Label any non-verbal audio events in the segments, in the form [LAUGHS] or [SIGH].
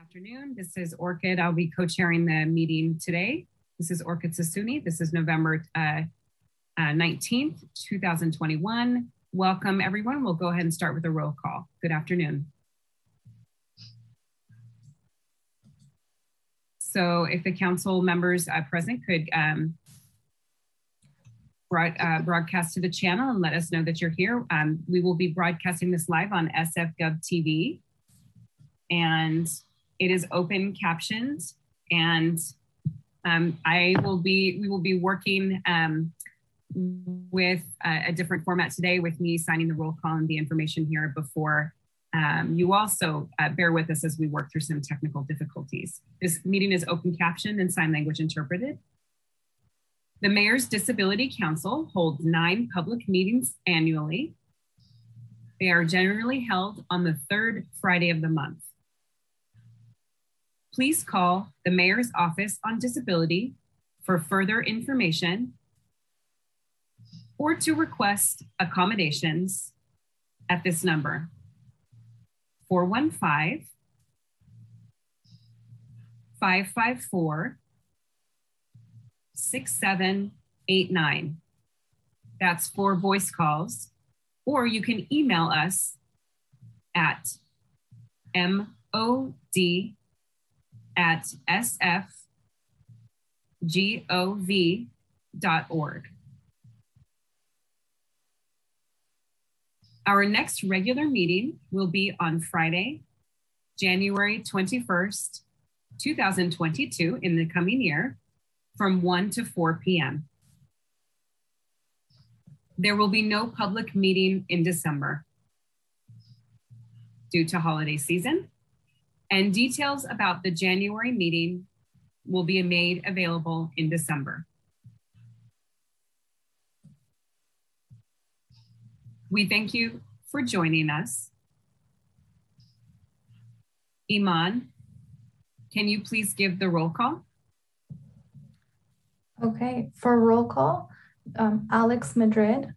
afternoon. This is Orkid. I'll be co-chairing the meeting today. This is Orkid Sassouni. This is November uh, uh, 19th, 2021. Welcome everyone. We'll go ahead and start with a roll call. Good afternoon. So if the council members uh, present could um, broad, uh, broadcast to the channel and let us know that you're here. Um, we will be broadcasting this live on SFGov TV and it is open captioned and um, I will be, we will be working um, with a, a, different format today with me signing the roll call and the information here before um, you also uh, bear with us as we work through some technical difficulties. This meeting is open captioned and sign language interpreted. The Mayor's Disability Council holds nine public meetings annually. They are generally held on the third Friday of the month. Please call the Mayor's Office on Disability for further information or to request accommodations at this number 415 554 6789. That's for voice calls. Or you can email us at mod at sfgov.org. Our next regular meeting will be on Friday, January 21st, 2022, in the coming year, from 1 to 4 p.m. There will be no public meeting in December due to holiday season, and details about the January meeting will be made available in December. We thank you for joining us. Iman, can you please give the roll call? Okay, for roll call, um, Alex Madrid.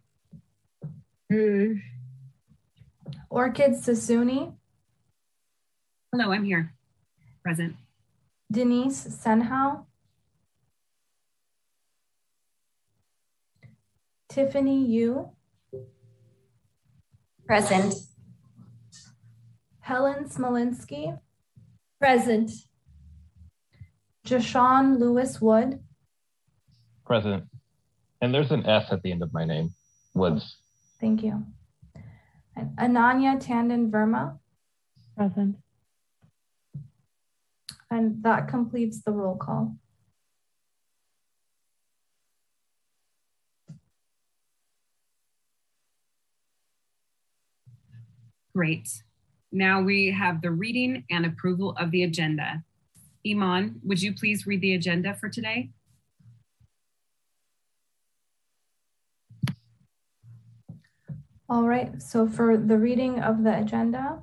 Mm. Orkid Sassouni. Hello, I'm here, present. Denise Senhau. Tiffany Yu. Present. Helen Smolinski. Present. Jashawn Lewis Wood. Present. And there's an S at the end of my name, Woods. Thank you. Ananya Tandon Verma. Present. And that completes the roll call. Great. Now we have the reading and approval of the agenda. Iman, would you please read the agenda for today? All right, so for the reading of the agenda,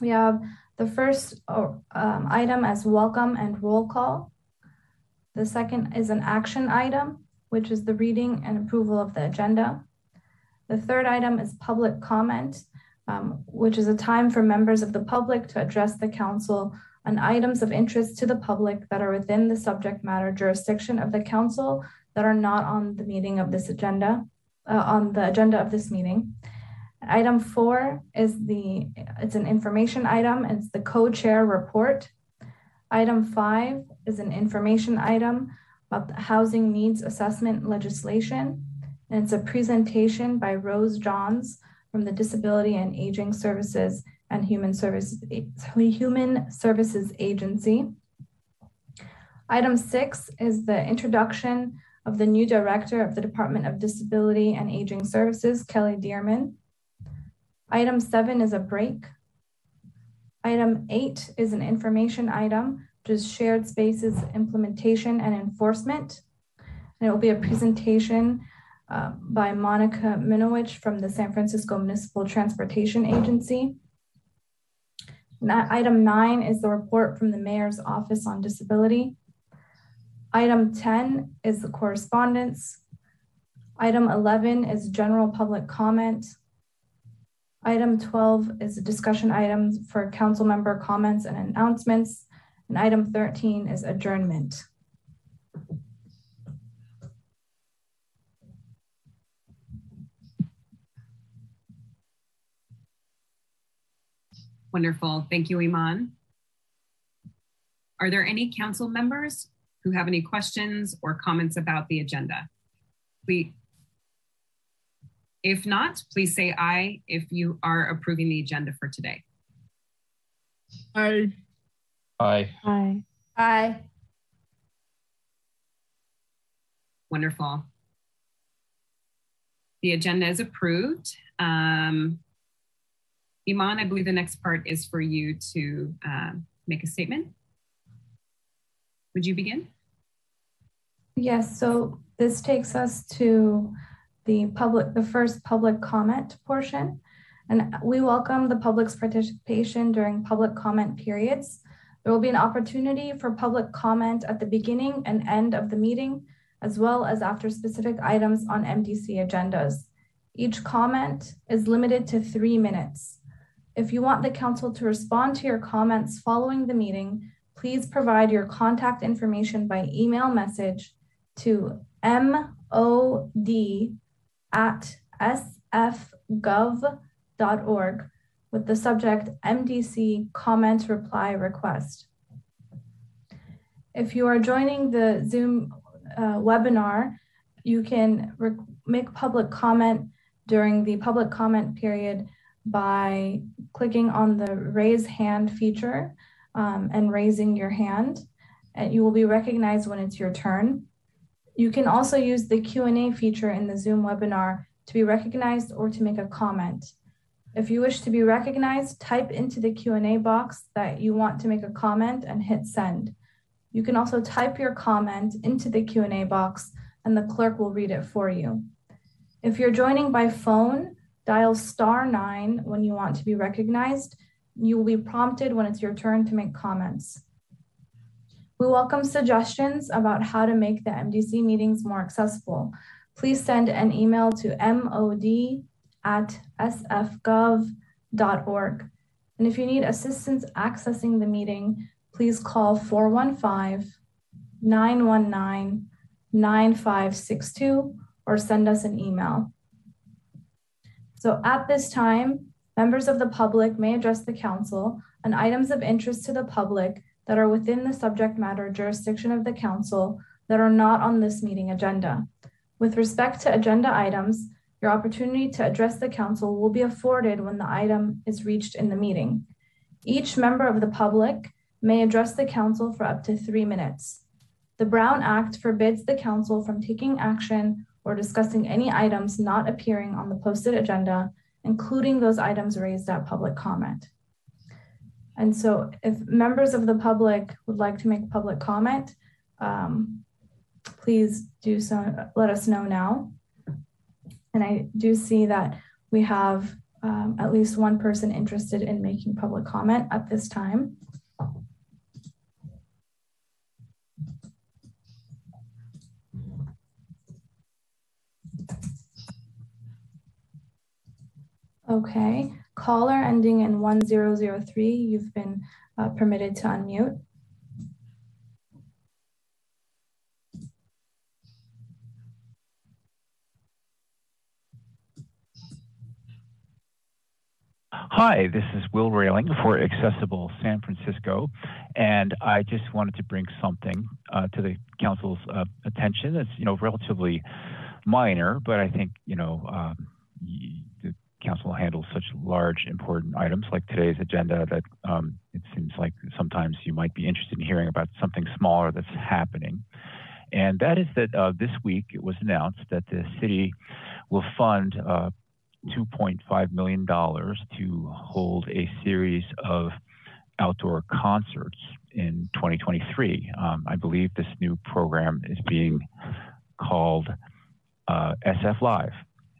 we have the first uh, um, item as welcome and roll call. The second is an action item, which is the reading and approval of the agenda. The third item is public comment, um, which is a time for members of the public to address the council on items of interest to the public that are within the subject matter jurisdiction of the council that are not on the meeting of this agenda, uh, on the agenda of this meeting. Item four is the, it's an information item, it's the co-chair report. Item five is an information item about the housing needs assessment legislation. And it's a presentation by Rose Johns from the Disability and Aging Services and Human Services, Human Services Agency. Item six is the introduction of the new director of the Department of Disability and Aging Services, Kelly Dearman. Item seven is a break. Item eight is an information item, which is shared spaces implementation and enforcement. And it will be a presentation uh, by Monica Minowich from the San Francisco Municipal Transportation Agency. item nine is the report from the Mayor's Office on Disability. Item 10 is the correspondence. Item 11 is general public comment. Item 12 is a discussion item for council member comments and announcements. And item 13 is adjournment. Wonderful. Thank you, Iman. Are there any council members who have any questions or comments about the agenda? We, if not, please say aye if you are approving the agenda for today. Aye. Aye. Aye. Aye. Wonderful. The agenda is approved. Um, Iman, I believe the next part is for you to uh, make a statement. Would you begin? Yes, so this takes us to the public, the first public comment portion. And we welcome the public's participation during public comment periods. There will be an opportunity for public comment at the beginning and end of the meeting, as well as after specific items on MDC agendas. Each comment is limited to three minutes. If you want the council to respond to your comments following the meeting, please provide your contact information by email message to mod at sfgov.org with the subject MDC comment reply request. If you are joining the Zoom uh, webinar, you can make public comment during the public comment period by clicking on the raise hand feature um, and raising your hand. And you will be recognized when it's your turn. You can also use the Q&A feature in the Zoom webinar to be recognized or to make a comment. If you wish to be recognized, type into the Q&A box that you want to make a comment and hit send. You can also type your comment into the Q&A box and the clerk will read it for you. If you're joining by phone, dial star nine when you want to be recognized. You will be prompted when it's your turn to make comments. We welcome suggestions about how to make the MDC meetings more accessible. Please send an email to mod at sfgov.org. And if you need assistance accessing the meeting, please call 415 919 9562 or send us an email. So at this time, members of the public may address the council on items of interest to the public that are within the subject matter jurisdiction of the council that are not on this meeting agenda. With respect to agenda items, your opportunity to address the council will be afforded when the item is reached in the meeting. Each member of the public may address the council for up to three minutes. The Brown Act forbids the council from taking action or discussing any items not appearing on the posted agenda, including those items raised at public comment. And so if members of the public would like to make public comment, um, please do so, let us know now. And I do see that we have um, at least one person interested in making public comment at this time. Okay, Caller ending in 1003, you've been uh, permitted to unmute. Hi, this is Will Railing for Accessible San Francisco, and I just wanted to bring something uh, to the council's uh, attention. It's you know relatively minor, but I think you know um, council handles such large, important items like today's agenda that um, it seems like sometimes you might be interested in hearing about something smaller that's happening. And that is that uh, this week it was announced that the city will fund uh, $2.5 million to hold a series of outdoor concerts in 2023. Um, I believe this new program is being called uh, SF Live.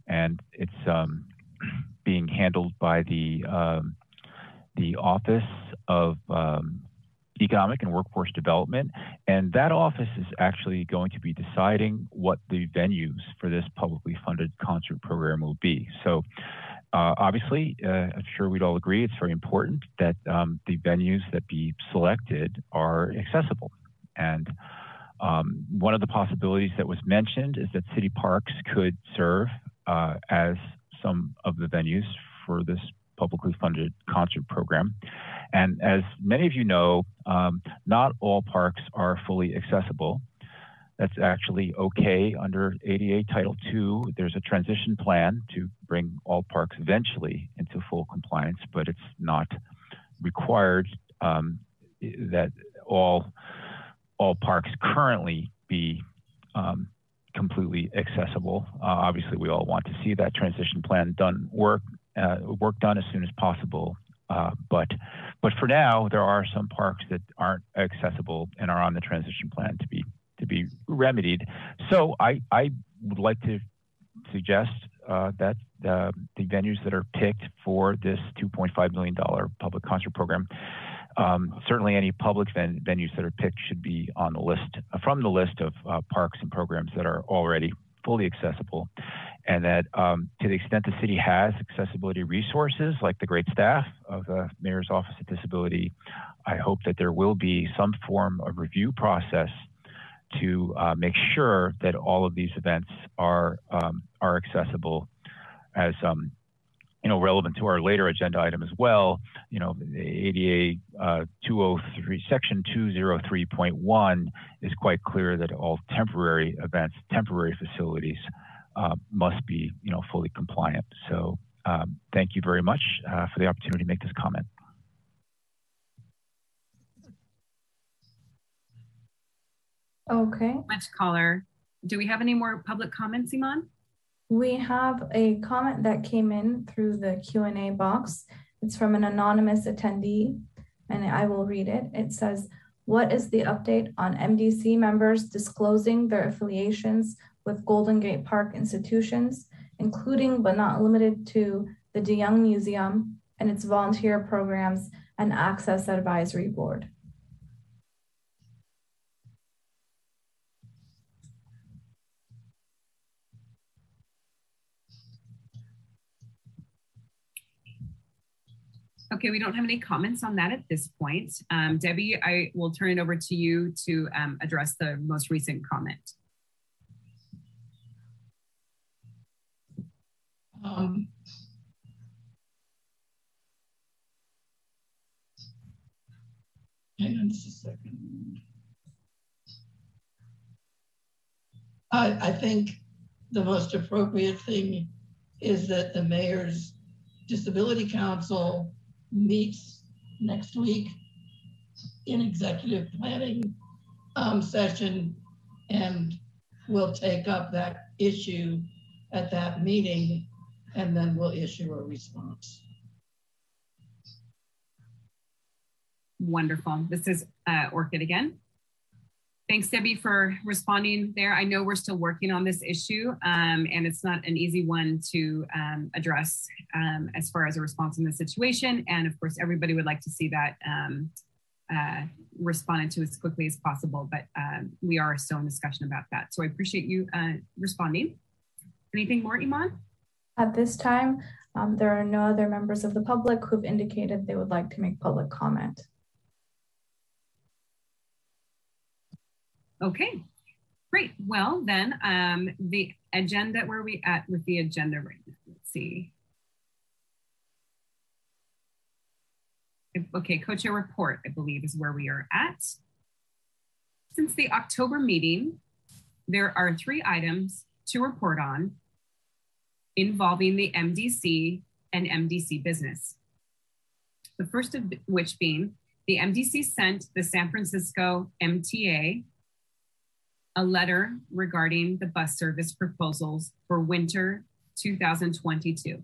And it's um, being handled by the um, the Office of um, Economic and Workforce Development, and that office is actually going to be deciding what the venues for this publicly funded concert program will be. So. uh, obviously, uh, I'm sure we'd all agree it's very important that um, the venues that be selected are accessible. And um, one of the possibilities that was mentioned is that city parks could serve uh, as some of the venues for this publicly funded concert program. And as many of you know, um, not all parks are fully accessible. That's actually okay under ADA Title II. There's a transition plan to bring all parks eventually into full compliance, but it's not required um, that all all parks currently be um, completely accessible. Uh, obviously, we all want to see that transition plan done work uh, work done as soon as possible. Uh, but but for now, there are some parks that aren't accessible and are on the transition plan to be to be remedied. So I I would like to suggest uh, that the venues that are picked for this 2.5 million dollar public concert program. Um, certainly, any public ven- venues that are picked should be on the list from the list of uh, parks and programs that are already fully accessible. And that um, to the extent the city has accessibility resources like the great staff of the mayor's office of disability i hope that there will be some form of review process to uh, make sure that all of these events are um, are accessible as um, you know relevant to our later agenda item as well you know the ada uh, 203 section 203.1 is quite clear that all temporary events temporary facilities uh, must be, you know, fully compliant. So um, thank you very much uh, for the opportunity to make this comment. Okay. Much caller. Do we have any more public comments, Iman? We have a comment that came in through the Q&A box. It's from an anonymous attendee, and I will read it. It says, what is the update on MDC members disclosing their affiliations with Golden Gate Park institutions, including but not limited to the de Young Museum and its volunteer programs and Access Advisory Board. Okay, we don't have any comments on that at this point. Um, Debbie, I will turn it over to you to um, address the most recent comment. Um, hang on just a second. I, I think the most appropriate thing is that the mayor's disability council meets next week in executive planning um, session and we'll take up that issue at that meeting and then we'll issue a response. Wonderful. This is uh, Orkid again. Thanks, Debbie, for responding there. I know we're still working on this issue, um, and it's not an easy one to um, address um, as far as a response in this situation. And of course, everybody would like to see that um, uh, responded to as quickly as possible, but um, we are still in discussion about that. So I appreciate you uh, responding. Anything more, Iman? At this time, um, there are no other members of the public who've indicated they would like to make public comment. Okay, great. Well, then um, the agenda, where are we at with the agenda right now? Let's see. Okay, co-chair report, I believe is where we are at. Since the October meeting, there are three items to report on involving the MDC and MDC business. The first of which being the MDC sent the San Francisco MTA a letter regarding the bus service proposals for winter 2022.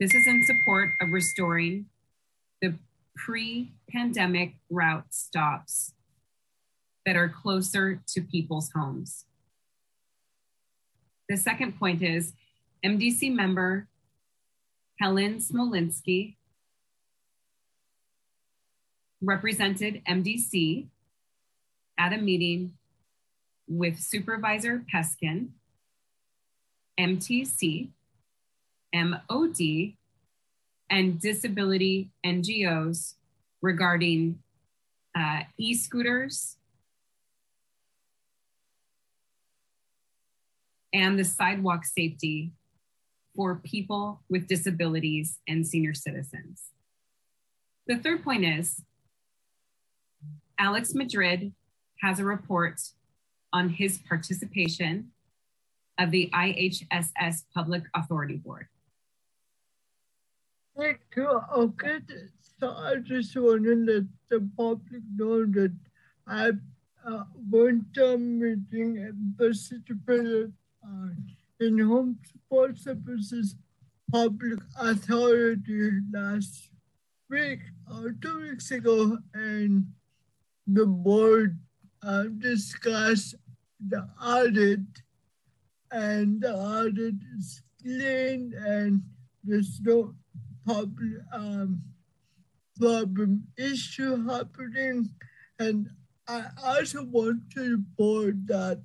This is in support of restoring the pre pandemic route stops that are closer to people's homes. The second point is MDC member Helen Smolinski represented MDC at a meeting with Supervisor Peskin, MTC, MOD, and disability NGOs regarding uh, e scooters and the sidewalk safety for people with disabilities and senior citizens. The third point is Alex Madrid has a report on his participation of the IHSS Public Authority Board. Thank you. Okay, so I just wanted to let the public know that I uh, went to a meeting and participated uh, in Home Support Services Public Authority last week or two weeks ago, and the board uh, discussed the audit, and the audit is clean, and there's no public um, problem issue happening. And I also want to report that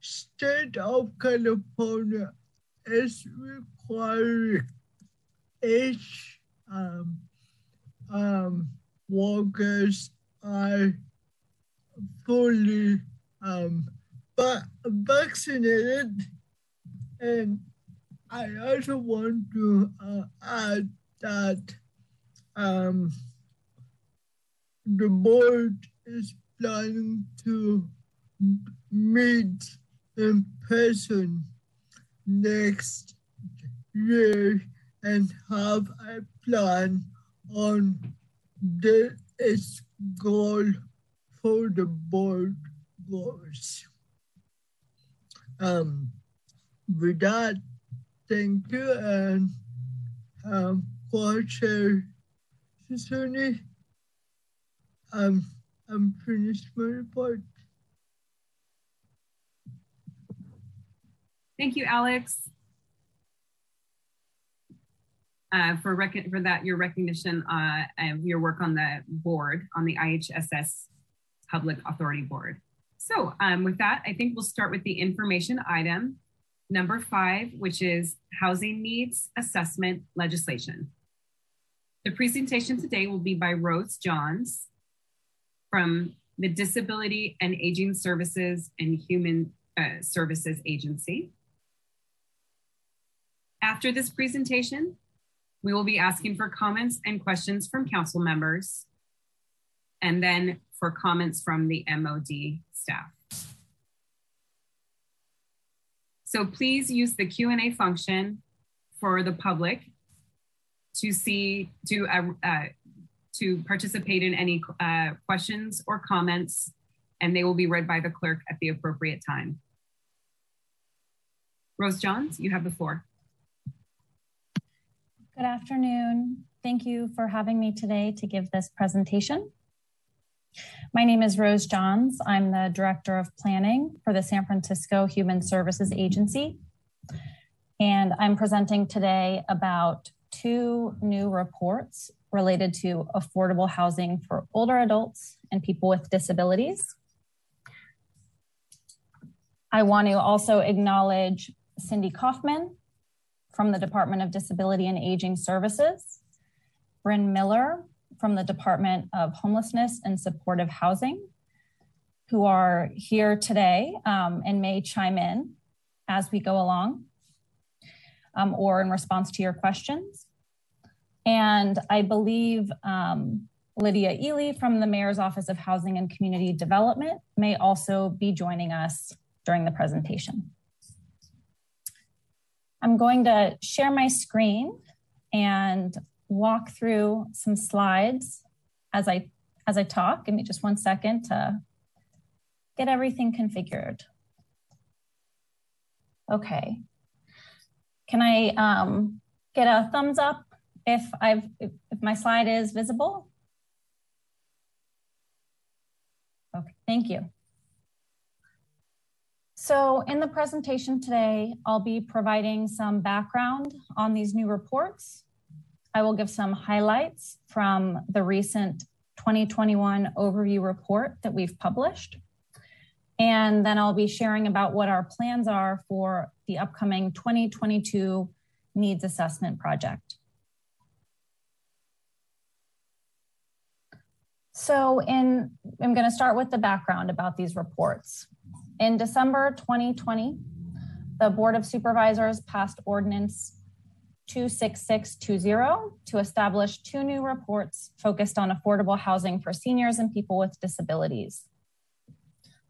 state of California is requiring each um, um, workers are fully um, vaccinated. And I also want to uh, add that um, the board is planning to meet in person next year and have a plan on the its goal for the board goals. Um, with that, thank you and um, Susuni, um, I'm finished my report. Thank you, Alex uh, for, for that, your recognition uh, of your work on the board, on the IHSS Public Authority Board. So um, with that, I think we'll start with the information item number five, which is housing needs assessment legislation. The presentation today will be by Rose Johns from the Disability and Aging Services and Human uh, Services Agency. After this presentation, we will be asking for comments and questions from council members and then for comments from the MOD staff. So please use the Q&A function for the public to see, to, uh, uh, to participate in any uh, questions or comments, and they will be read by the clerk at the appropriate time. Rose Johns, you have the floor. Good afternoon. Thank you for having me today to give this presentation. My name is Rose Johns. I'm the Director of Planning for the San Francisco Human Services Agency. And I'm presenting today about two new reports related to affordable housing for older adults and people with disabilities. I want to also acknowledge Cindy Kaufman, from the Department of Disability and Aging Services, Bryn Miller from the Department of Homelessness and Supportive Housing, who are here today um, and may chime in as we go along um, or in response to your questions. And I believe um, Lydia Ely from the Mayor's Office of Housing and Community Development may also be joining us during the presentation. I'm going to share my screen and walk through some slides as I, as I talk. Give me just one second to get everything configured. Okay. Can I um, get a thumbs up if I've if, if my slide is visible? Okay, thank you. So in the presentation today, I'll be providing some background on these new reports. I will give some highlights from the recent 2021 overview report that we've published. And then I'll be sharing about what our plans are for the upcoming 2022 needs assessment project. So in, I'm going to start with the background about these reports. In December 2020, the Board of Supervisors passed Ordinance 26620 to establish two new reports focused on affordable housing for seniors and people with disabilities.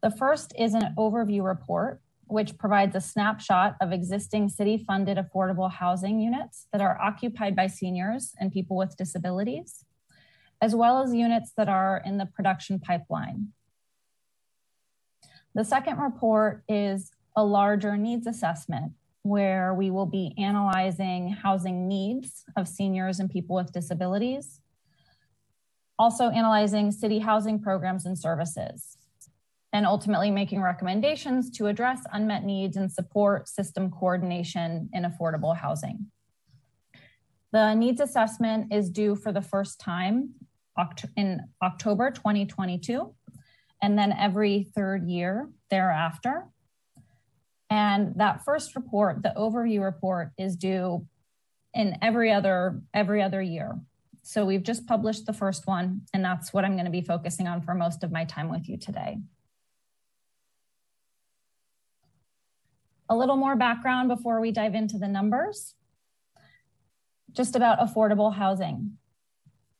The first is an overview report, which provides a snapshot of existing city funded affordable housing units that are occupied by seniors and people with disabilities as well as units that are in the production pipeline. The second report is a larger needs assessment where we will be analyzing housing needs of seniors and people with disabilities, also analyzing city housing programs and services, and ultimately making recommendations to address unmet needs and support system coordination in affordable housing. The needs assessment is due for the first time in October 2022, and then every third year thereafter. And that first report, the overview report, is due in every other every other year. So we've just published the first one, and that's what I'm going to be focusing on for most of my time with you today. A little more background before we dive into the numbers. Just about affordable housing.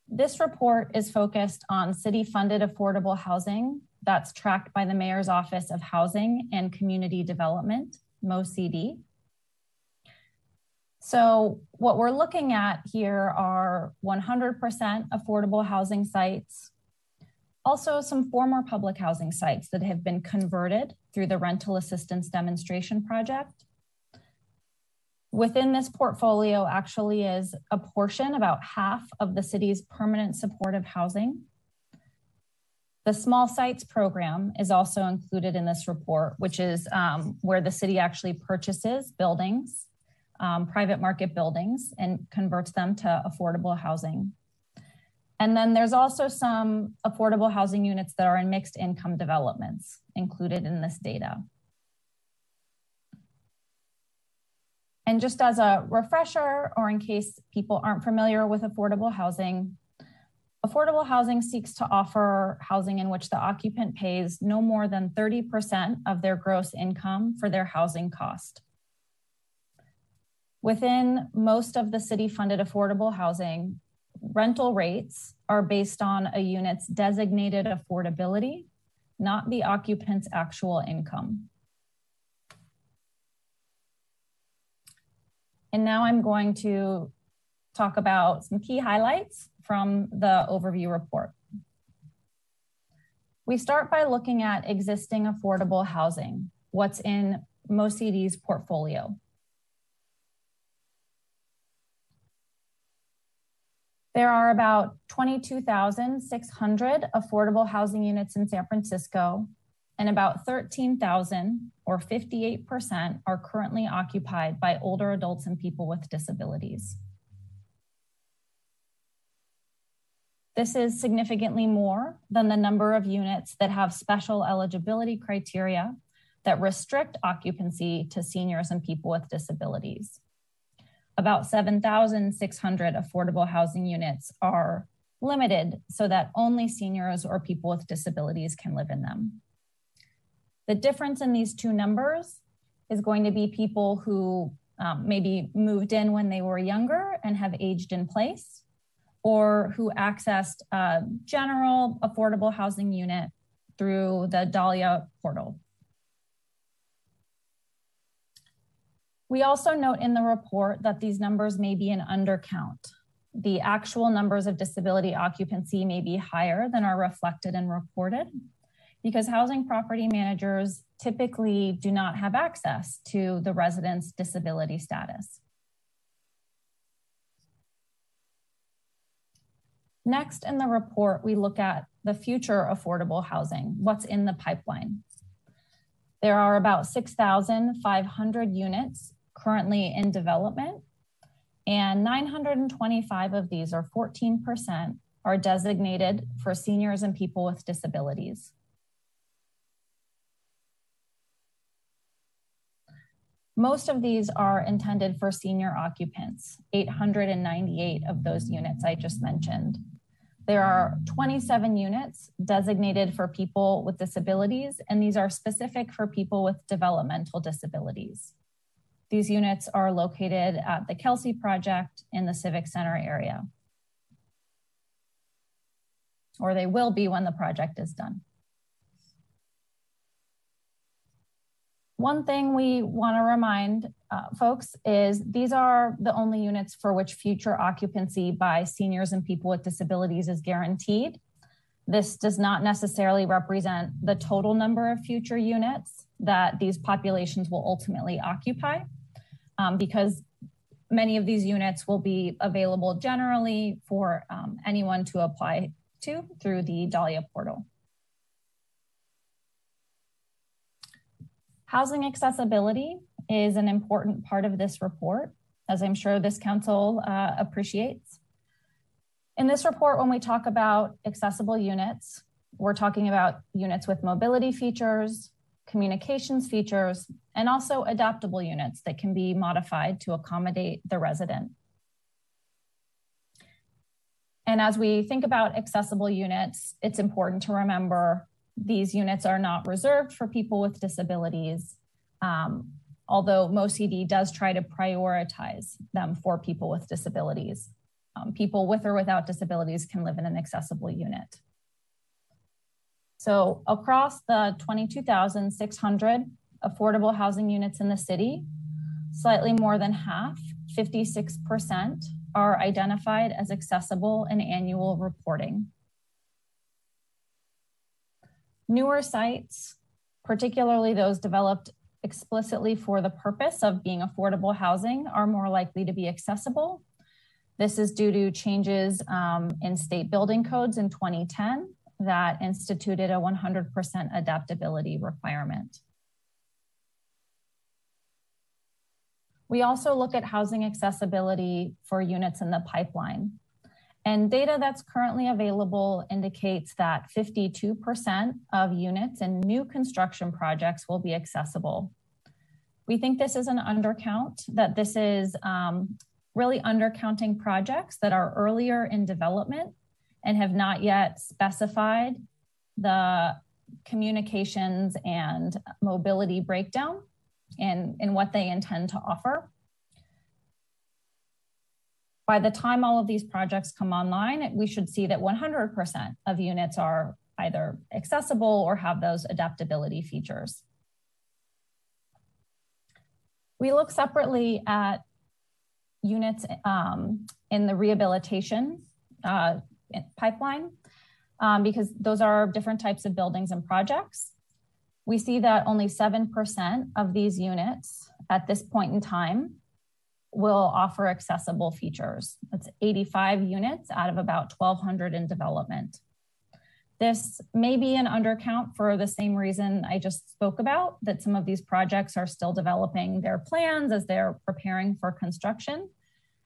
This report is focused on city funded affordable housing that's tracked by the Mayor's Office of Housing and Community Development, MOCD. So what we're looking at here are 100% affordable housing sites, also some former public housing sites that have been converted through the rental assistance demonstration project, Within this portfolio actually is a portion, about half of the city's permanent supportive housing. The small sites program is also included in this report, which is um, where the city actually purchases buildings, um, private market buildings, and converts them to affordable housing. And then there's also some affordable housing units that are in mixed income developments included in this data. And just as a refresher, or in case people aren't familiar with affordable housing, affordable housing seeks to offer housing in which the occupant pays no more than 30% of their gross income for their housing cost. Within most of the city funded affordable housing, rental rates are based on a unit's designated affordability, not the occupant's actual income. And now I'm going to talk about some key highlights from the overview report. We start by looking at existing affordable housing, what's in MOCD's portfolio. There are about 22,600 affordable housing units in San Francisco, and about 13,000 or 58% are currently occupied by older adults and people with disabilities. This is significantly more than the number of units that have special eligibility criteria that restrict occupancy to seniors and people with disabilities. About 7,600 affordable housing units are limited so that only seniors or people with disabilities can live in them. The difference in these two numbers is going to be people who um, maybe moved in when they were younger and have aged in place, or who accessed a general affordable housing unit through the Dahlia portal. We also note in the report that these numbers may be an undercount. The actual numbers of disability occupancy may be higher than are reflected and reported because housing property managers typically do not have access to the resident's disability status. Next in the report, we look at the future affordable housing, what's in the pipeline. There are about 6,500 units currently in development, and 925 of these, or 14%, are designated for seniors and people with disabilities. Most of these are intended for senior occupants, 898 of those units I just mentioned. There are 27 units designated for people with disabilities, and these are specific for people with developmental disabilities. These units are located at the Kelsey Project in the Civic Center area. Or they will be when the project is done. One thing we want to remind uh, folks is these are the only units for which future occupancy by seniors and people with disabilities is guaranteed. This does not necessarily represent the total number of future units that these populations will ultimately occupy um, because many of these units will be available generally for um, anyone to apply to through the Dahlia portal. Housing accessibility is an important part of this report, as I'm sure this council uh, appreciates. In this report, when we talk about accessible units, we're talking about units with mobility features, communications features, and also adaptable units that can be modified to accommodate the resident. And as we think about accessible units, it's important to remember these units are not reserved for people with disabilities, um, although MOCD does try to prioritize them for people with disabilities. Um, people with or without disabilities can live in an accessible unit. So across the 22,600 affordable housing units in the city, slightly more than half, 56%, are identified as accessible in annual reporting. Newer sites, particularly those developed explicitly for the purpose of being affordable housing, are more likely to be accessible. This is due to changes um, in state building codes in 2010 that instituted a 100% adaptability requirement. We also look at housing accessibility for units in the pipeline. And data that's currently available indicates that 52% of units in new construction projects will be accessible. We think this is an undercount, that this is um, really undercounting projects that are earlier in development and have not yet specified the communications and mobility breakdown in, in what they intend to offer by the time all of these projects come online, we should see that 100% of units are either accessible or have those adaptability features. We look separately at units um, in the rehabilitation uh, pipeline um, because those are different types of buildings and projects. We see that only 7% of these units at this point in time will offer accessible features. That's 85 units out of about 1,200 in development. This may be an undercount for the same reason I just spoke about, that some of these projects are still developing their plans as they're preparing for construction.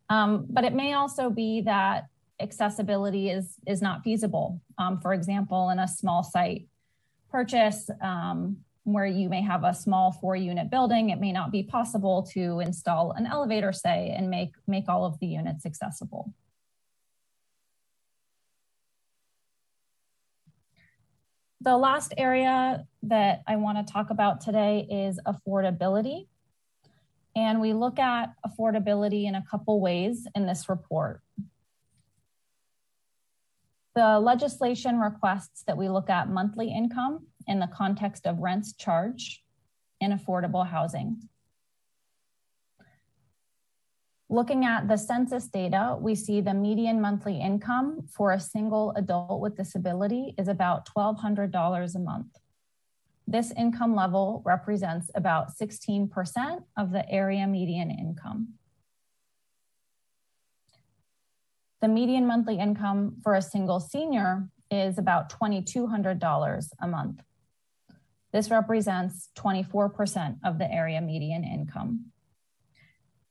Um, but it may also be that accessibility is, is not feasible. Um, for example, in a small site purchase, um, where you may have a small four unit building, it may not be possible to install an elevator, say, and make, make all of the units accessible. The last area that I want to talk about today is affordability. And we look at affordability in a couple ways in this report. The legislation requests that we look at monthly income in the context of rents charged in affordable housing. Looking at the census data, we see the median monthly income for a single adult with disability is about $1,200 a month. This income level represents about 16% of the area median income. The median monthly income for a single senior is about $2,200 a month. This represents 24% of the area median income.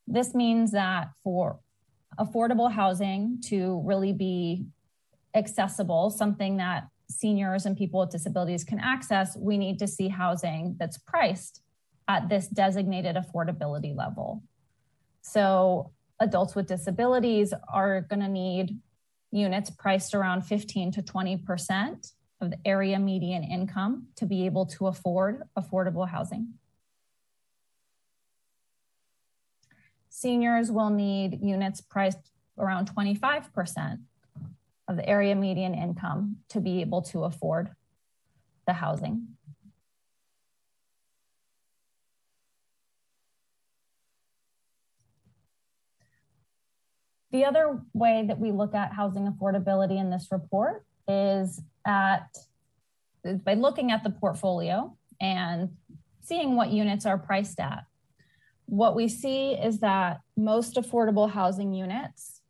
This means that for affordable housing to really be accessible, something that seniors and people with disabilities can access, we need to see housing that's priced at this designated affordability level. So adults with disabilities are going to need units priced around 15 to 20% of the area median income to be able to afford affordable housing. Seniors will need units priced around 25% of the area median income to be able to afford the housing. The other way that we look at housing affordability in this report is at by looking at the portfolio and seeing what units are priced at. What we see is that most affordable housing units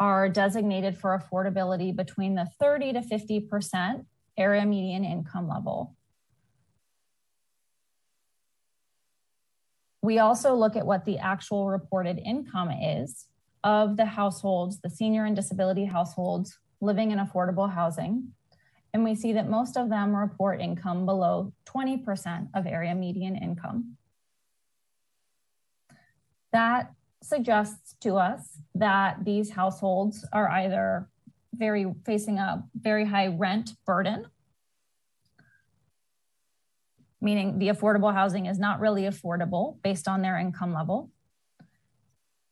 are designated for affordability between the 30 to 50% area median income level. We also look at what the actual reported income is of the households, the senior and disability households living in affordable housing. And we see that most of them report income below 20% of area median income. That suggests to us that these households are either very facing a very high rent burden, meaning the affordable housing is not really affordable based on their income level,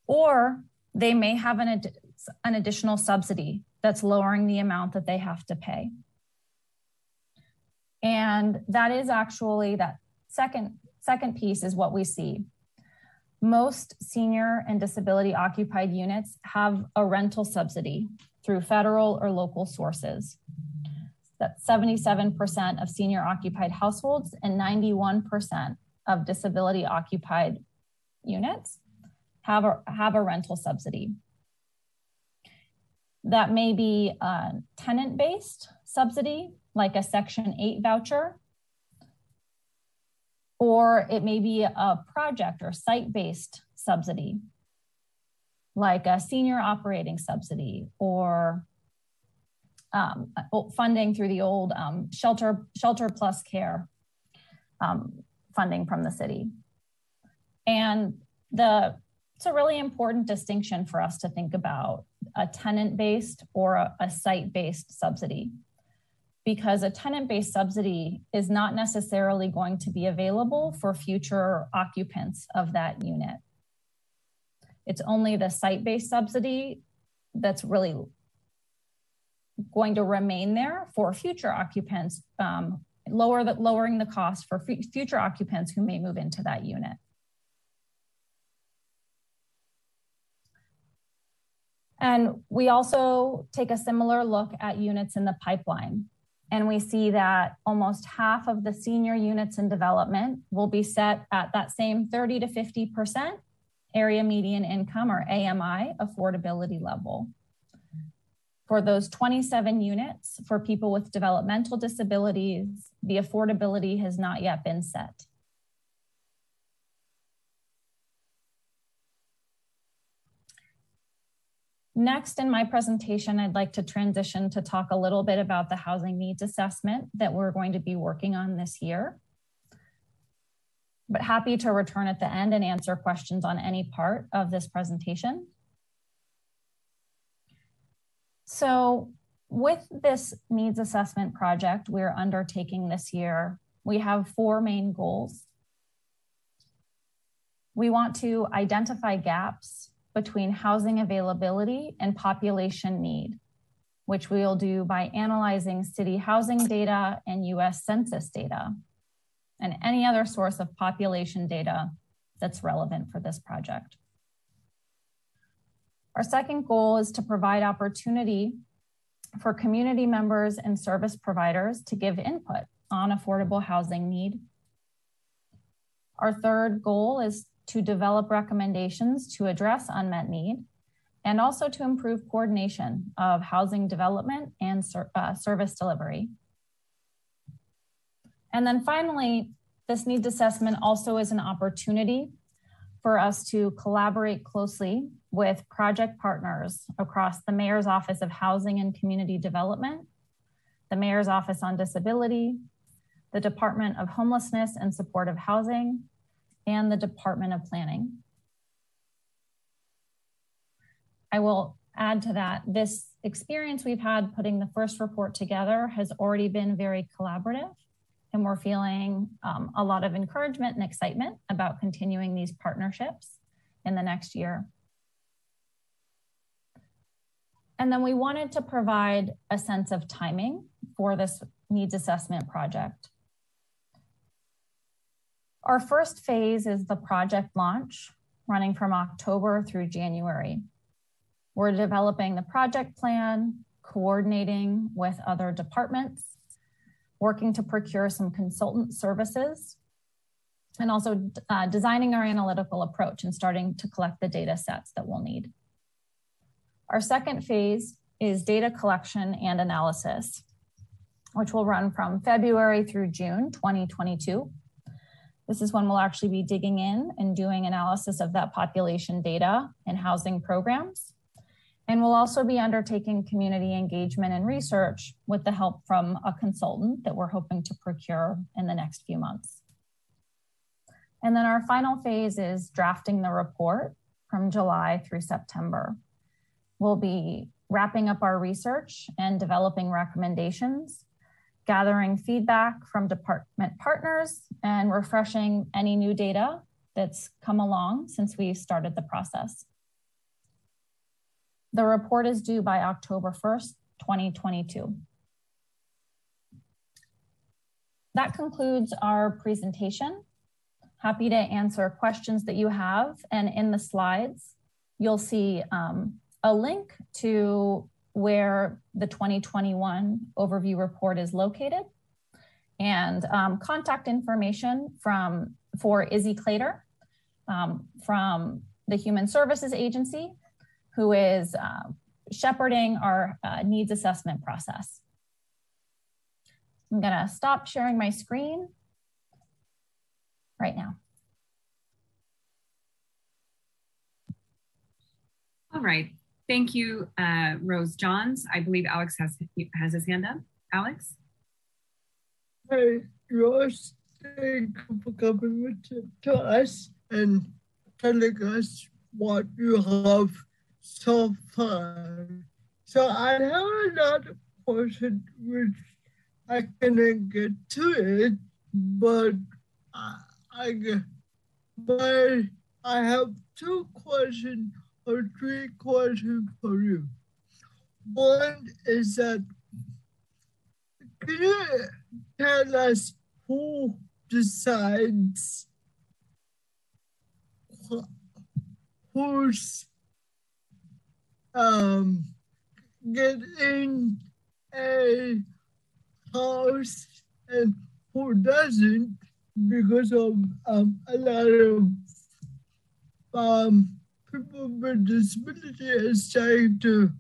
or they may have an, ad- an additional subsidy that's lowering the amount that they have to pay. And that is actually that second second piece is what we see. Most senior and disability occupied units have a rental subsidy through federal or local sources. That's 77% of senior occupied households and 91% of disability occupied units have a, have a rental subsidy. That may be a tenant based subsidy, like a Section 8 voucher, or it may be a project or site based subsidy, like a senior operating subsidy or um, funding through the old um, shelter, shelter plus care um, funding from the city. And the it's a really important distinction for us to think about a tenant based or a, a site based subsidy. Because a tenant based subsidy is not necessarily going to be available for future occupants of that unit. It's only the site based subsidy that's really going to remain there for future occupants, um, lower the, lowering the cost for future occupants who may move into that unit. And we also take a similar look at units in the pipeline. And we see that almost half of the senior units in development will be set at that same 30 to 50% area median income or AMI affordability level. For those 27 units for people with developmental disabilities, the affordability has not yet been set. Next in my presentation, I'd like to transition to talk a little bit about the housing needs assessment that we're going to be working on this year. But happy to return at the end and answer questions on any part of this presentation. So with this needs assessment project we're undertaking this year, we have four main goals. We want to identify gaps between housing availability and population need, which we'll do by analyzing city housing data and US Census data, and any other source of population data that's relevant for this project. Our second goal is to provide opportunity for community members and service providers to give input on affordable housing need. Our third goal is to develop recommendations to address unmet need and also to improve coordination of housing development and ser uh, service delivery. And then finally, this needs assessment also is an opportunity for us to collaborate closely with project partners across the Mayor's Office of Housing and Community Development, the Mayor's Office on Disability, the Department of Homelessness and Supportive Housing, and the Department of Planning. I will add to that, this experience we've had putting the first report together has already been very collaborative and we're feeling um, a lot of encouragement and excitement about continuing these partnerships in the next year. And then we wanted to provide a sense of timing for this needs assessment project. Our first phase is the project launch running from October through January. We're developing the project plan, coordinating with other departments, working to procure some consultant services, and also uh, designing our analytical approach and starting to collect the data sets that we'll need. Our second phase is data collection and analysis, which will run from February through June 2022. This is when we'll actually be digging in and doing analysis of that population data and housing programs. And we'll also be undertaking community engagement and research with the help from a consultant that we're hoping to procure in the next few months. And then our final phase is drafting the report from July through September. We'll be wrapping up our research and developing recommendations, gathering feedback from department partners, and refreshing any new data that's come along since we started the process. The report is due by October 1st, 2022. That concludes our presentation. Happy to answer questions that you have. And in the slides, you'll see um, a link to where the 2021 overview report is located and um, contact information from for Izzy Clater um, from the Human Services Agency, who is uh, shepherding our uh, needs assessment process. I'm gonna stop sharing my screen right now. All right. Thank you, uh, Rose Johns. I believe Alex has has his hand up. Alex. Hey, Rose, thank you for coming to us and telling us what you have so far. So I have a lot of questions which I cannot get to it, but I, I but I have two questions or three questions for you. One is that can you tell us who decides who's um, getting a house and who doesn't because of um, a lot of um, people with disability is trying to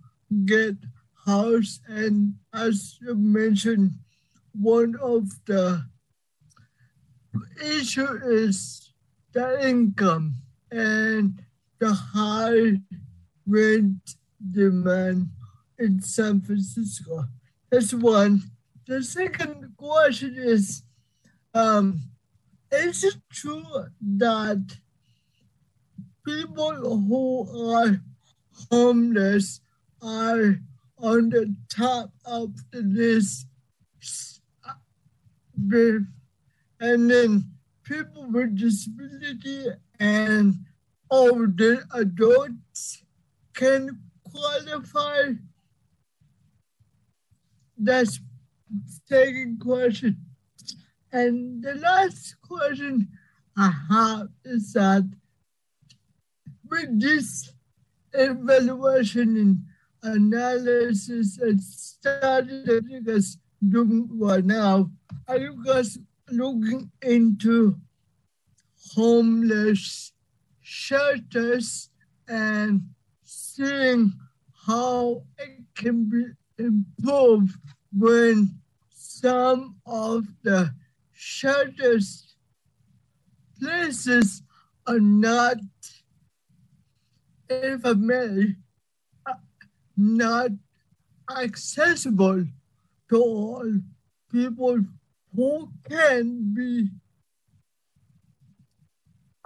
get house and as you mentioned, one of the issue is the income and the high rent demand in San Francisco. That's one. The second question is, um, is it true that people who are homeless are on the top of the list. And then people with disability and older adults can qualify. That's second question. And the last question I have is that with this evaluation and analysis and study that you guys doing right now, are you guys looking into homeless shelters and seeing how it can be improved when some of the shelters places are not if I may, uh, not accessible to all people who can be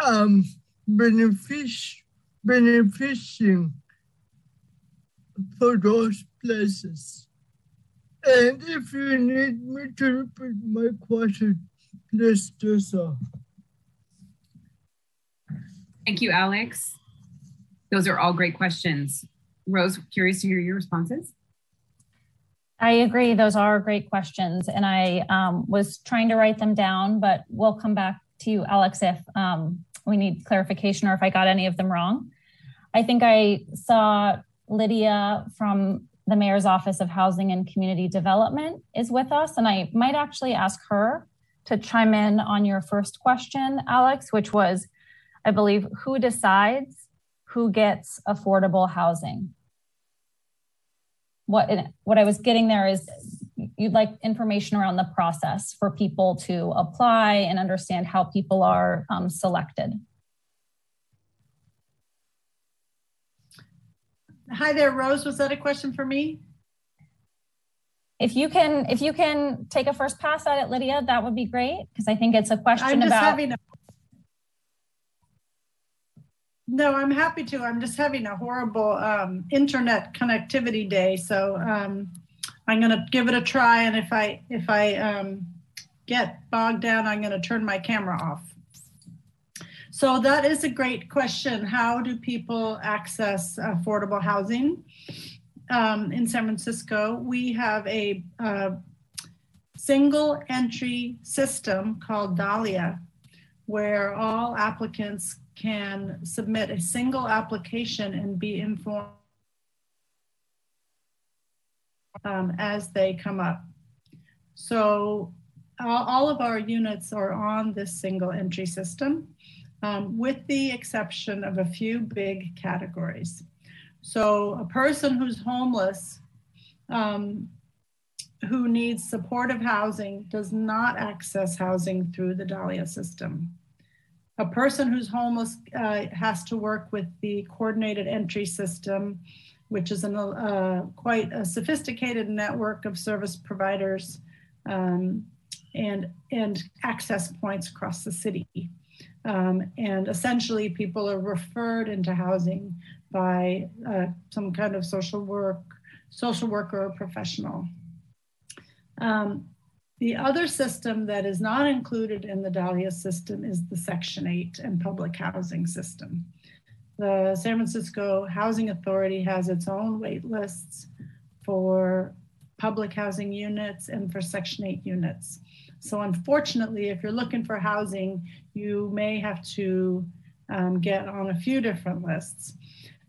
um, benefic- benefiting for those places. And if you need me to repeat my question, please do so. Thank you, Alex. Those are all great questions. Rose, curious to hear your responses. I agree. Those are great questions. And I um, was trying to write them down, but we'll come back to you, Alex, if um, we need clarification or if I got any of them wrong. I think I saw Lydia from the Mayor's Office of Housing and Community Development is with us, and I might actually ask her to chime in on your first question, Alex, which was, I believe, who decides who gets affordable housing? What, what I was getting there is you'd like information around the process for people to apply and understand how people are um, selected. Hi there, Rose. Was that a question for me? If you can, if you can take a first pass at it, Lydia, that would be great because I think it's a question I'm just about. having a, no, I'm happy to. I'm just having a horrible um, internet connectivity day, so um, I'm going to give it a try. And if I if I um, get bogged down, I'm going to turn my camera off. So that is a great question. How do people access affordable housing? Um, in San Francisco, we have a single entry system called Dahlia, where all applicants can submit a single application and be informed um, as they come up. So all of our units are on this single entry system um, with the exception of a few big categories. So, a person who's homeless, um, who needs supportive housing, does not access housing through the Dahlia system. A person who's homeless uh, has to work with the coordinated entry system, which is a uh, quite a sophisticated network of service providers um, and, and access points across the city. Um, and essentially, people are referred into housing by uh, some kind of social work, social worker or professional. Um, the other system that is not included in the Dahlia system is the Section 8 and public housing system. The San Francisco Housing Authority has its own wait lists for public housing units and for Section 8 units. So unfortunately, if you're looking for housing, you may have to um, get on a few different lists.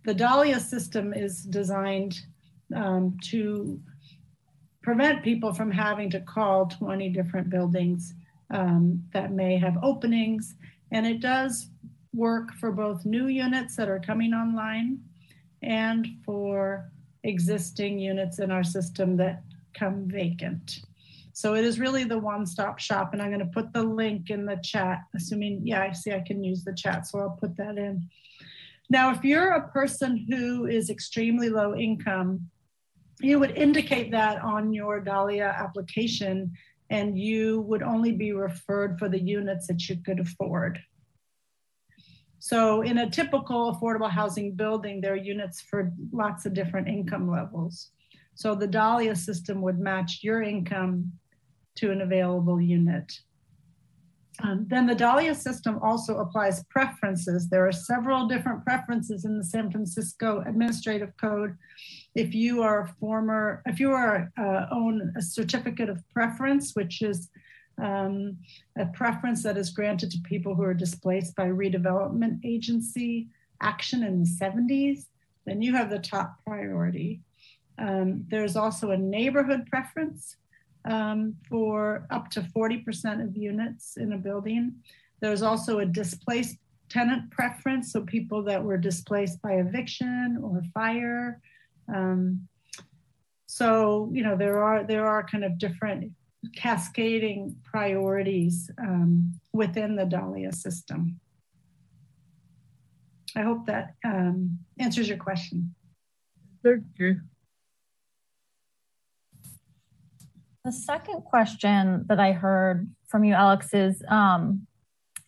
The Dahlia system is designed um, to prevent people from having to call 20 different buildings um, that may have openings. And it does work for both new units that are coming online and for existing units in our system that come vacant. So it is really the one-stop shop and I'm gonna put the link in the chat, assuming, yeah, I see I can use the chat, so I'll put that in. Now, if you're a person who is extremely low income, you would indicate that on your Dahlia application and you would only be referred for the units that you could afford. So in a typical affordable housing building, there are units for lots of different income levels. So the Dahlia system would match your income to an available unit. Um, then the Dahlia system also applies preferences. There are several different preferences in the San Francisco Administrative Code. If you are a former, if you are uh, own a certificate of preference, which is um, a preference that is granted to people who are displaced by redevelopment agency action in the 70s, then you have the top priority. Um, there's also a neighborhood preference um, for up to 40% of units in a building. There's also a displaced tenant preference, so people that were displaced by eviction or fire. Um, so you know there are there are kind of different cascading priorities um, within the Dahlia system. I hope that um, answers your question. Thank you. The second question that I heard from you, Alex, is um,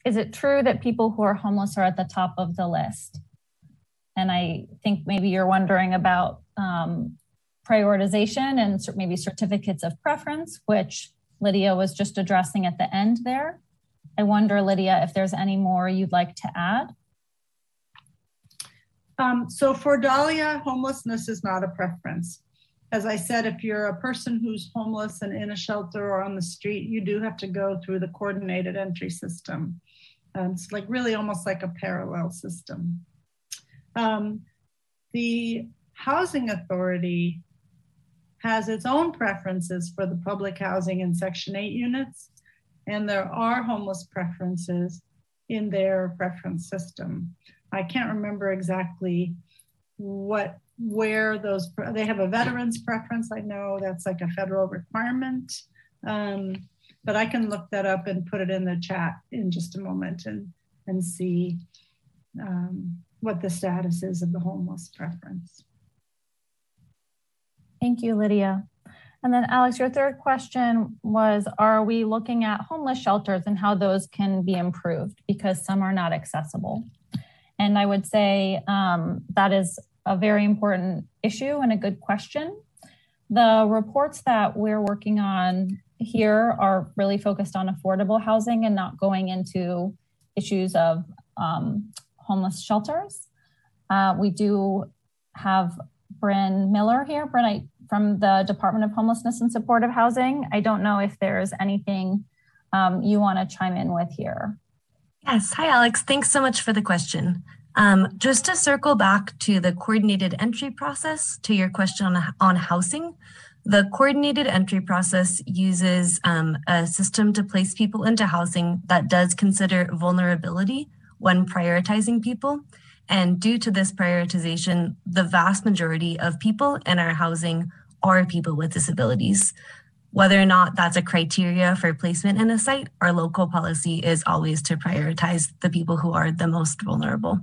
is it true that people who are homeless are at the top of the list? And I think maybe you're wondering about um, prioritization and maybe certificates of preference, which Lydia was just addressing at the end there. I wonder, Lydia, if there's any more you'd like to add. Um, so for Dahlia, homelessness is not a preference. As I said, if you're a person who's homeless and in a shelter or on the street, you do have to go through the coordinated entry system. Um, it's like really almost like a parallel system. Um, the housing authority has its own preferences for the public housing in Section 8 units, and there are homeless preferences in their preference system. I can't remember exactly what where those they have a veterans preference. I know that's like a federal requirement, um, but I can look that up and put it in the chat in just a moment and and see um, what the status is of the homeless preference. Thank you, Lydia. And then Alex, your third question was, are we looking at homeless shelters and how those can be improved because some are not accessible? And I would say um, that is a very important issue and a good question. The reports that we're working on here are really focused on affordable housing and not going into issues of um, homeless shelters. Uh, we do have Bryn Miller here. Bryn, I, from the Department of Homelessness and Supportive Housing. I don't know if there's anything um, you want to chime in with here. Yes. Hi, Alex. Thanks so much for the question. Um, just to circle back to the coordinated entry process, to your question on, on housing, the coordinated entry process uses um, a system to place people into housing that does consider vulnerability when prioritizing people. And due to this prioritization, the vast majority of people in our housing are people with disabilities. Whether or not that's a criteria for placement in a site, our local policy is always to prioritize the people who are the most vulnerable.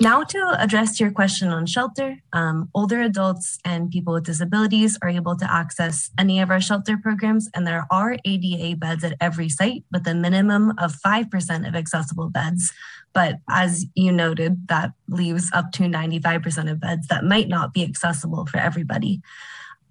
Now, to address your question on shelter, um, older adults and people with disabilities are able to access any of our shelter programs, and there are ADA beds at every site with a minimum of 5% of accessible beds. But as you noted, that leaves up to 95% of beds that might not be accessible for everybody.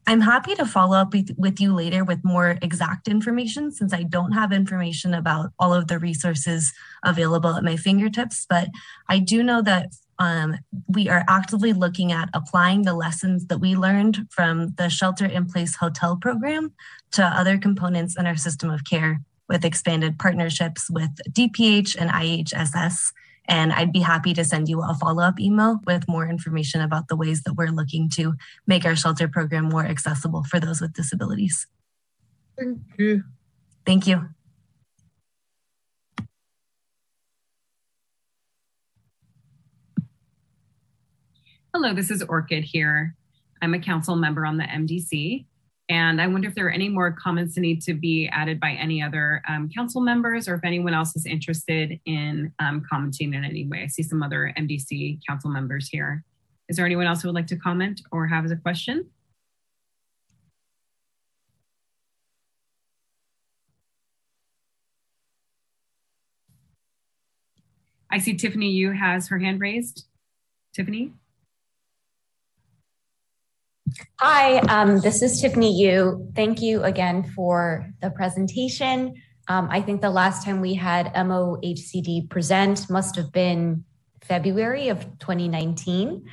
I'm happy to follow up with, you later with more exact information since I don't have information about all of the resources available at my fingertips. But I do know that um, we are actively looking at applying the lessons that we learned from the shelter in place hotel program to other components in our system of care with expanded partnerships with DPH and IHSS and I'd be happy to send you a follow up email with more information about the ways that we're looking to make our shelter program more accessible for those with disabilities. Thank you. Thank you. Hello, this is Orkid here. I'm a council member on the MDC. And I wonder if there are any more comments that need to be added by any other um, council members or if anyone else is interested in um, commenting in any way. I see some other MDC council members here. Is there anyone else who would like to comment or have a question? I see Tiffany Yu has her hand raised. Tiffany? Hi, um, this is Tiffany Yu. Thank you again for the presentation. Um, I think the last time we had MOHCD present must have been February of 2019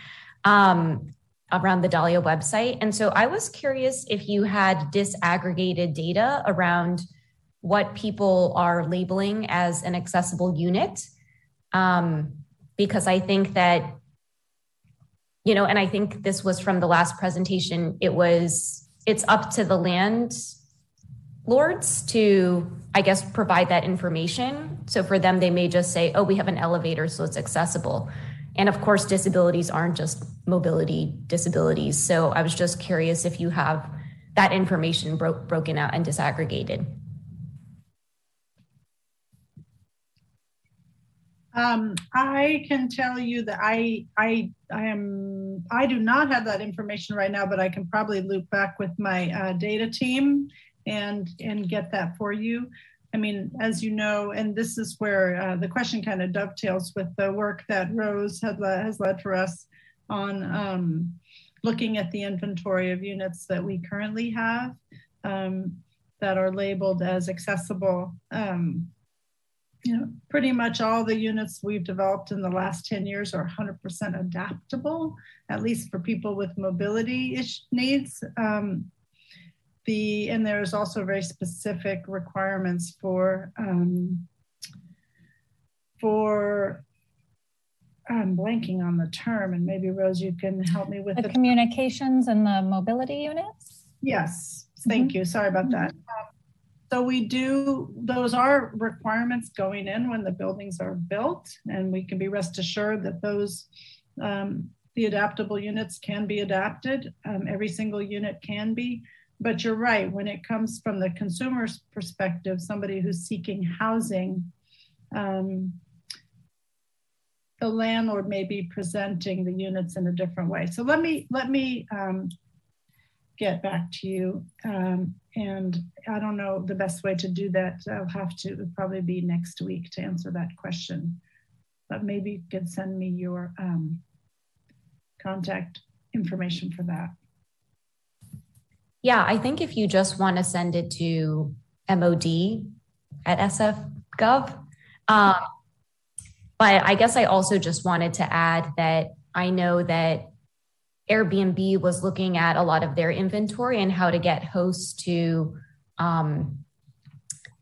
um, around the Dahlia website. And so I was curious if you had disaggregated data around what people are labeling as an accessible unit. Um, because I think that you know, and I think this was from the last presentation, it was, it's up to the land lords to, I guess, provide that information. So for them, they may just say, oh, we have an elevator, so it's accessible. And of course, disabilities aren't just mobility disabilities. So I was just curious if you have that information bro- broken out and disaggregated. Um, I can tell you that I I I am I do not have that information right now, but I can probably loop back with my uh, data team and and get that for you. I mean, as you know, and this is where uh, the question kind of dovetails with the work that Rose had, has led for us on um, looking at the inventory of units that we currently have um, that are labeled as accessible. Um, you know, pretty much all the units we've developed in the last 10 years are 100% adaptable, at least for people with mobility needs. Um, the and there's also very specific requirements for um, for I'm blanking on the term, and maybe Rose, you can help me with the, the communications and the mobility units. Yes, thank mm-hmm. you. Sorry about that. Mm-hmm. So we do, those are requirements going in when the buildings are built, and we can be rest assured that those, um, the adaptable units can be adapted. Um, every single unit can be. But you're right, when it comes from the consumer's perspective, somebody who's seeking housing, um, the landlord may be presenting the units in a different way. So let me let me um, get back to you. Um, and I don't know the best way to do that. I'll have to probably be next week to answer that question. But maybe you could send me your um, contact information for that. Yeah, I think if you just want to send it to MOD at SF.gov. Um, but I guess I also just wanted to add that I know that Airbnb was looking at a lot of their inventory and how to get hosts to um,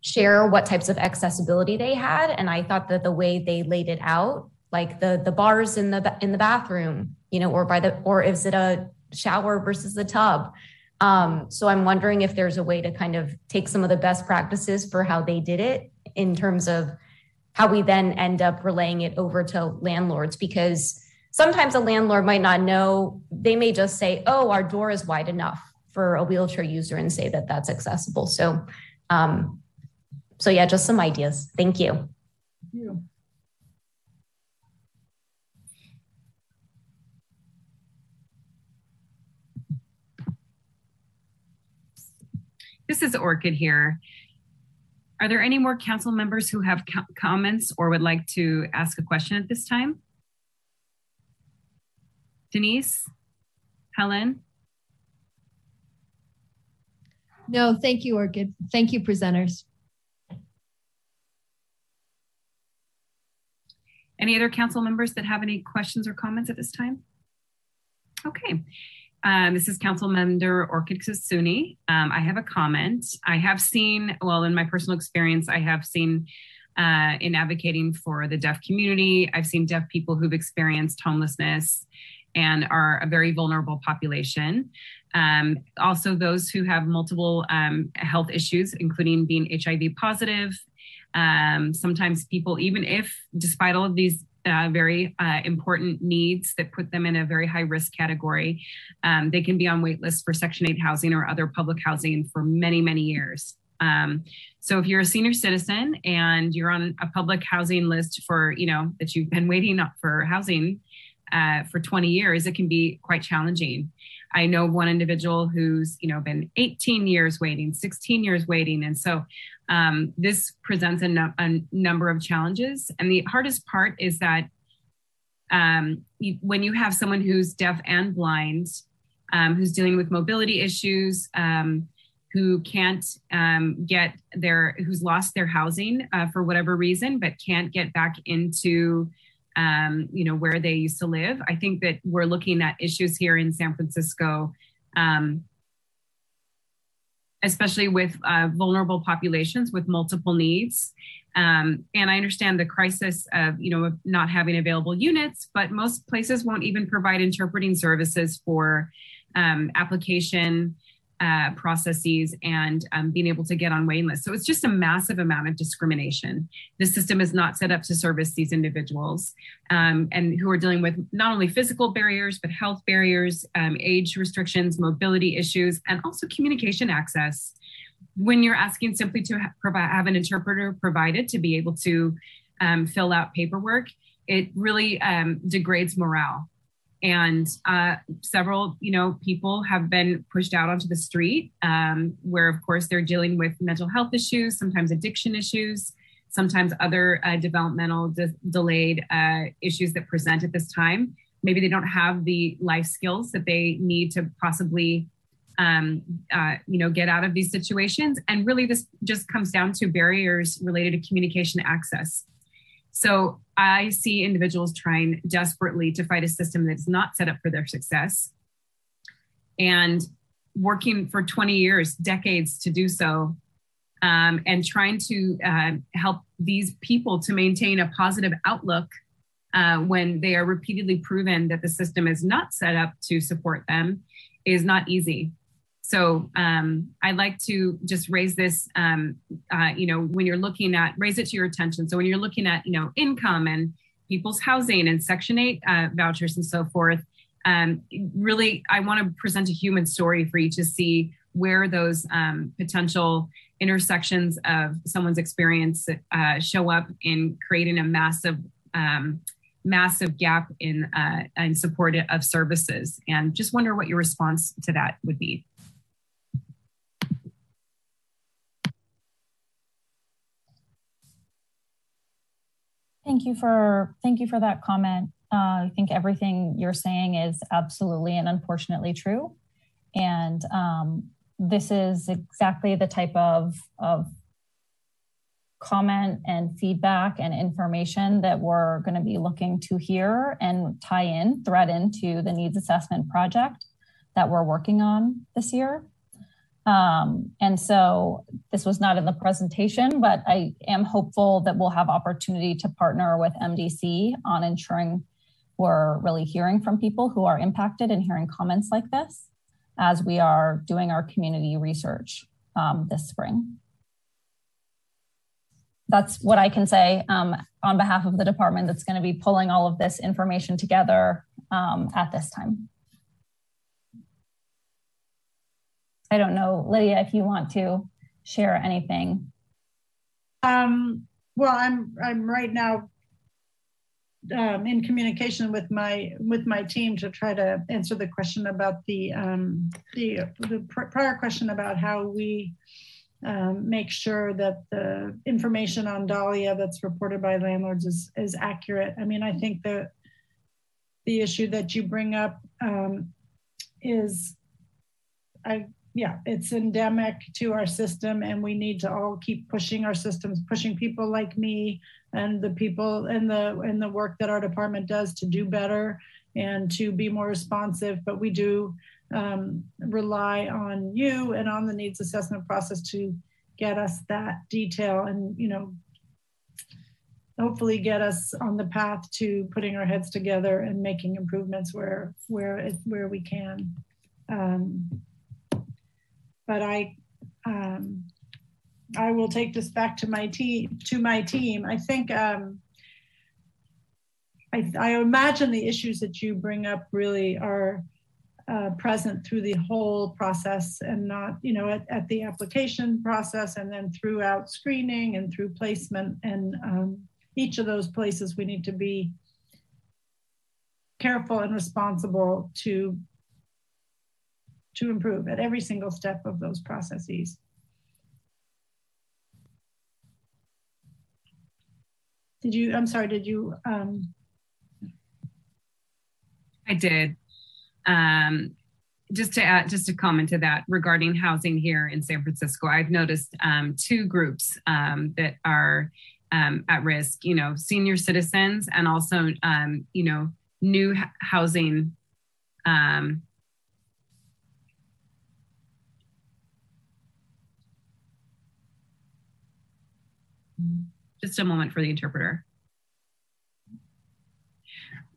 share what types of accessibility they had. And I thought that the way they laid it out, like the the bars in the in the bathroom, you know, or by the or is it a shower versus the tub? Um, so I'm wondering if there's a way to kind of take some of the best practices for how they did it in terms of how we then end up relaying it over to landlords because sometimes a landlord might not know. They may just say, oh, our door is wide enough for a wheelchair user and say that that's accessible. So, um, so yeah, just some ideas. Thank you. Thank you. This is Orkid here. Are there any more council members who have co comments or would like to ask a question at this time? Denise? Helen? No, thank you, Orkid. Thank you, presenters. Any other council members that have any questions or comments at this time? Okay. Um, this is Council Member Orkid Sassouni. Um, I have a comment. I have seen, well, in my personal experience, I have seen uh, in advocating for the deaf community, I've seen deaf people who've experienced homelessness and are a very vulnerable population. Um, also, those who have multiple um, health issues, including being HIV positive. Um, sometimes people, even if, despite all of these uh, very uh, important needs that put them in a very high risk category, um, they can be on wait lists for Section 8 housing or other public housing for many, many years. Um, so if you're a senior citizen and you're on a public housing list for, you know, that you've been waiting for housing uh, for 20 years, it can be quite challenging. I know one individual who's you know been 18 years waiting, 16 years waiting, and so um, this presents a, no- a, number of challenges. And the hardest part is that um, you, when you have someone who's deaf and blind, um, who's dealing with mobility issues, um, who can't um, get their, who's lost their housing uh, for whatever reason, but can't get back into um, you know, where they used to live. I think that we're looking at issues here in San Francisco, um, especially with uh, vulnerable populations with multiple needs. Um, and I understand the crisis of, you know, of not having available units, but most places won't even provide interpreting services for um, application uh, processes and um, being able to get on waiting lists. So it's just a massive amount of discrimination. The system is not set up to service these individuals um, and who are dealing with not only physical barriers, but health barriers, um, age restrictions, mobility issues, and also communication access. When you're asking simply to ha- provide, have an interpreter provided to be able to um, fill out paperwork, it really um, degrades morale and uh, several, you know, people have been pushed out onto the street, um, where of course they're dealing with mental health issues, sometimes addiction issues, sometimes other uh, developmental de- delayed uh, issues that present at this time. Maybe they don't have the life skills that they need to possibly, um, uh, you know, get out of these situations. And really, this just comes down to barriers related to communication access. So I see individuals trying desperately to fight a system that's not set up for their success and working for 20 years, decades to do so, um, and trying to uh, help these people to maintain a positive outlook uh, when they are repeatedly proven that the system is not set up to support them is not easy. So um, I'd like to just raise this, um, uh, you know, when you're looking at, raise it to your attention. So when you're looking at, you know, income and people's housing and Section 8 uh, vouchers and so forth, um, really, I want to present a human story for you to see where those um, potential intersections of someone's experience uh, show up in creating a massive um, massive gap in uh, in support of services and just wonder what your response to that would be Thank you for thank you for that comment. Uh, I think everything you're saying is absolutely and unfortunately true, and um, this is exactly the type of of comment and feedback and information that we're going to be looking to hear and tie in, thread into the needs assessment project that we're working on this year. Um, and so this was not in the presentation, but I am hopeful that we'll have opportunity to partner with MDC on ensuring we're really hearing from people who are impacted and hearing comments like this as we are doing our community research um, this spring. That's what I can say um, on behalf of the department that's going to be pulling all of this information together um, at this time. I don't know, Lydia, if you want to share anything. Um, well, I'm I'm right now um, in communication with my with my team to try to answer the question about the um, the, the pr prior question about how we um, make sure that the information on Dahlia that's reported by landlords is is accurate. I mean, I think that the issue that you bring up um, is I yeah, it's endemic to our system, and we need to all keep pushing our systems, pushing people like me and the people and the and the work that our department does to do better and to be more responsive. But we do um, rely on you and on the needs assessment process to get us that detail and you know hopefully get us on the path to putting our heads together and making improvements where where where we can. Um, but I, um, I will take this back to my team. To my team, I think um, I, I, imagine the issues that you bring up really are uh, present through the whole process, and not you know at, at, the application process, and then throughout screening and through placement. And um, each of those places, we need to be careful and responsible to to improve at every single step of those processes. Did you, I'm sorry, did you? Um... I did. Um, just to add, just to comment to that regarding housing here in San Francisco, I've noticed um, two groups um, that are um, at risk. You know, senior citizens and also um, you know new housing um, Just a moment for the interpreter.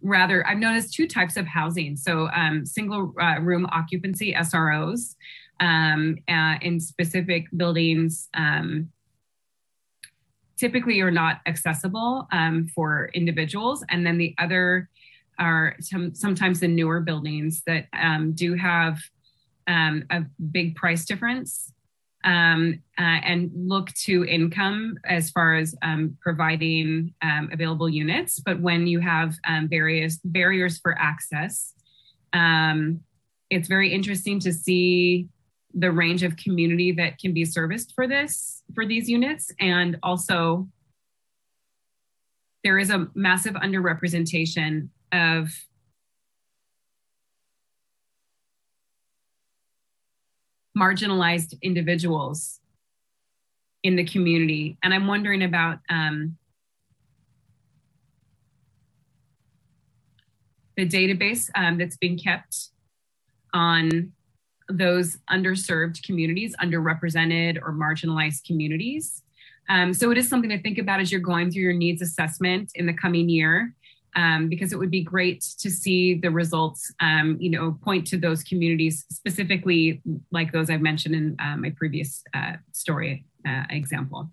Rather, I've noticed two types of housing. So um, single uh, room occupancy, SROs, um, uh, in specific buildings um, typically are not accessible um, for individuals. And then the other are some, sometimes the newer buildings that um, do have um, a big price difference um, uh, and look to income as far as um, providing um, available units. But when you have um, various barriers for access, Um, it's very interesting to see the range of community that can be serviced for this, for these units. And also there is a massive underrepresentation of marginalized individuals in the community. And I'm wondering about um, the database um, that's being kept on those underserved communities, underrepresented or marginalized communities. Um, so it is something to think about as you're going through your needs assessment in the coming year, um, because it would be great to see the results, um, you know, point to those communities specifically like those I've mentioned in uh, my previous uh, story uh, example.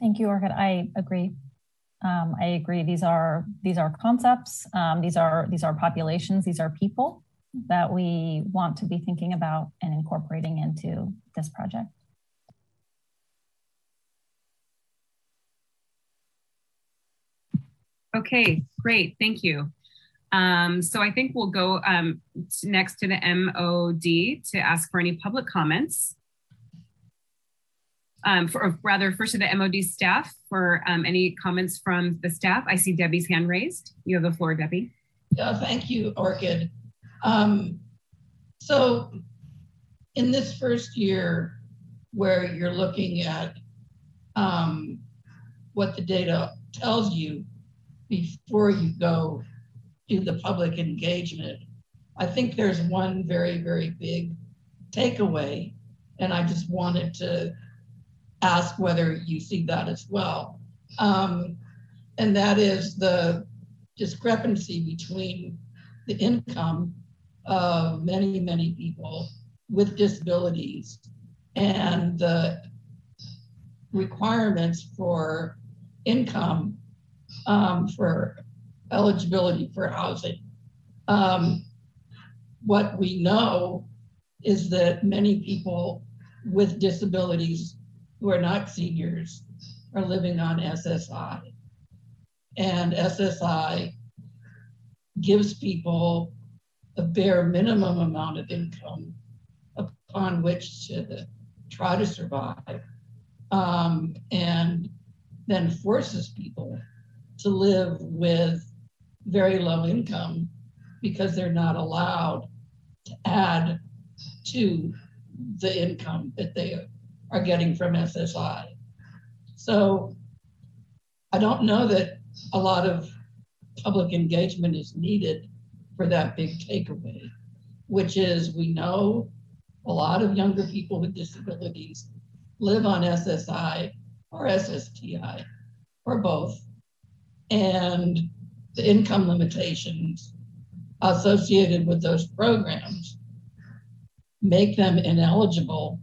Thank you, Orkid. I agree. Um, I agree. These are these are concepts. Um, these are these are populations. These are people that we want to be thinking about and incorporating into this project. Okay, great. Thank you. Um, so I think we'll go um, next to the MOD to ask for any public comments um, for, rather first to the MOD staff for um, any comments from the staff. I see Debbie's hand raised. You have the floor, Debbie. Yeah, thank you, Orkid. Um, so in this first year where you're looking at um, what the data tells you before you go do the public engagement, I think there's one very, very big takeaway. And I just wanted to ask whether you see that as well. Um, and that is the discrepancy between the income of many, many people with disabilities and the requirements for income um, for eligibility for housing. Um, what we know is that many people with disabilities who are not seniors are living on SSI. And SSI gives people a bare minimum amount of income upon which to try to survive, um, and then forces people to live with very low income because they're not allowed to add to the income that they are getting from SSI. So I don't know that a lot of public engagement is needed for that big takeaway, which is we know a lot of younger people with disabilities live on SSI or SSDI or both. And the income limitations associated with those programs make them ineligible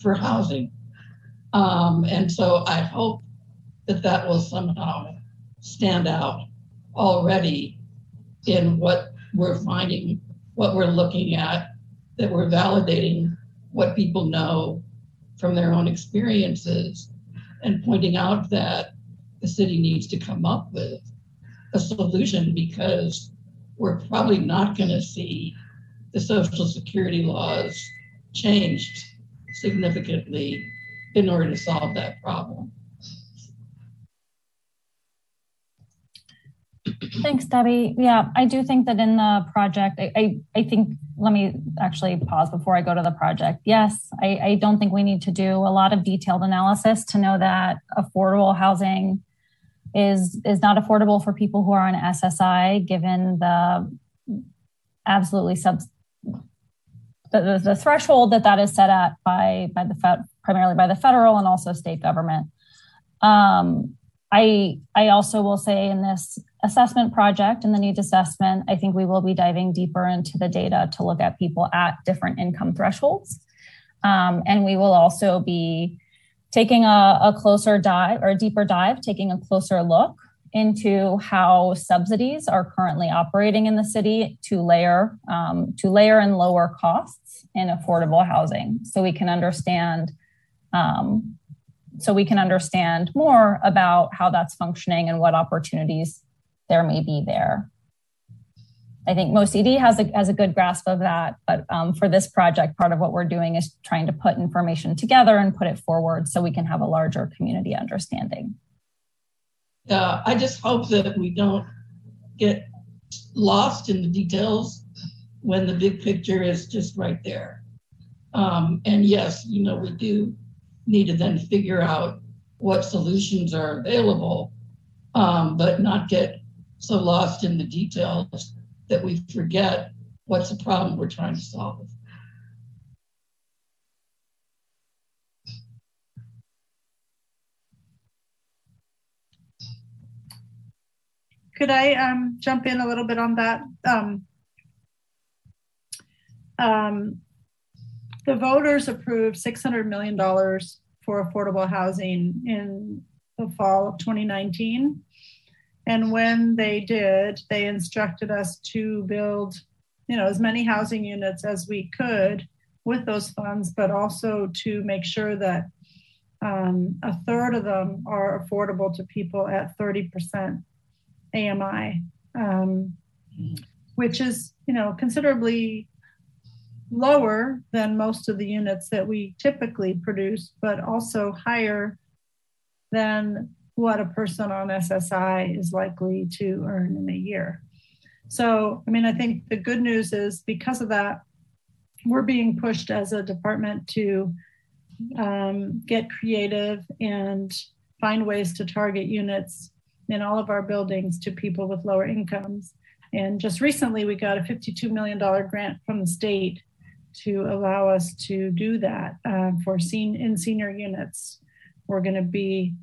for housing. Um, and so I hope that that will somehow stand out already in what we're finding, what we're looking at, that we're validating what people know from their own experiences and pointing out that the city needs to come up with a solution because we're probably not going to see the social security laws changed significantly in order to solve that problem. Thanks, Debbie. Yeah, I do think that in the project, I, I, I, think, let me actually pause before I go to the project. Yes, I, I don't think we need to do a lot of detailed analysis to know that affordable housing is, is not affordable for people who are on SSI, given the absolutely sub, the, the, threshold that that is set at by by the fed, primarily by the federal and also state government. Um, I I also will say in this assessment project and the needs assessment, I think we will be diving deeper into the data to look at people at different income thresholds, um, and we will also be taking a, a closer dive or a deeper dive, taking a closer look into how subsidies are currently operating in the city to layer um, to layer and lower costs in affordable housing, so we can understand um, so we can understand more about how that's functioning and what opportunities there may be there. I think MOHCD has a, has a good grasp of that, but um, for this project, part of what we're doing is trying to put information together and put it forward so we can have a larger community understanding. I just hope that we don't get lost in the details when the big picture is just right there. Um, and yes, you know, we do need to then figure out what solutions are available, um, but not get so lost in the details that we forget what's the problem we're trying to solve. Could I um, jump in a little bit on that? Um, um, the voters approved $600 million for affordable housing in the fall of 2019. And when they did, they instructed us to build, you know, as many housing units as we could with those funds, but also to make sure that um, a third of them are affordable to people at 30% AMI, um, which is, you know, considerably lower than most of the units that we typically produce, but also higher than what a person on SSI is likely to earn in a year. So, I mean, I think the good news is because of that, we're being pushed as a department to um, get creative and find ways to target units in all of our buildings to people with lower incomes. And just recently, we got a $52 million grant from the state to allow us to do that uh, for sen- in senior units. We're going to be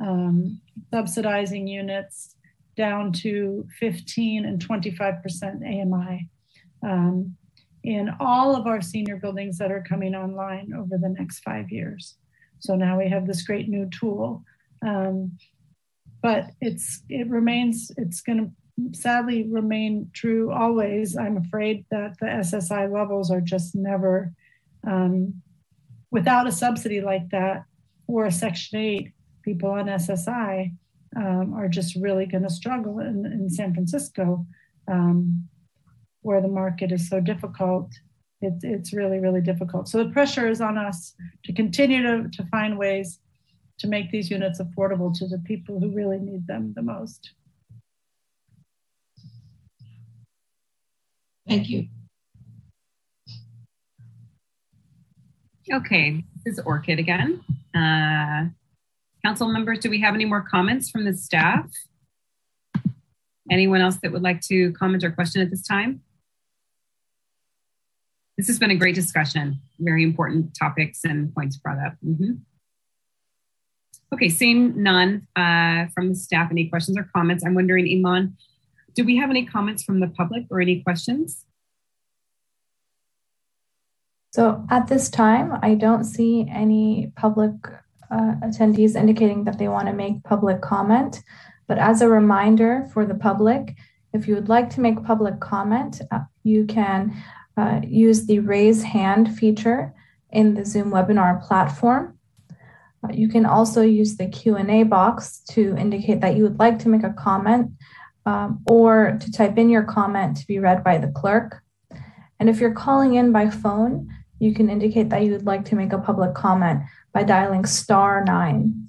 um, subsidizing units down to 15 and 25% AMI um, in all of our senior buildings that are coming online over the next five years. So now we have this great new tool. Um, but it's it remains it's going to sadly remain true always. I'm afraid that the SSI levels are just never um, without a subsidy like that or a Section 8 people on SSI um, are just really going to struggle in, in, San Francisco, um, where the market is so difficult. It, it's really, really difficult. So the pressure is on us to continue to, to find ways to make these units affordable to the people who really need them the most. Thank you. Okay, this is Orkid again. Uh, Council members, do we have any more comments from the staff? Anyone else that would like to comment or question at this time? This has been a great discussion, very important topics and points brought up. Mm -hmm. Okay, seeing none uh, from the staff, any questions or comments? I'm wondering, Iman, do we have any comments from the public or any questions? So at this time, I don't see any public uh, attendees indicating that they want to make public comment. But as a reminder for the public, if you would like to make public comment, uh, you can uh, use the raise hand feature in the Zoom webinar platform. Uh, you can also use the Q&A box to indicate that you would like to make a comment um, or to type in your comment to be read by the clerk. And if you're calling in by phone, you can indicate that you would like to make a public comment by dialing star nine.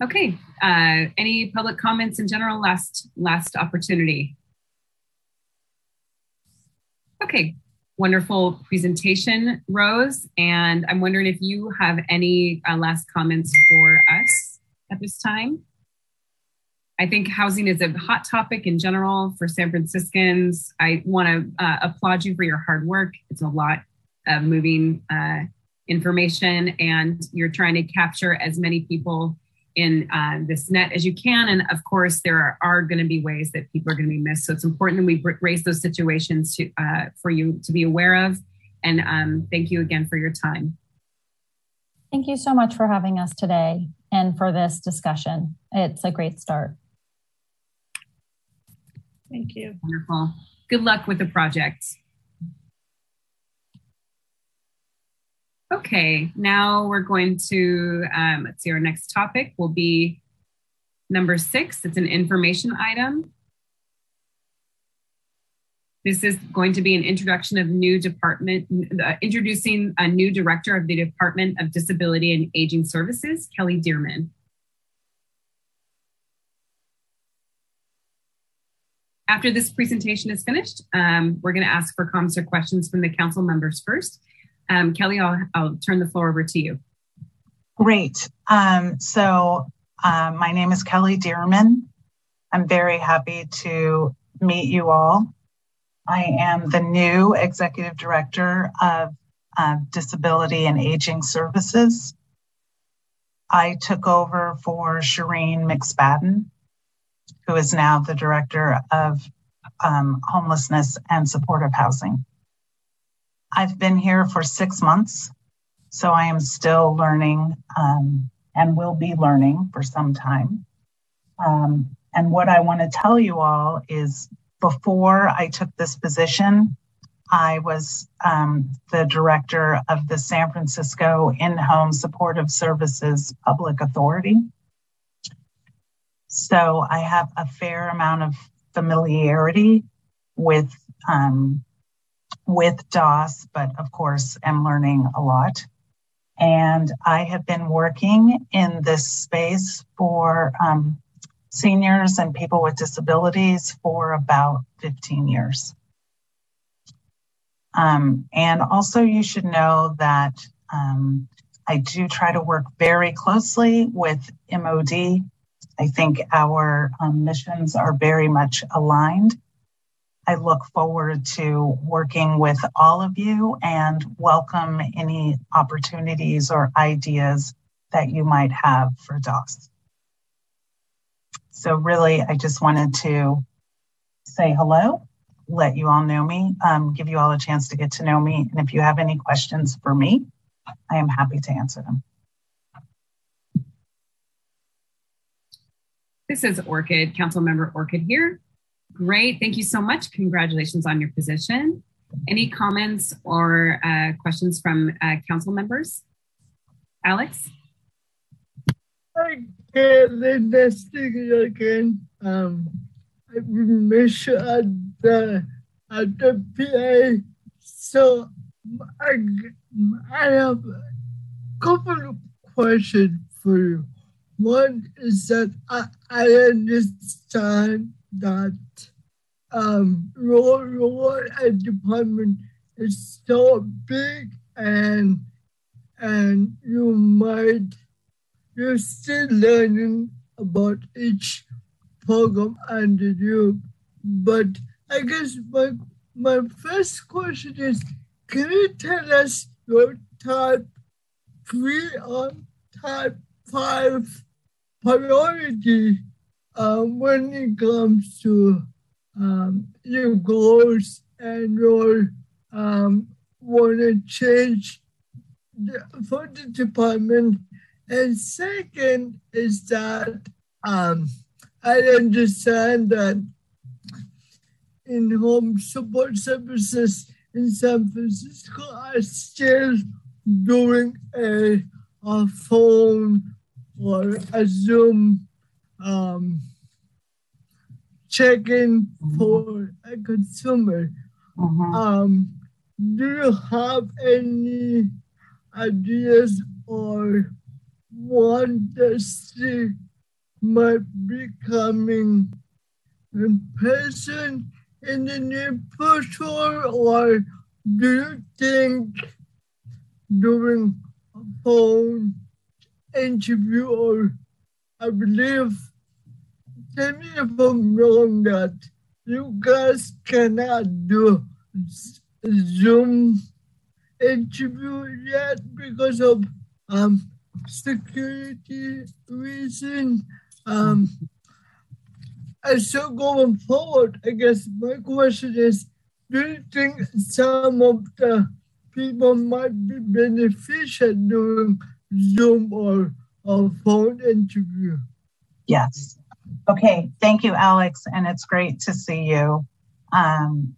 Okay, uh, any public comments in general? Last, last opportunity. Okay, wonderful presentation, Rose. And I'm wondering if you have any uh, last comments for us at this time. I think housing is a hot topic in general for San Franciscans. I want to uh, applaud you for your hard work. It's a lot of moving uh, information, and you're trying to capture as many people in uh, this net as you can. And of course, there are, are going to be ways that people are going to be missed. So it's important that we raise those situations to, uh, for you to be aware of. And um, thank you again for your time. Thank you so much for having us today and for this discussion. It's a great start. Thank you. Wonderful. Good luck with the project. Okay, now we're going to, um, let's see, our next topic will be number six. It's an information item. This is going to be an introduction of new department, uh, introducing a new director of the Department of Disability and Aging Services, Kelly Dearman. After this presentation is finished, um, we're going to ask for comments or questions from the council members first. Um, Kelly, I'll, I'll turn the floor over to you. Great. Um, so uh, my name is Kelly Dearman. I'm very happy to meet you all. I am the new executive director of uh, Disability and Aging Services. I took over for Shireen McSpadden, who is now the director of um, homelessness and supportive housing. I've been here for six months, so I am still learning um, and will be learning for some time. Um, and what I want to tell you all is before I took this position, I was um, the director of the San Francisco In Home Supportive Services Public Authority. So I have a fair amount of familiarity with um, with DOS, but of course am learning a lot. And I have been working in this space for um, seniors and people with disabilities for about 15 years. Um, and also, you should know that um, I do try to work very closely with MOD. I think our um, missions are very much aligned. I look forward to working with all of you and welcome any opportunities or ideas that you might have for DOS. So, really, I just wanted to say hello, let you all know me, um, give you all a chance to get to know me. And if you have any questions for me, I am happy to answer them. This is Orkid, Council Member Orkid here. Great. Thank you so much. Congratulations on your position. Any comments or uh, questions from uh, council members? Alex? Okay, let's take it again. Um, I miss at the at the PA. So I, I have a couple of questions for you. One is that I, I understand that um, your, your department is so big and and you might you're still learning about each program under you. But I guess my, my first question is, can you tell us your type three or type five priority uh, when it comes to um, your goals and your um, want to change the, for the department. And second is that um, I understand that in home support services in San Francisco are still doing a, a phone or a Zoom um, check-in for a consumer. Mm-hmm. Um, do you have any ideas or want to see might be coming in person in the near future, or do you think during a phone interview, or I believe, tell me if I'm wrong, that you guys cannot do Zoom interview yet because of um, security reason. Um, and so going forward, I guess my question is, do you think some of the people might be beneficial doing Zoom or a phone interview? Yes. Okay. Thank you, Alex. And it's great to see you. Um,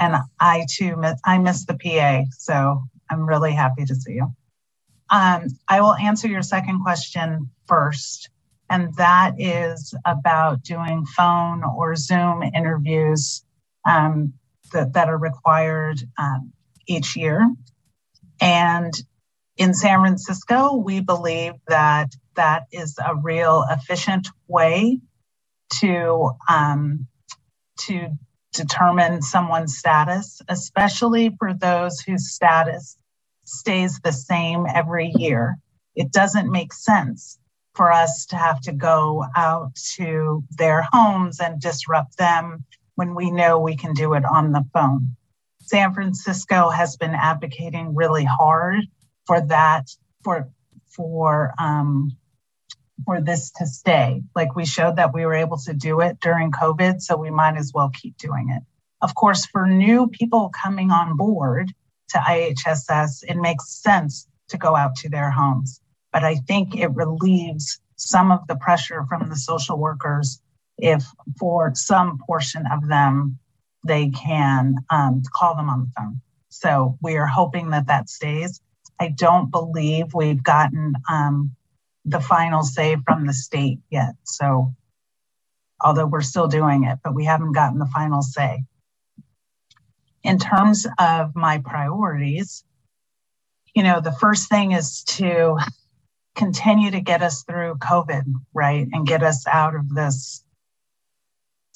and I too, miss, I miss the PA. So I'm really happy to see you. Um, I will answer your second question first, and that is about doing phone or Zoom interviews um, that, that are required um, each year. And in San Francisco, we believe that that is a real efficient way to um, to determine someone's status, especially for those whose status stays the same every year. It doesn't make sense for us to have to go out to their homes and disrupt them when we know we can do it on the phone. San Francisco has been advocating really hard for that, for for um, for this to stay. Like we showed that we were able to do it during COVID, so we might as well keep doing it. Of course, for new people coming on board to IHSS, it makes sense to go out to their homes. But I think it relieves some of the pressure from the social workers if for some portion of them they can um, call them on the phone. So we are hoping that that stays. I don't believe we've gotten um, the final say from the state yet. So, although we're still doing it, but we haven't gotten the final say. In terms of my priorities, you know, the first thing is to continue to get us through COVID, right? And get us out of this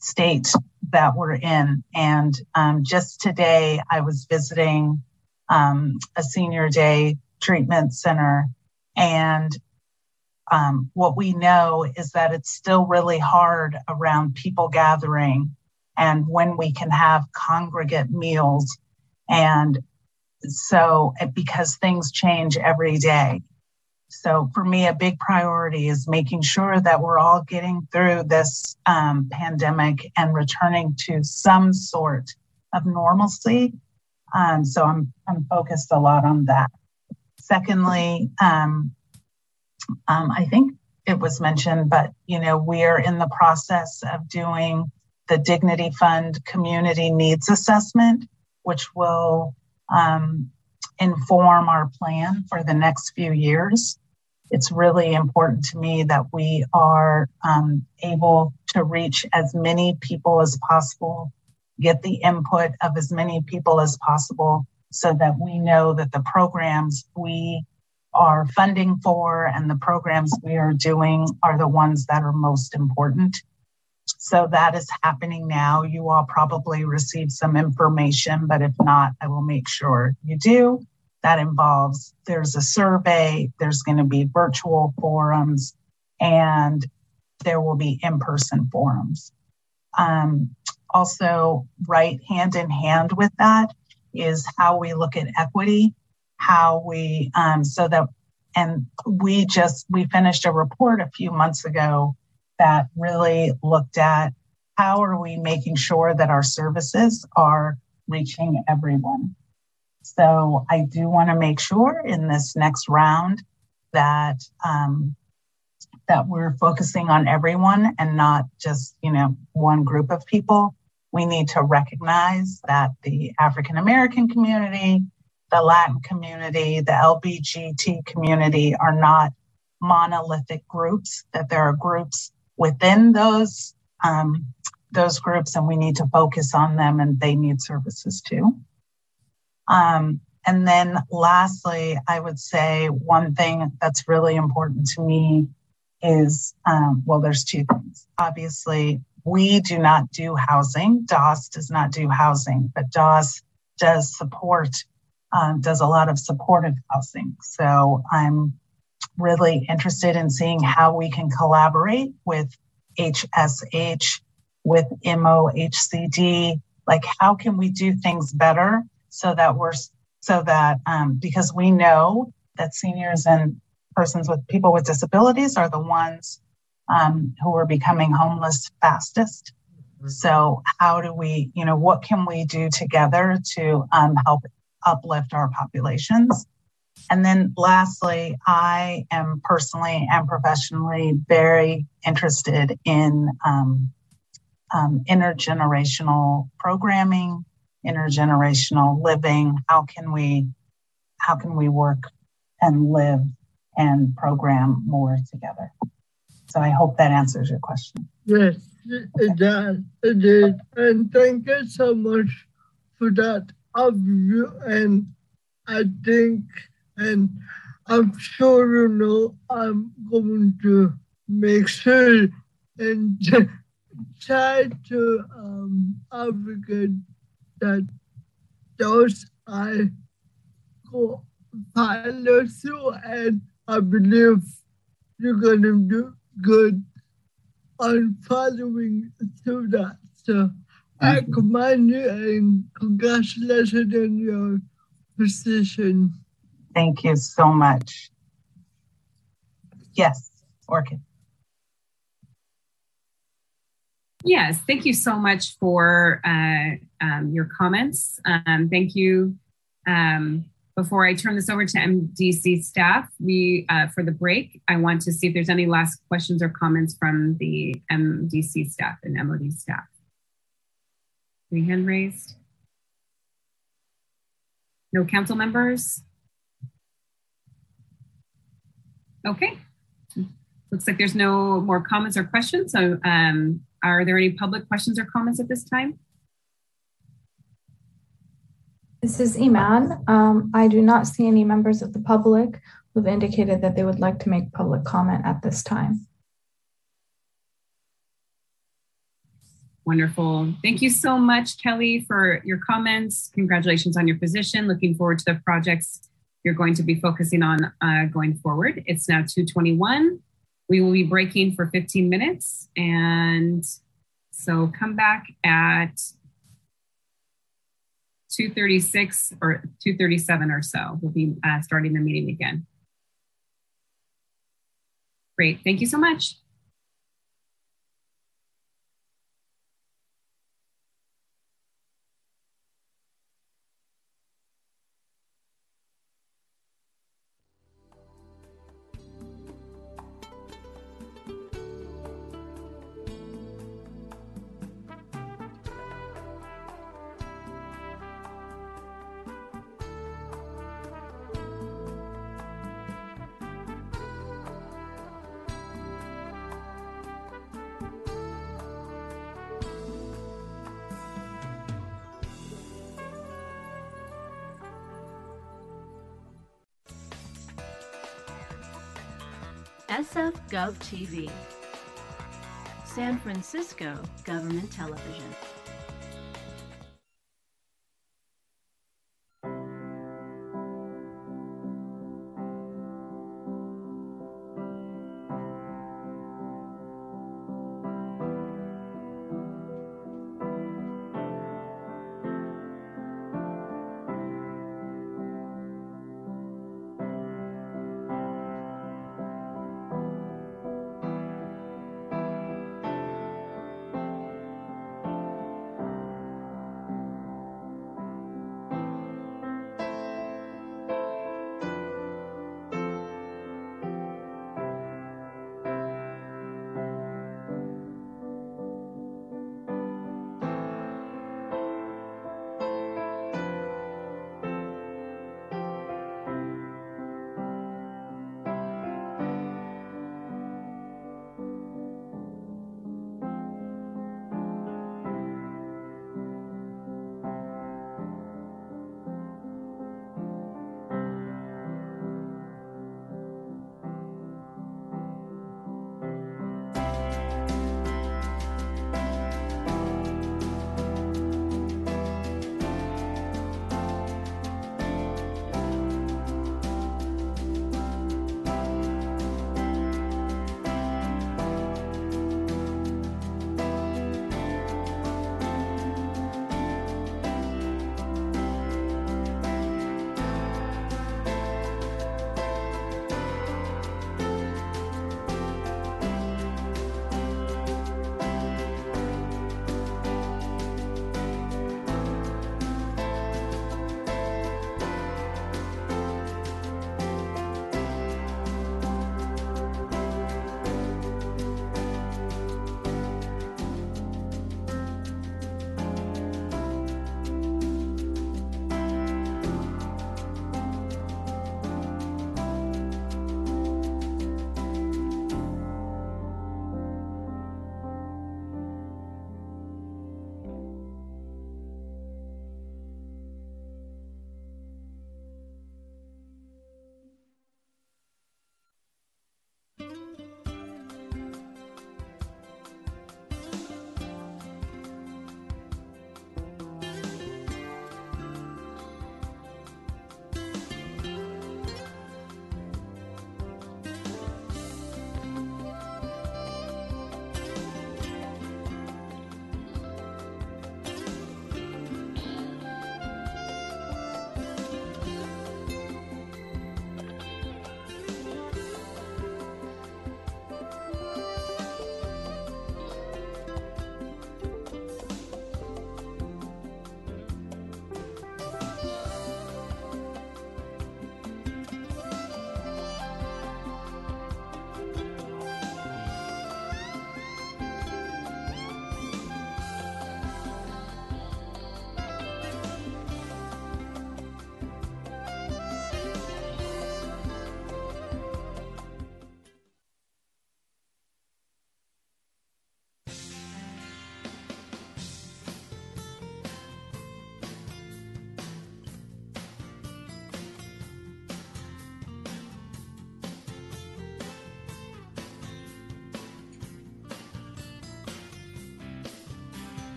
state that we're in. And um, just today, I was visiting um, a senior day treatment center, and um, what we know is that it's still really hard around people gathering and when we can have congregate meals. And so, because things change every day. So, for me, a big priority is making sure that we're all getting through this um, pandemic and returning to some sort of normalcy. Um, so, I'm, I'm focused a lot on that. Secondly, um, um, I think it was mentioned, but you know, we're in the process of doing the Dignity Fund Community Needs Assessment, which will um, inform our plan for the next few years. It's really important to me that we are um, able to reach as many people as possible, get the input of as many people as possible, so that we know that the programs we are funding for and the programs we are doing are the ones that are most important. So that is happening now. You all probably received some information, but if not, I will make sure you do. That involves there's a survey, there's going to be virtual forums, and there will be in person forums. Um, also, right hand in hand with that is how we look at equity how we um, so that and we just we finished a report a few months ago that really looked at how are we making sure that our services are reaching everyone. So i do want to make sure in this next round that um, that we're focusing on everyone and not just you know one group of people we need to recognize that the african american community the Latin community, the LBGT community are not monolithic groups, that there are groups within those um, those groups and we need to focus on them and they need services too. Um, and then lastly, I would say one thing that's really important to me is um, well, there's two things. Obviously, we do not do housing. DOS does not do housing, but DOS does support um, does a lot of supportive housing. So I'm really interested in seeing how we can collaborate with HSH, with MOHCD. Like, how can we do things better so that we're so that um, because we know that seniors and persons with people with disabilities are the ones um, who are becoming homeless fastest. Mm-hmm. So, how do we, you know, what can we do together to um, help uplift our populations. And then lastly, I am personally and professionally very interested in um, um, intergenerational programming, intergenerational living. How can we how can we work and live and program more together. So I hope that answers your question. Yes, it does. It did. And thank you so much for that overview. And I think, and I'm sure you know, I'm going to make sure and [LAUGHS] try to um, advocate that those I go follow through and I believe you're going to do good on following through that. So I commend you and congratulations on your position. Thank you so much. Yes, Orkid. Yes, thank you so much for uh, um, your comments. Um, thank you. Um, before I turn this over to MDC staff, we uh, for the break, I want to see if there's any last questions or comments from the MDC staff and MOD staff. Any hand raised? No council members? Okay. Looks like there's no more comments or questions. So um, are there any public questions or comments at this time? This is Iman. Um, I do not see any members of the public who've indicated that they would like to make public comment at this time. Wonderful. Thank you so much, Kelly, for your comments. Congratulations on your position. Looking forward to the projects you're going to be focusing on uh, going forward. It's now 221. We will be breaking for 15 minutes. And so come back at 236 or 237 or so. We'll be uh, starting the meeting again. Great. Thank you so much. Gov TV, San Francisco Government Television.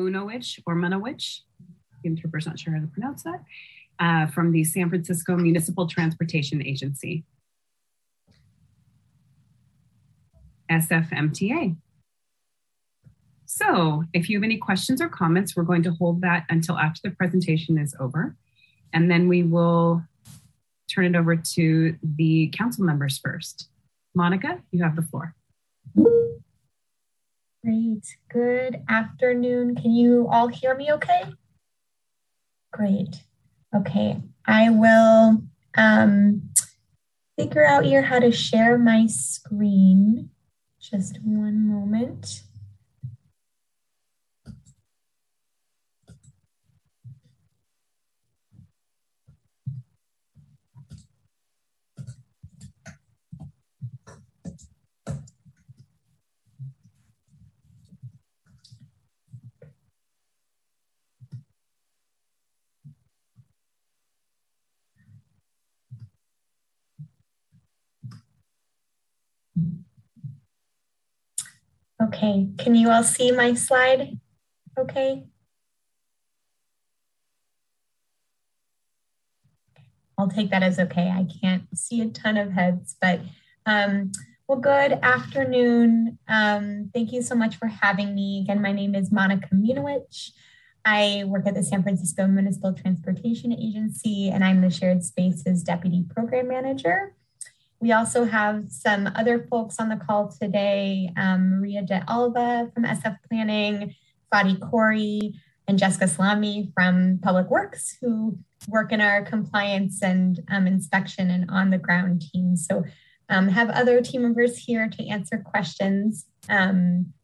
Munowich or Munowich, interpreter's not sure how to pronounce that, uh, from the San Francisco Municipal Transportation Agency. SFMTA. So if you have any questions or comments, we're going to hold that until after the presentation is over. And then we will turn it over to the council members first. Monica, you have the floor. Great. Good afternoon. Can you all hear me okay? Great. Okay. I will um, figure out here how to share my screen. Just one moment. Okay, can you all see my slide? Okay. I'll take that as okay. I can't see a ton of heads, but um, well, good afternoon. Um, thank you so much for having me. Again, my name is Monica Munowich. I work at the San Francisco Municipal Transportation Agency, and I'm the Shared Spaces Deputy Program Manager. We also have some other folks on the call today um, Maria De Alva from SF Planning, Fadi Corey, and Jessica Salami from Public Works, who work in our compliance and um, inspection and on the ground teams. So, um, have other team members here to answer questions um,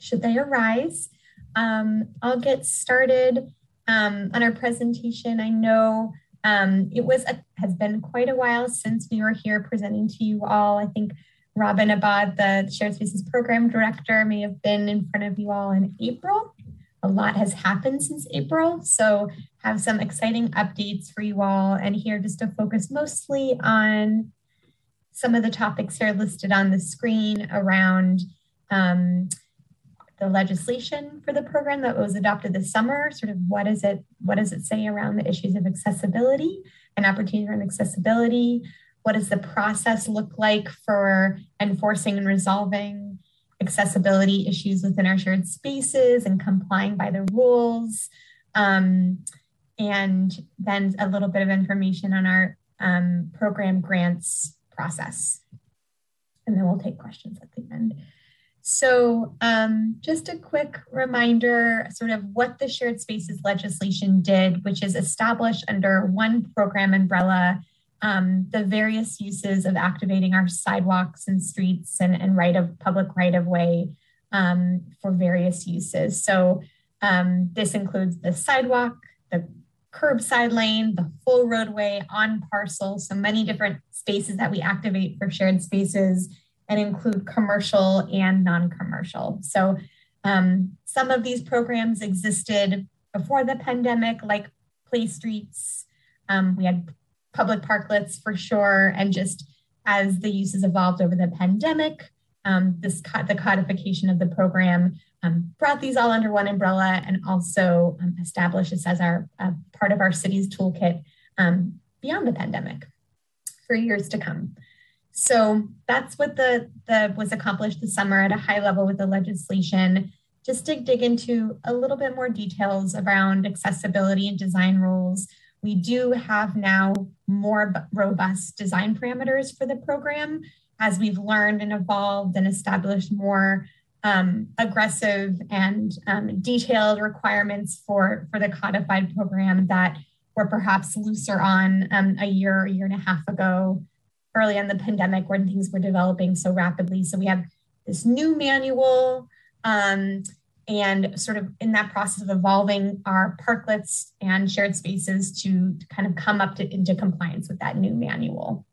should they arise. Um, I'll get started um, on our presentation. I know um, it was a, has been quite a while since we were here presenting to you all. I think Robin Abad, the Shared Spaces Program Director, may have been in front of you all in April. A lot has happened since April, so have some exciting updates for you all. And here just to focus mostly on some of the topics here listed on the screen around um, the legislation for the program that was adopted this summer sort of what is it what does it say around the issues of accessibility and opportunity around accessibility? What does the process look like for enforcing and resolving accessibility issues within our shared spaces and complying by the rules? Um, and then a little bit of information on our um, program grants process. And then we'll take questions at the end so, um, just a quick reminder sort of what the shared spaces legislation did, which is establish under one program umbrella um, the various uses of activating our sidewalks and streets and, and right of public right of way um, for various uses. So, um, this includes the sidewalk, the curbside lane, the full roadway on parcel, so many different spaces that we activate for shared spaces and include commercial and non-commercial. So um, some of these programs existed before the pandemic, like play streets. Um, we had public parklets for sure, and just as the uses evolved over the pandemic, um, this the codification of the program um, brought these all under one umbrella and also um, established this as our uh, part of our city's toolkit um, beyond the pandemic for years to come. So that's what the, the was accomplished this summer at a high level with the legislation. Just to dig into a little bit more details around accessibility and design rules, we do have now more robust design parameters for the program as we've learned and evolved and established more um, aggressive and um, detailed requirements for, for the codified program that were perhaps looser on um, a year, a year and a half ago, early in the pandemic when things were developing so rapidly. So we have this new manual um, and sort of in that process of evolving our parklets and shared spaces to kind of come up to, into compliance with that new manual.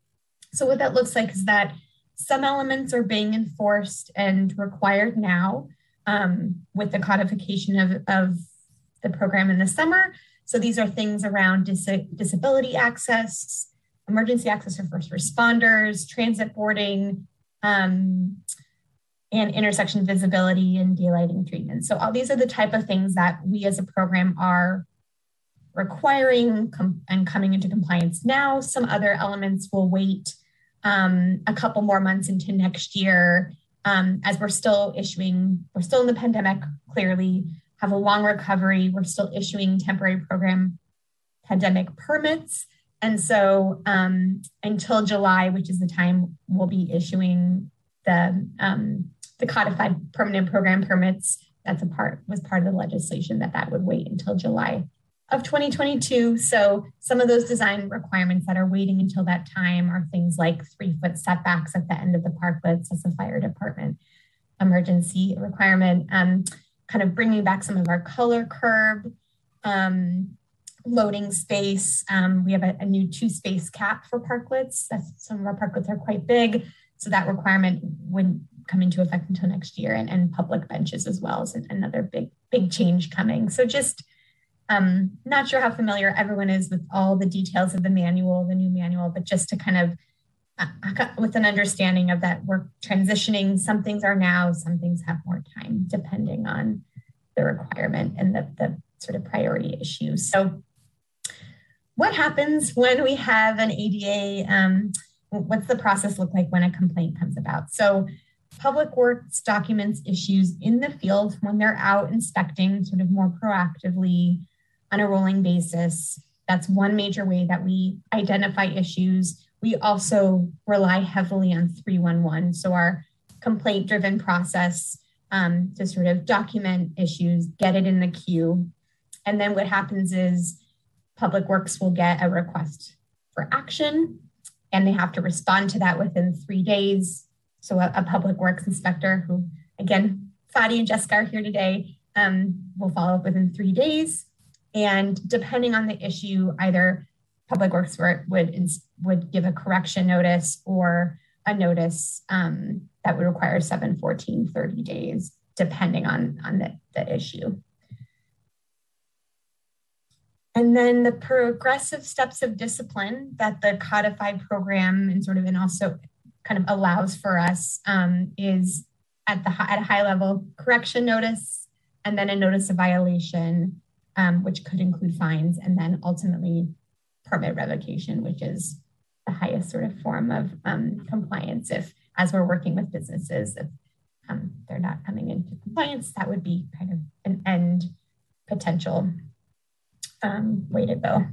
So what that looks like is that some elements are being enforced and required now um, with the codification of, of the program in the summer. So these are things around dis disability access, emergency access for first responders, transit boarding, um, and intersection visibility and daylighting treatment. So all these are the type of things that we as a program are requiring and coming into compliance now. Some other elements will wait um, a couple more months into next year um, as we're still issuing, we're still in the pandemic, clearly have a long recovery. We're still issuing temporary program pandemic permits. And so um, until July, which is the time we'll be issuing the, um, the codified permanent program permits, that's a part, was part of the legislation that that would wait until July of 2022. So some of those design requirements that are waiting until that time are things like three foot setbacks at the end of the parklets as a fire department emergency requirement, um, kind of bringing back some of our color curb, um, loading space. Um, we have a, a, new two space cap for parklets. That's, some of our parklets are quite big. So that requirement wouldn't come into effect until next year and, and public benches as well is another big, big change coming. So just um, not sure how familiar everyone is with all the details of the manual, the new manual, but just to kind of uh, with an understanding of that we're transitioning. Some things are now, some things have more time, depending on the requirement and the, the sort of priority issues. So, what happens when we have an ADA? Um, what's the process look like when a complaint comes about? So, Public Works documents issues in the field when they're out inspecting, sort of more proactively on a rolling basis. That's one major way that we identify issues. We also rely heavily on 311. So, our complaint driven process um, to sort of document issues, get it in the queue. And then what happens is Public Works will get a request for action and they have to respond to that within three days. So, a, a Public Works inspector who, again, Fadi and Jessica are here today, um, will follow up within three days. And depending on the issue, either Public Works would, would give a correction notice or a notice um, that would require 7, 14, 30 days, depending on, on the, the issue. And then the progressive steps of discipline that the codified program and sort of and also kind of allows for us um, is at the at a high level correction notice and then a notice of violation um, which could include fines, and then ultimately permit revocation, which is the highest sort of form of um, compliance. If, as we're working with businesses, if um, they're not coming into compliance, that would be kind of an end potential um, way to go.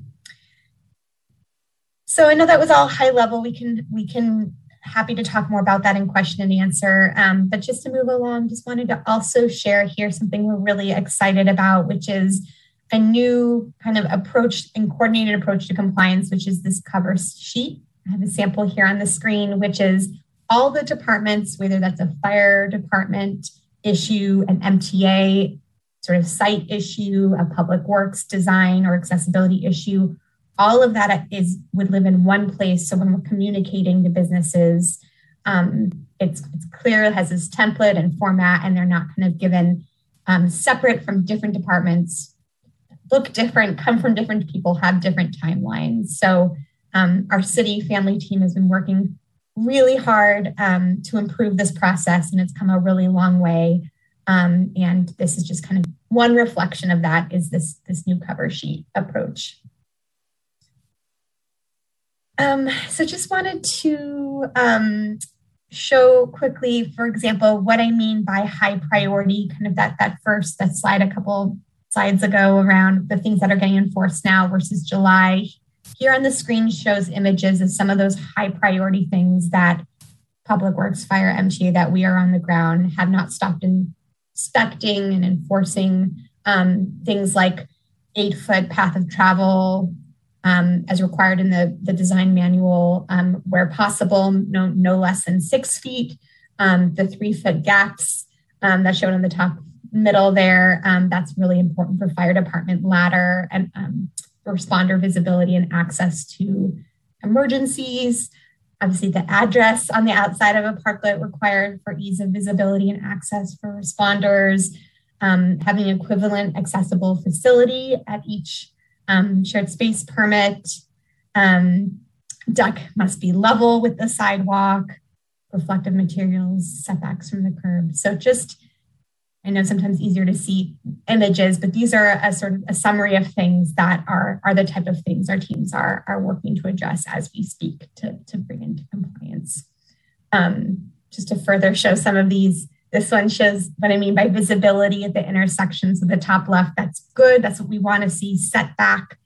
So I know that was all high level. We can we can happy to talk more about that in question and answer. Um, but just to move along, just wanted to also share here something we're really excited about, which is a new kind of approach and coordinated approach to compliance, which is this cover sheet. I have a sample here on the screen, which is all the departments, whether that's a fire department issue, an MTA sort of site issue, a public works design or accessibility issue, all of that is would live in one place. So when we're communicating to businesses, um, it's, it's clear, it has this template and format, and they're not kind of given um, separate from different departments look different, come from different people, have different timelines. So um, our city family team has been working really hard um, to improve this process, and it's come a really long way. Um, and this is just kind of one reflection of that is this this new cover sheet approach. Um, so just wanted to um, show quickly, for example, what I mean by high priority, kind of that, that first, that slide a couple slides ago around the things that are getting enforced now versus July. Here on the screen shows images of some of those high priority things that Public Works, Fire, MTA that we are on the ground have not stopped inspecting and enforcing um, things like eight foot path of travel um, as required in the, the design manual, um, where possible, no, no less than six feet. Um, the three foot gaps um, that's shown in the top middle there, um, that's really important for fire department ladder and responder visibility and access to emergencies. Obviously, the address on the outside of a parklet required for ease of visibility and access for responders. having equivalent accessible facility at each um, shared space permit. Um, deck must be level with the sidewalk, reflective materials, setbacks from the curb. So just, I know sometimes easier to see images, but these are a sort of a summary of things that are, are the type of things our teams are, are working to address as we speak to, to bring into compliance. Um, just to further show some of these this one shows what I mean by visibility at the intersections of the top left. That's good. That's what we want to see Setback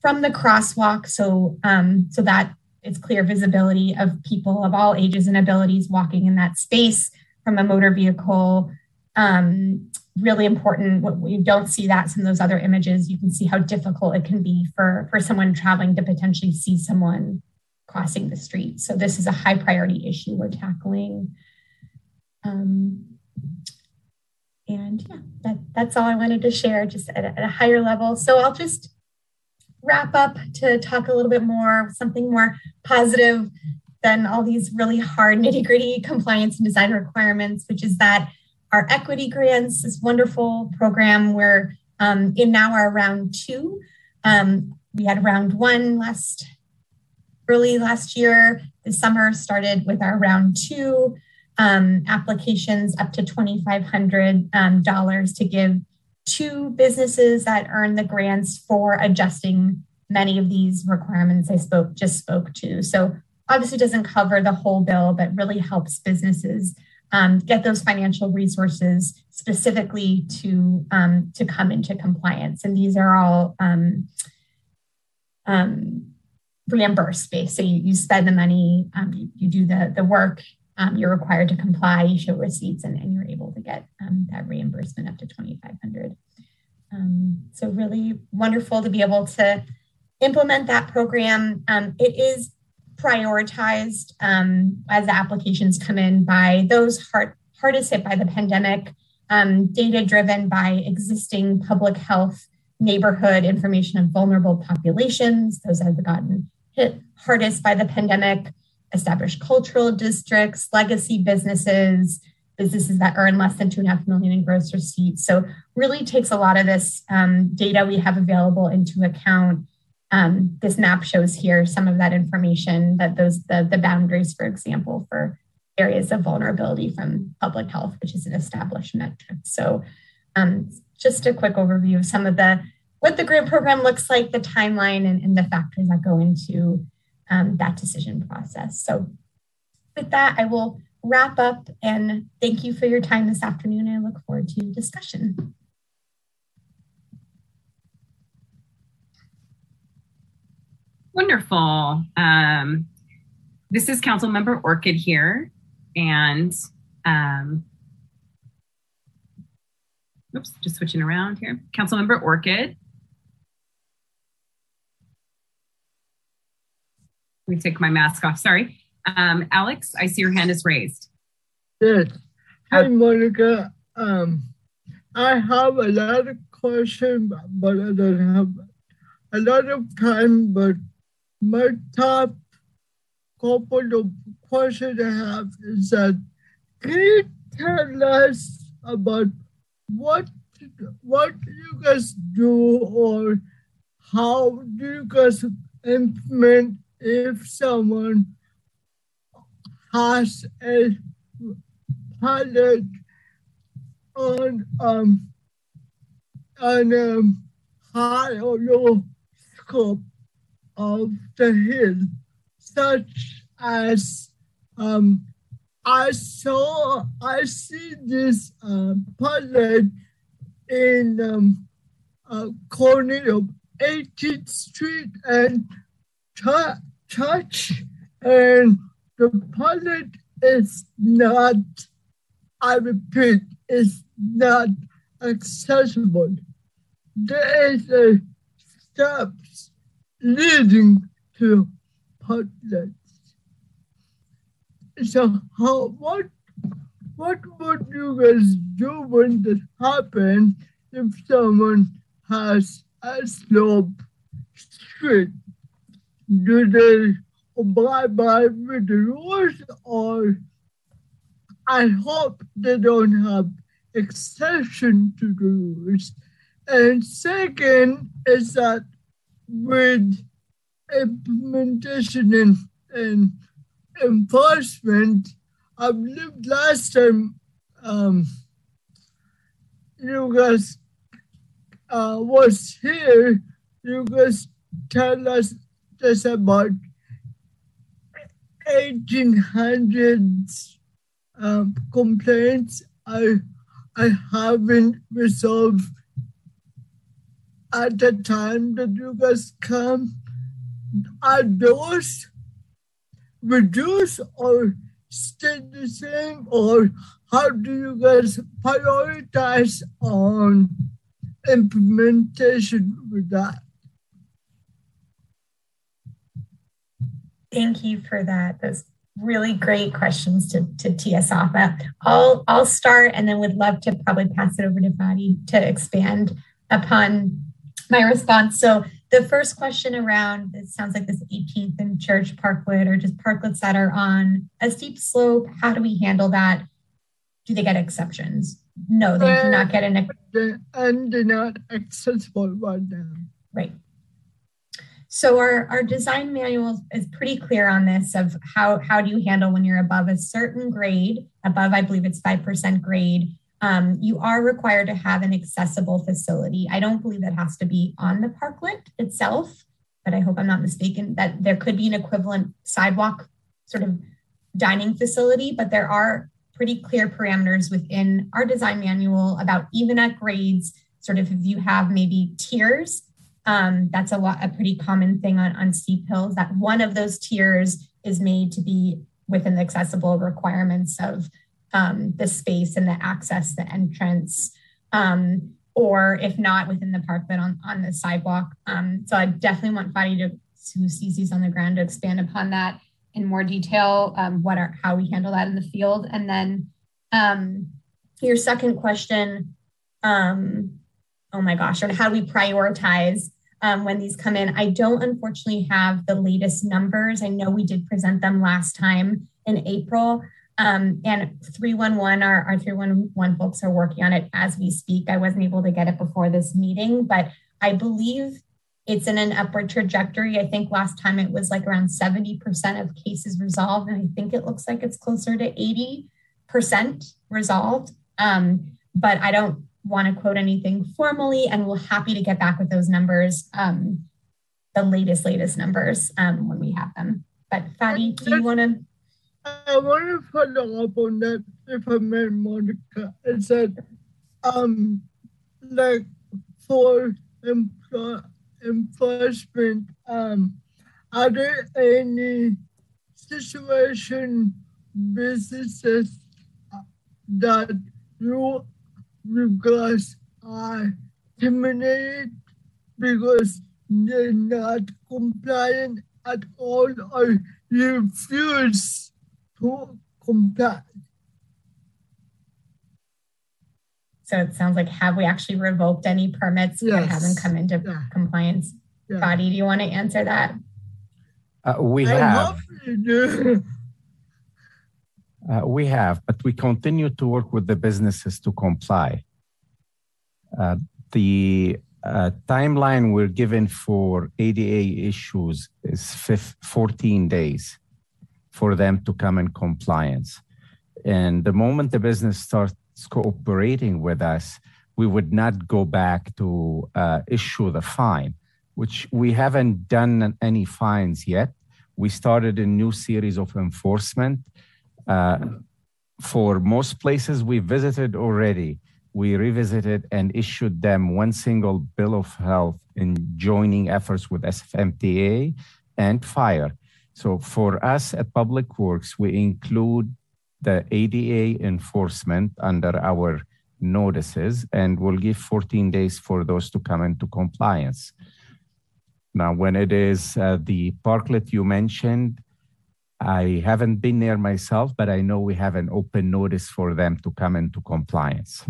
from the crosswalk so, um, so that it's clear visibility of people of all ages and abilities walking in that space from a motor vehicle. Um, really important. We don't see that in those other images. You can see how difficult it can be for, for someone traveling to potentially see someone crossing the street. So this is a high priority issue we're tackling. Um, and yeah, that, that's all I wanted to share just at a, at a higher level. So I'll just wrap up to talk a little bit more, something more positive than all these really hard [LAUGHS] nitty gritty compliance and design requirements, which is that our equity grants, this wonderful program, we're um, in now our round two. Um, we had round one last early last year. The summer started with our round two um, applications up to $2,500 um, to give to businesses that earn the grants for adjusting many of these requirements I spoke just spoke to. So obviously doesn't cover the whole bill, but really helps businesses um, get those financial resources specifically to um, to come into compliance. And these are all um, um reimbursed based. So you, you spend the money, um, you, you do the the work, um, you're required to comply, you show receipts, and, and you're able to get that reimbursement up to 2500 um, So really wonderful to be able to implement that program. It is prioritized um, as the applications come in by those hard, hardest hit by the pandemic, um, data driven by existing public health neighborhood information of vulnerable populations. Those have gotten hit hardest by the pandemic established cultural districts, legacy businesses, businesses that earn less than two and a half million in gross receipts. So really takes a lot of this um, data we have available into account. Um, this map shows here some of that information that those the, the boundaries, for example, for areas of vulnerability from public health, which is an established metric. So um, just a quick overview of some of the what the grant program looks like, the timeline, and, and the factors that go into um, that decision process. So with that, I will wrap up and thank you for your time this afternoon. I look forward to discussion. Wonderful. Um, this is Council Member Orkid here, and um, oops, just switching around here. Council Member Orkid. Let me take my mask off. Sorry. Um, Alex, I see your hand is raised. Yes. Hi, Monica. Um, I have a lot of questions, but I don't have a lot of time. But my top couple of questions I have is that can you tell us about what what you guys do or how do you guys implement if someone has a pilot on um on um high or low scope of the hill, such as um, I saw, I see this uh, pilot in um, corner of 18th Street and Church, and the pilot is not, I repeat, is not accessible. There is a steps leading to pilot. So how what what would you guys do when this happens if someone has a slope street? Do they abide by with the rules or I hope they don't have exception to the rules. And second is that with implementation and, and enforcement, I believe last time um, you guys uh, was here, you guys tell us just about 1800s um, complaints I I haven't resolved at the time that you guys come. Are those reduce or stay the same, or how do you guys prioritize on implementation with that? Thank you for that. Those really great questions to, to tee us off. Uh, I'll, I'll start and then would love to probably pass it over to Fadi to expand upon my response. So the first question around it sounds like this 18th and Church Parklet or just parklets that are on a steep slope. How do we handle that? Do they get exceptions? No, they do not get an. And they're not accessible right now. Right. So our, our design manual is pretty clear on this of how, how do you handle when you're above a certain grade, above, I believe it's 5% grade, um, you are required to have an accessible facility. I don't believe that has to be on the parklet itself, but I hope I'm not mistaken that there could be an equivalent sidewalk sort of dining facility, but there are pretty clear parameters within our design manual about even at grades, sort of if you have maybe tiers um, that's a lot, a pretty common thing on, on steep hills that one of those tiers is made to be within the accessible requirements of um, the space and the access, the entrance, um, or if not within the park, but on, on the sidewalk. Um, so I definitely want Fadi to, who sees these on the ground to expand upon that in more detail, um, what are, how we handle that in the field. And then um, your second question, um, oh my gosh, and how do we prioritize um, when these come in? I don't unfortunately have the latest numbers. I know we did present them last time in April. Um, and 311, our, our 311 folks are working on it as we speak. I wasn't able to get it before this meeting, but I believe it's in an upward trajectory. I think last time it was like around 70% of cases resolved, and I think it looks like it's closer to 80% resolved. Um, but I don't want to quote anything formally, and we're happy to get back with those numbers, um, the latest, latest numbers um, when we have them. But Fadi, do you want to? I want to follow up on that, if I may, Monica. It said, um, like for empl- enforcement, um, are there any situation businesses that you because I terminated because they're not compliant at all or refuse to comply. So it sounds like have we actually revoked any permits yes. that haven't come into yeah. compliance? Yeah. Fadi, do you want to answer that? Uh, we I have. Uh, we have, but we continue to work with the businesses to comply. Uh, the uh, timeline we're given for ADA issues is 15, 14 days for them to come in compliance. And the moment the business starts cooperating with us, we would not go back to uh, issue the fine. which we haven't done any fines yet. We started a new series of enforcement. Uh, for most places we visited already, we revisited and issued them one single bill of health in joining efforts with SFMTA and fire. So for us at Public Works, we include the ADA enforcement under our notices and we'll give 14 days for those to come into compliance. Now, when it is uh, the parklet you mentioned, I haven't been there myself, but I know we have an open notice for them to come into compliance.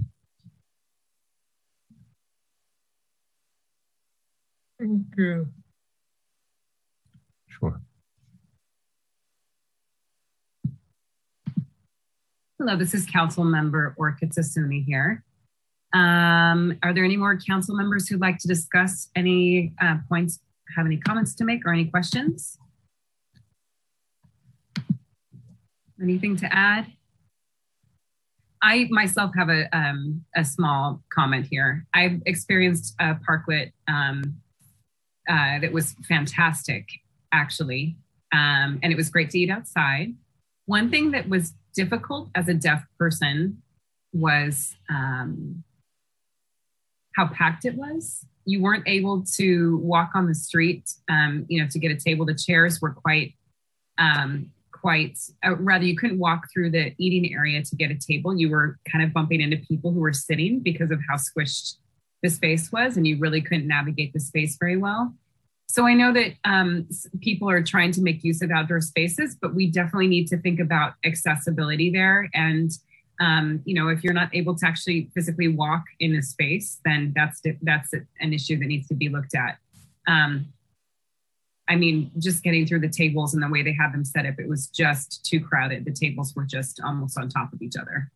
Thank you. Sure. Hello, this is Council Member Orkid Sassouni here. Um, are there any more council members who'd like to discuss any uh, points, have any comments to make or any questions? Anything to add? I myself have a, um, a small comment here. I've experienced a parklet um, uh, that was fantastic, actually. Um, and it was great to eat outside. One thing that was difficult as a deaf person was um, how packed it was. You weren't able to walk on the street, um, you know, to get a table. The chairs were quite, um, quite, uh, rather, you couldn't walk through the eating area to get a table. You were kind of bumping into people who were sitting because of how squished the space was, and you really couldn't navigate the space very well. So I know that um, people are trying to make use of outdoor spaces, but we definitely need to think about accessibility there. And um, you know, if you're not able to actually physically walk in a space, then that's that's an issue that needs to be looked at. Um, I mean, just getting through the tables and the way they had them set up, it was just too crowded. The tables were just almost on top of each other.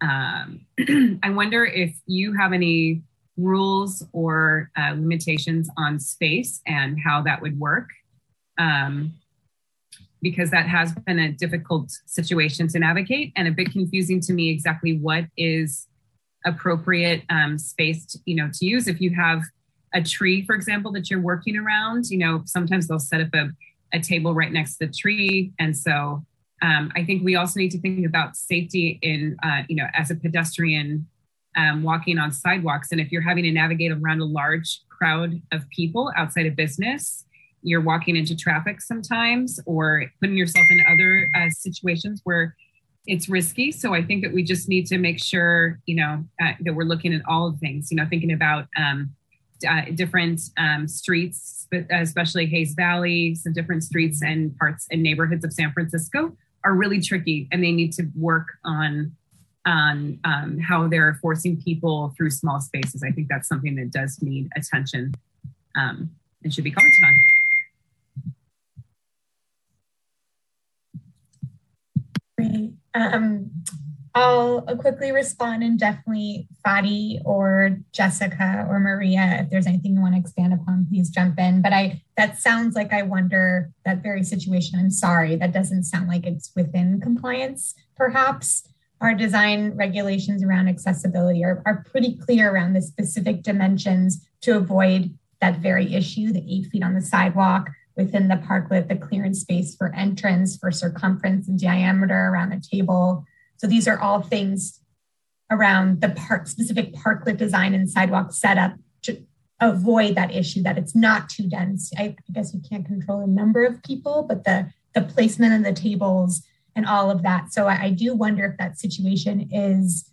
Um, [CLEARS THROAT] I wonder if you have any rules or uh, limitations on space and how that would work. Um, because that has been a difficult situation to navigate and a bit confusing to me exactly what is appropriate um, space to, you know to use if you have a tree for example that you're working around you know sometimes they'll set up a, a table right next to the tree and so um, i think we also need to think about safety in uh, you know as a pedestrian um, walking on sidewalks. And if you're having to navigate around a large crowd of people outside of business, you're walking into traffic sometimes or putting yourself in other uh, situations where it's risky. So I think that we just need to make sure, you know, uh, that we're looking at all things, you know, thinking about um, uh, different um, streets, especially Hayes Valley, some different streets and parts and neighborhoods of San Francisco are really tricky and they need to work on on um, how they're forcing people through small spaces. I think that's something that does need attention um, and should be commented on. Um, I'll quickly respond and definitely Fadi or Jessica or Maria, if there's anything you want to expand upon, please jump in. But I that sounds like I wonder that very situation. I'm sorry, that doesn't sound like it's within compliance, perhaps our design regulations around accessibility are, are pretty clear around the specific dimensions to avoid that very issue the eight feet on the sidewalk within the parklet, the clearance space for entrance, for circumference and diameter around the table. So these are all things around the park specific parklet design and sidewalk setup to avoid that issue that it's not too dense. I, I guess you can't control the number of people, but the the placement of the tables and all of that. So I, I do wonder if that situation is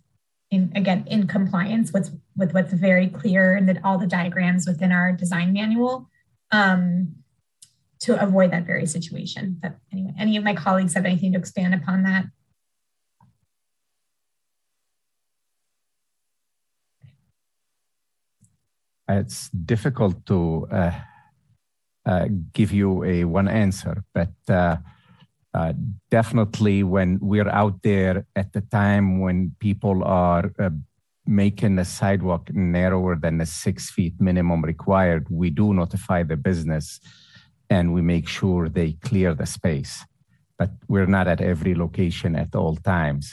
in again in compliance with with what's very clear and that all the diagrams within our design manual um, to avoid that very situation. But anyway, any of my colleagues have anything to expand upon that? It's difficult to uh, uh, give you a one answer, but uh, uh, definitely when we're out there at the time when people are uh, making the sidewalk narrower than the six feet minimum required, we do notify the business and we make sure they clear the space. But we're not at every location at all times.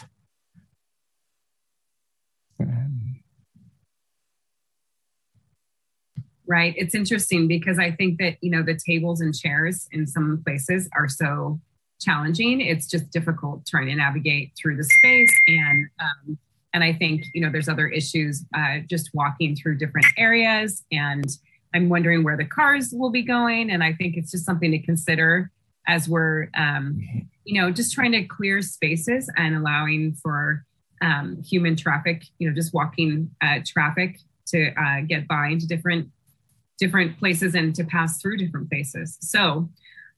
right? It's interesting because I think that, you know, the tables and chairs in some places are so challenging. It's just difficult trying to navigate through the space. And, um, and I think, you know, there's other issues uh, just walking through different areas. And I'm wondering where the cars will be going. And I think it's just something to consider as we're, um, you know, just trying to clear spaces and allowing for um, human traffic, you know, just walking uh, traffic to uh, get by into different different places and to pass through different places. So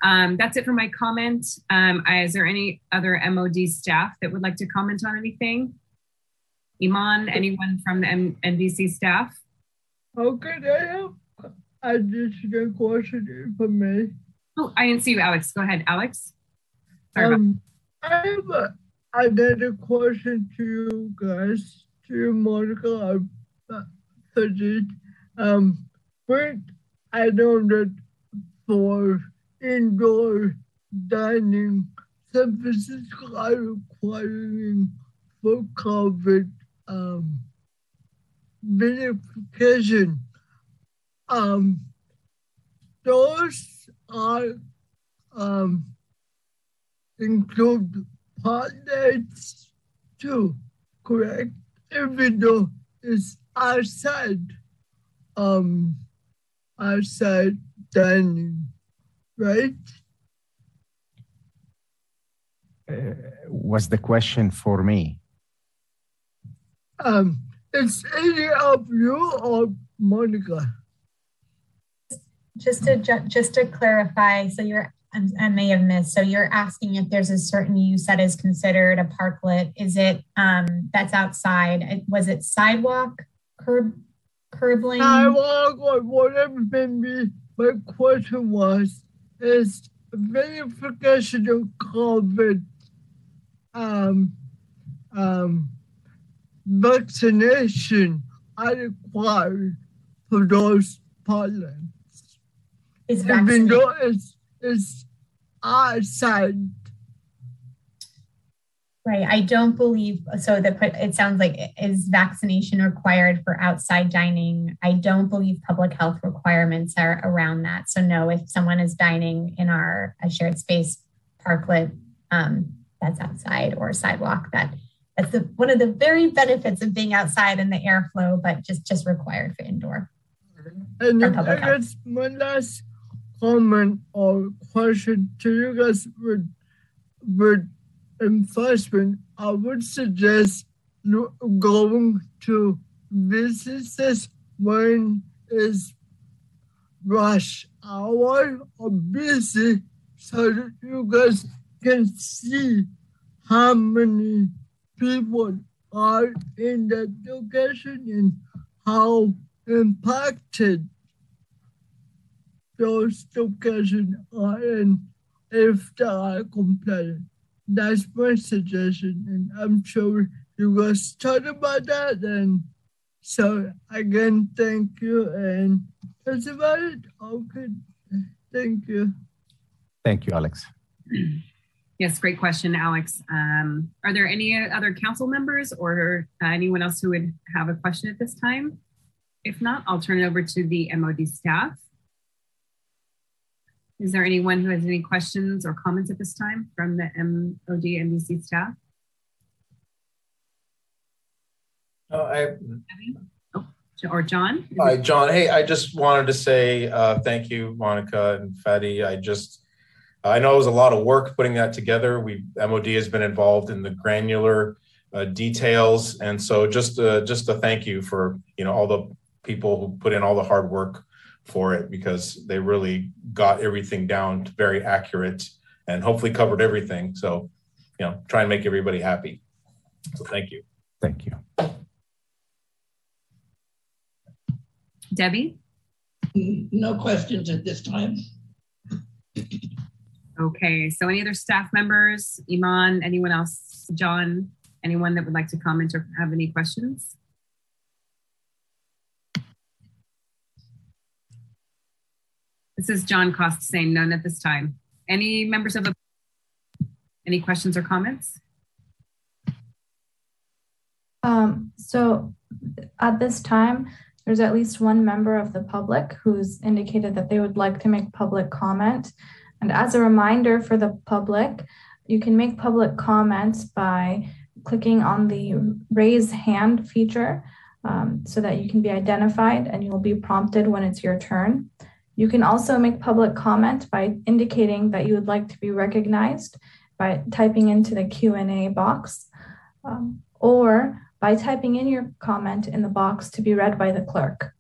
um, that's it for my comment. Um, is there any other MOD staff that would like to comment on anything? Iman, anyone from the M- MDC staff? Okay, I have additional question for me. Oh, I didn't see you, Alex. Go ahead, Alex. Sorry um, I have a, another question to you guys, to Monica, uh, um, but I know that for indoor dining, San Francisco are requiring for COVID um, verification. Um, those are um, include partners too, correct? Though it's outside um outside dining, right? Uh, was the question for me? Um, it's any of you or Monica. Just to ju- just to clarify, so you're I may have missed. So you're asking if there's a certain use that is considered a parklet. Is it um, that's outside? Was it sidewalk, curb, curb lane? Sidewalk or whatever it may be. My question was: Is verification of COVID um, um, vaccination are required for those parlance? Is Even though it's, it's outside Right. I don't believe so. That it sounds like is vaccination required for outside dining. I don't believe public health requirements are around that. So no, if someone is dining in our a shared space parklet, um, that's outside or sidewalk. That that's the, one of the very benefits of being outside in the airflow, but just just required for indoor. And I guess one last comment or question to you guys would would enforcement, I would suggest going to businesses when it's rush hour or busy so that you guys can see how many people are in that location and how impacted those locations are and if they are compliant. That's my suggestion, and I'm sure you guys talk about that. And so again, thank you, and that's about it. Okay, thank you. Thank you, Alex. Yes, great question, Alex. Um, are there any other council members or uh, anyone else who would have a question at this time? If not, I'll turn it over to the MOD staff. Is there anyone who has any questions or comments at this time from the MOD MDC staff? Oh, I, oh, or John? Hi, John. Hey, I just wanted to say uh, thank you, Monica and Fadi. I just, I know it was a lot of work putting that together. We MOD has been involved in the granular uh, details, and so just, uh, just a thank you for you know all the people who put in all the hard work for it because they really got everything down very accurate and hopefully covered everything. So, you know, try and make everybody happy. So thank you. Thank you. Debbie? Mm, no questions at this time. Okay, so any other staff members, Iman, anyone else, John, anyone that would like to comment or have any questions? This is John Cost saying none at this time. Any members of the any questions or comments? Um, so at this time, there's at least one member of the public who's indicated that they would like to make public comment. And as a reminder for the public, you can make public comments by clicking on the raise hand feature um, so that you can be identified and you'll be prompted when it's your turn. You can also make public comment by indicating that you would like to be recognized by typing into the Q&A box um, or by typing in your comment in the box to be read by the clerk.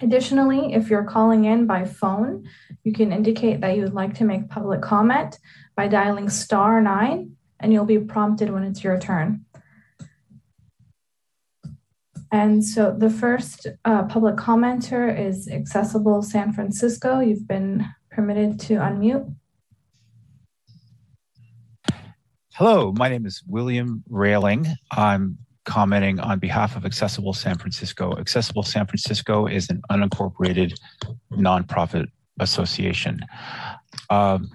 Additionally, if you're calling in by phone, you can indicate that you would like to make public comment by dialing star nine and you'll be prompted when it's your turn. And so the first uh, public commenter is Accessible San Francisco. You've been permitted to unmute. Hello, my name is William Railing. I'm commenting on behalf of Accessible San Francisco. Accessible San Francisco is an unincorporated nonprofit association. Um,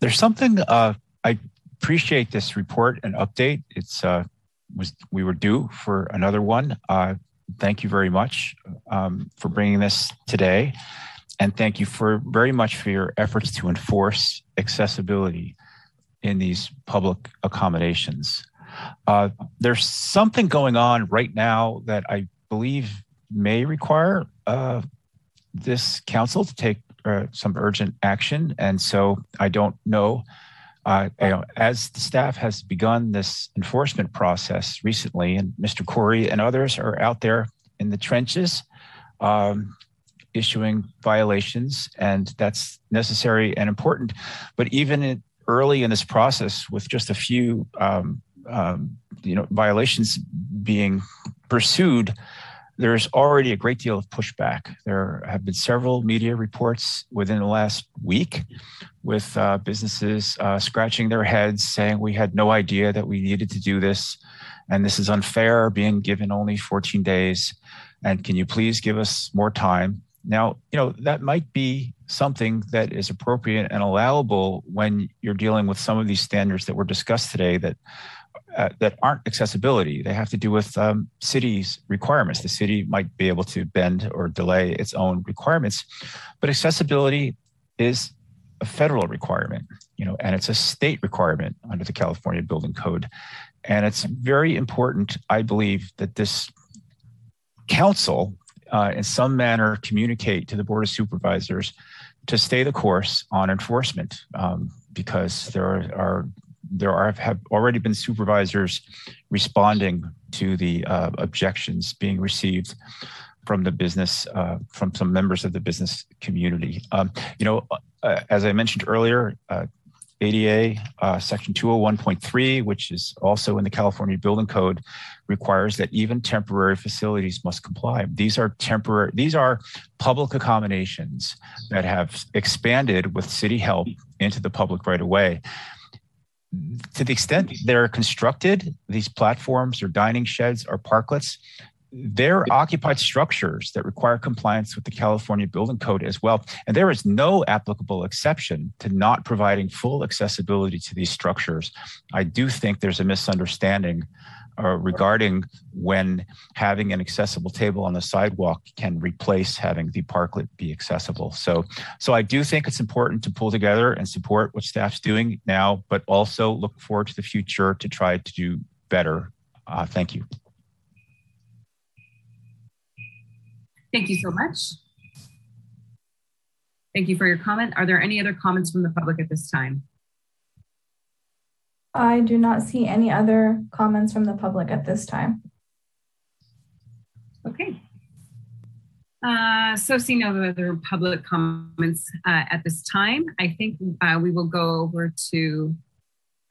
there's something uh, I appreciate this report and update. It's uh, was we were due for another one. Uh, thank you very much um, for bringing this today, and thank you for very much for your efforts to enforce accessibility in these public accommodations. Uh, there's something going on right now that I believe may require uh, this council to take uh, some urgent action, and so I don't know uh, you know, as the staff has begun this enforcement process recently, and Mr. Corey and others are out there in the trenches um, issuing violations, and that's necessary and important. But even in, early in this process, with just a few um, um, you know violations being pursued, there's already a great deal of pushback. There have been several media reports within the last week with uh, businesses uh, scratching their heads saying we had no idea that we needed to do this and this is unfair being given only 14 days and can you please give us more time now you know that might be something that is appropriate and allowable when you're dealing with some of these standards that were discussed today that uh, that aren't accessibility. They have to do with um, cities' requirements. The city might be able to bend or delay its own requirements, but accessibility is a federal requirement, you know, and it's a state requirement under the California Building Code. And it's very important, I believe, that this council, uh, in some manner, communicate to the Board of Supervisors to stay the course on enforcement um, because there are, are there are have already been supervisors responding to the uh, objections being received from the business uh, from some members of the business community. Um, you know, uh, as I mentioned earlier, uh, ADA uh, section 201.3, which is also in the California Building Code, requires that even temporary facilities must comply. These are temporary, these are public accommodations that have expanded with city help into the public right away to the extent they're constructed, these platforms or dining sheds or parklets, they're occupied structures that require compliance with the California Building Code as well. And there is no applicable exception to not providing full accessibility to these structures. I do think there's a misunderstanding uh, regarding when having an accessible table on the sidewalk can replace having the parklet be accessible. So, so I do think it's important to pull together and support what staff's doing now, but also look forward to the future to try to do better. Uh, thank you. Thank you so much. Thank you for your comment. Are there any other comments from the public at this time? I do not see any other comments from the public at this time. Okay. Uh, so see no other public comments uh, at this time. I think uh, we will go over to,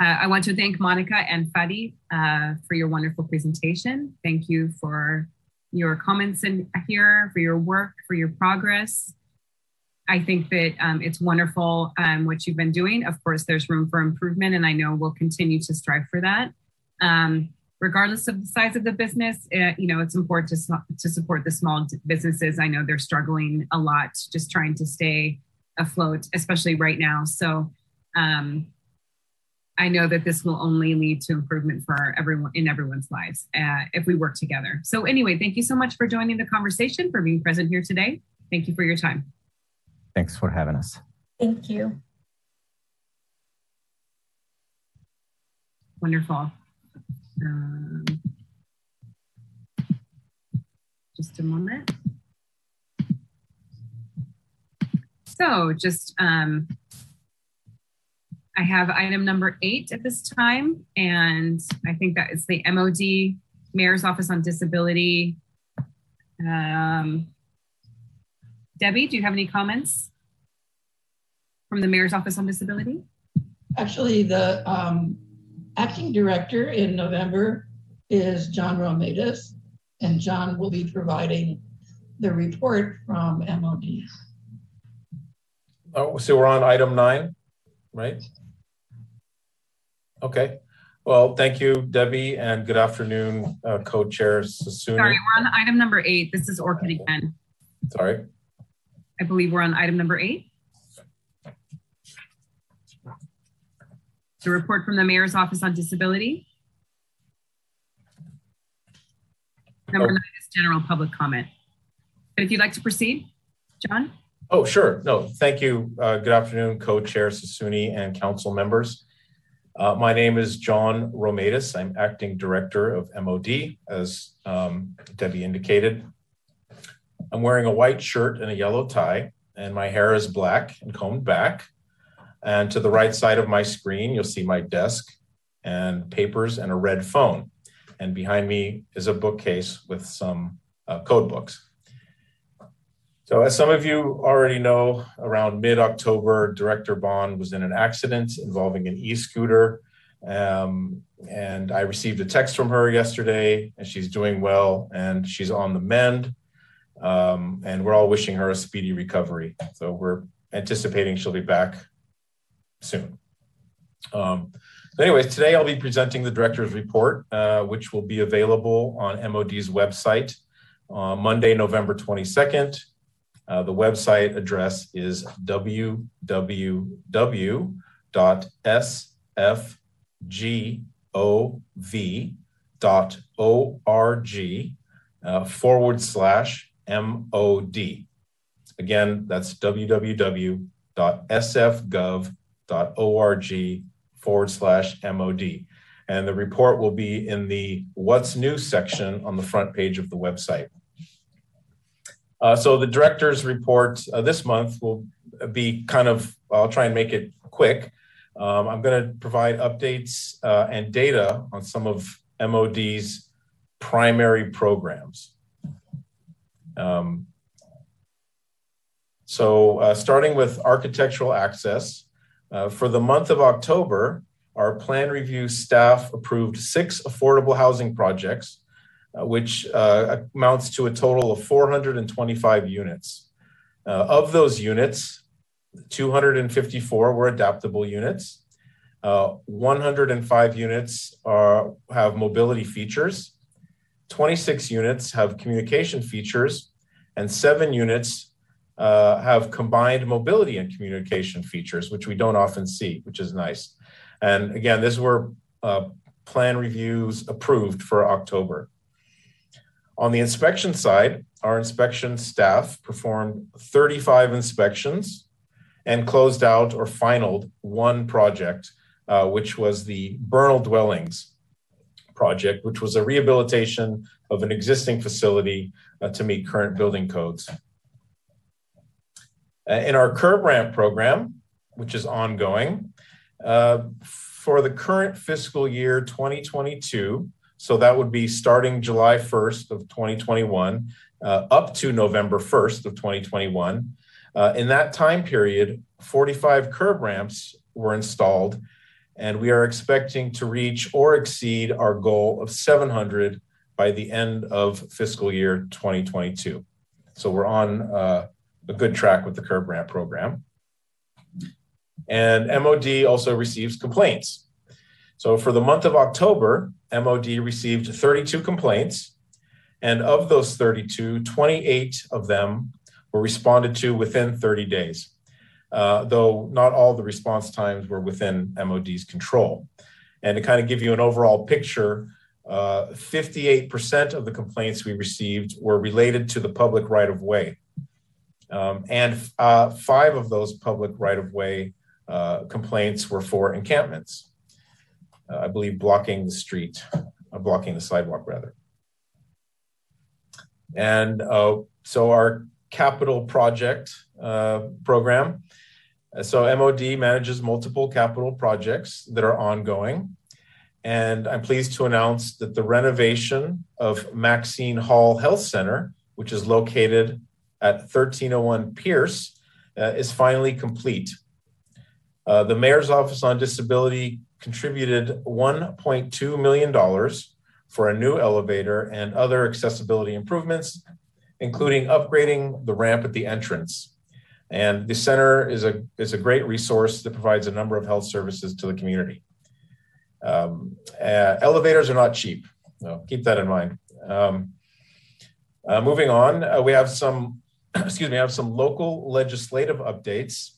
uh, I want to thank Monica and Fadi uh, for your wonderful presentation. Thank you for your comments in here, for your work, for your progress. I think that um, it's wonderful um, what you've been doing. Of course, there's room for improvement, and I know we'll continue to strive for that. Um, regardless of the size of the business, uh, you know, it's important to, to support the small businesses. I know they're struggling a lot, just trying to stay afloat, especially right now. So, um, I know that this will only lead to improvement for everyone in everyone's lives uh, if we work together. So anyway, thank you so much for joining the conversation, for being present here today. Thank you for your time. Thanks for having us. Thank you. Wonderful. Um, just a moment. So just, um, I have item number eight at this time, and I think that is the MOD, Mayor's Office on Disability. Um, Debbie, do you have any comments from the Mayor's Office on Disability? Actually, the um, acting director in November is John Romaitis, and John will be providing the report from MOD. Oh, so we're on item nine, right? Okay. Well, thank you, Debbie, and good afternoon, uh, co-chair Sassouni. Sorry, we're on item number eight. This is Orkid again. Sorry. I believe we're on item number eight. The report from the Mayor's Office on Disability. Number Oh. nine is general public comment. But if you'd like to proceed, John? Oh, sure. No, thank you. Uh, good afternoon, co-chair Sassouni and council members. Uh, my name is John Romaitis. I'm acting director of MOD, as um, Debbie indicated. I'm wearing a white shirt and a yellow tie, and my hair is black and combed back. And to the right side of my screen, you'll see my desk and papers and a red phone. And behind me is a bookcase with some uh, code books. So, as some of you already know, around mid October, Director Bohn was in an accident involving an e scooter. Um, and I received a text from her yesterday, and she's doing well and she's on the mend. Um, and we're all wishing her a speedy recovery. So, we're anticipating she'll be back soon. Um, so anyways, today I'll be presenting the director's report, uh, which will be available on MOD's website on Monday, November 22nd. Uh, the website address is www.sfgov.org uh, forward slash MOD. Again, that's www.sfgov.org forward slash MOD. And the report will be in the What's New section on the front page of the website. Uh, so the director's report uh, this month will be kind of, I'll try and make it quick. Um, I'm going to provide updates uh, and data on some of MOD's primary programs. Um, so uh, starting with architectural access, uh, for the month of October, our plan review staff approved six affordable housing projects which uh, amounts to a total of 425 units. Uh, of those units, 254 were adaptable units. Uh, 105 units are, have mobility features. 26 units have communication features, and seven units uh, have combined mobility and communication features, which we don't often see, which is nice. And again, these were uh, plan reviews approved for October. On the inspection side, our inspection staff performed 35 inspections and closed out or finalized one project, uh, which was the Bernal Dwellings project, which was a rehabilitation of an existing facility uh, to meet current building codes. Uh, in our curb ramp program, which is ongoing, uh, for the current fiscal year 2022, so that would be starting July 1st of 2021 uh, up to November 1st of 2021. Uh, in that time period, 45 curb ramps were installed, and we are expecting to reach or exceed our goal of 700 by the end of fiscal year 2022. So we're on uh, a good track with the curb ramp program. And MOD also receives complaints. So for the month of October, MOD received 32 complaints. And of those 32, 28 of them were responded to within 30 days. uh, though not all the response times were within MOD's control. And to kind of give you an overall picture, 58% uh, of the complaints we received were related to the public right of way. Um, and uh, five of those public right of way uh, complaints were for encampments. Uh, I believe blocking the street, uh, blocking the sidewalk rather. And uh, so our capital project program, so MOD manages multiple capital projects that are ongoing. And I'm pleased to announce that the renovation of Maxine Hall Health Center, which is located at 1301 Pierce, uh, is finally complete. Uh, the Mayor's Office on Disability contributed $1.2 million for a new elevator and other accessibility improvements, including upgrading the ramp at the entrance. And the center is a, is a great resource that provides a number of health services to the community. Um, uh, elevators are not cheap, so keep that in mind. Um, uh, moving on, uh, we have some, [CLEARS THROAT] excuse me, have some local legislative updates.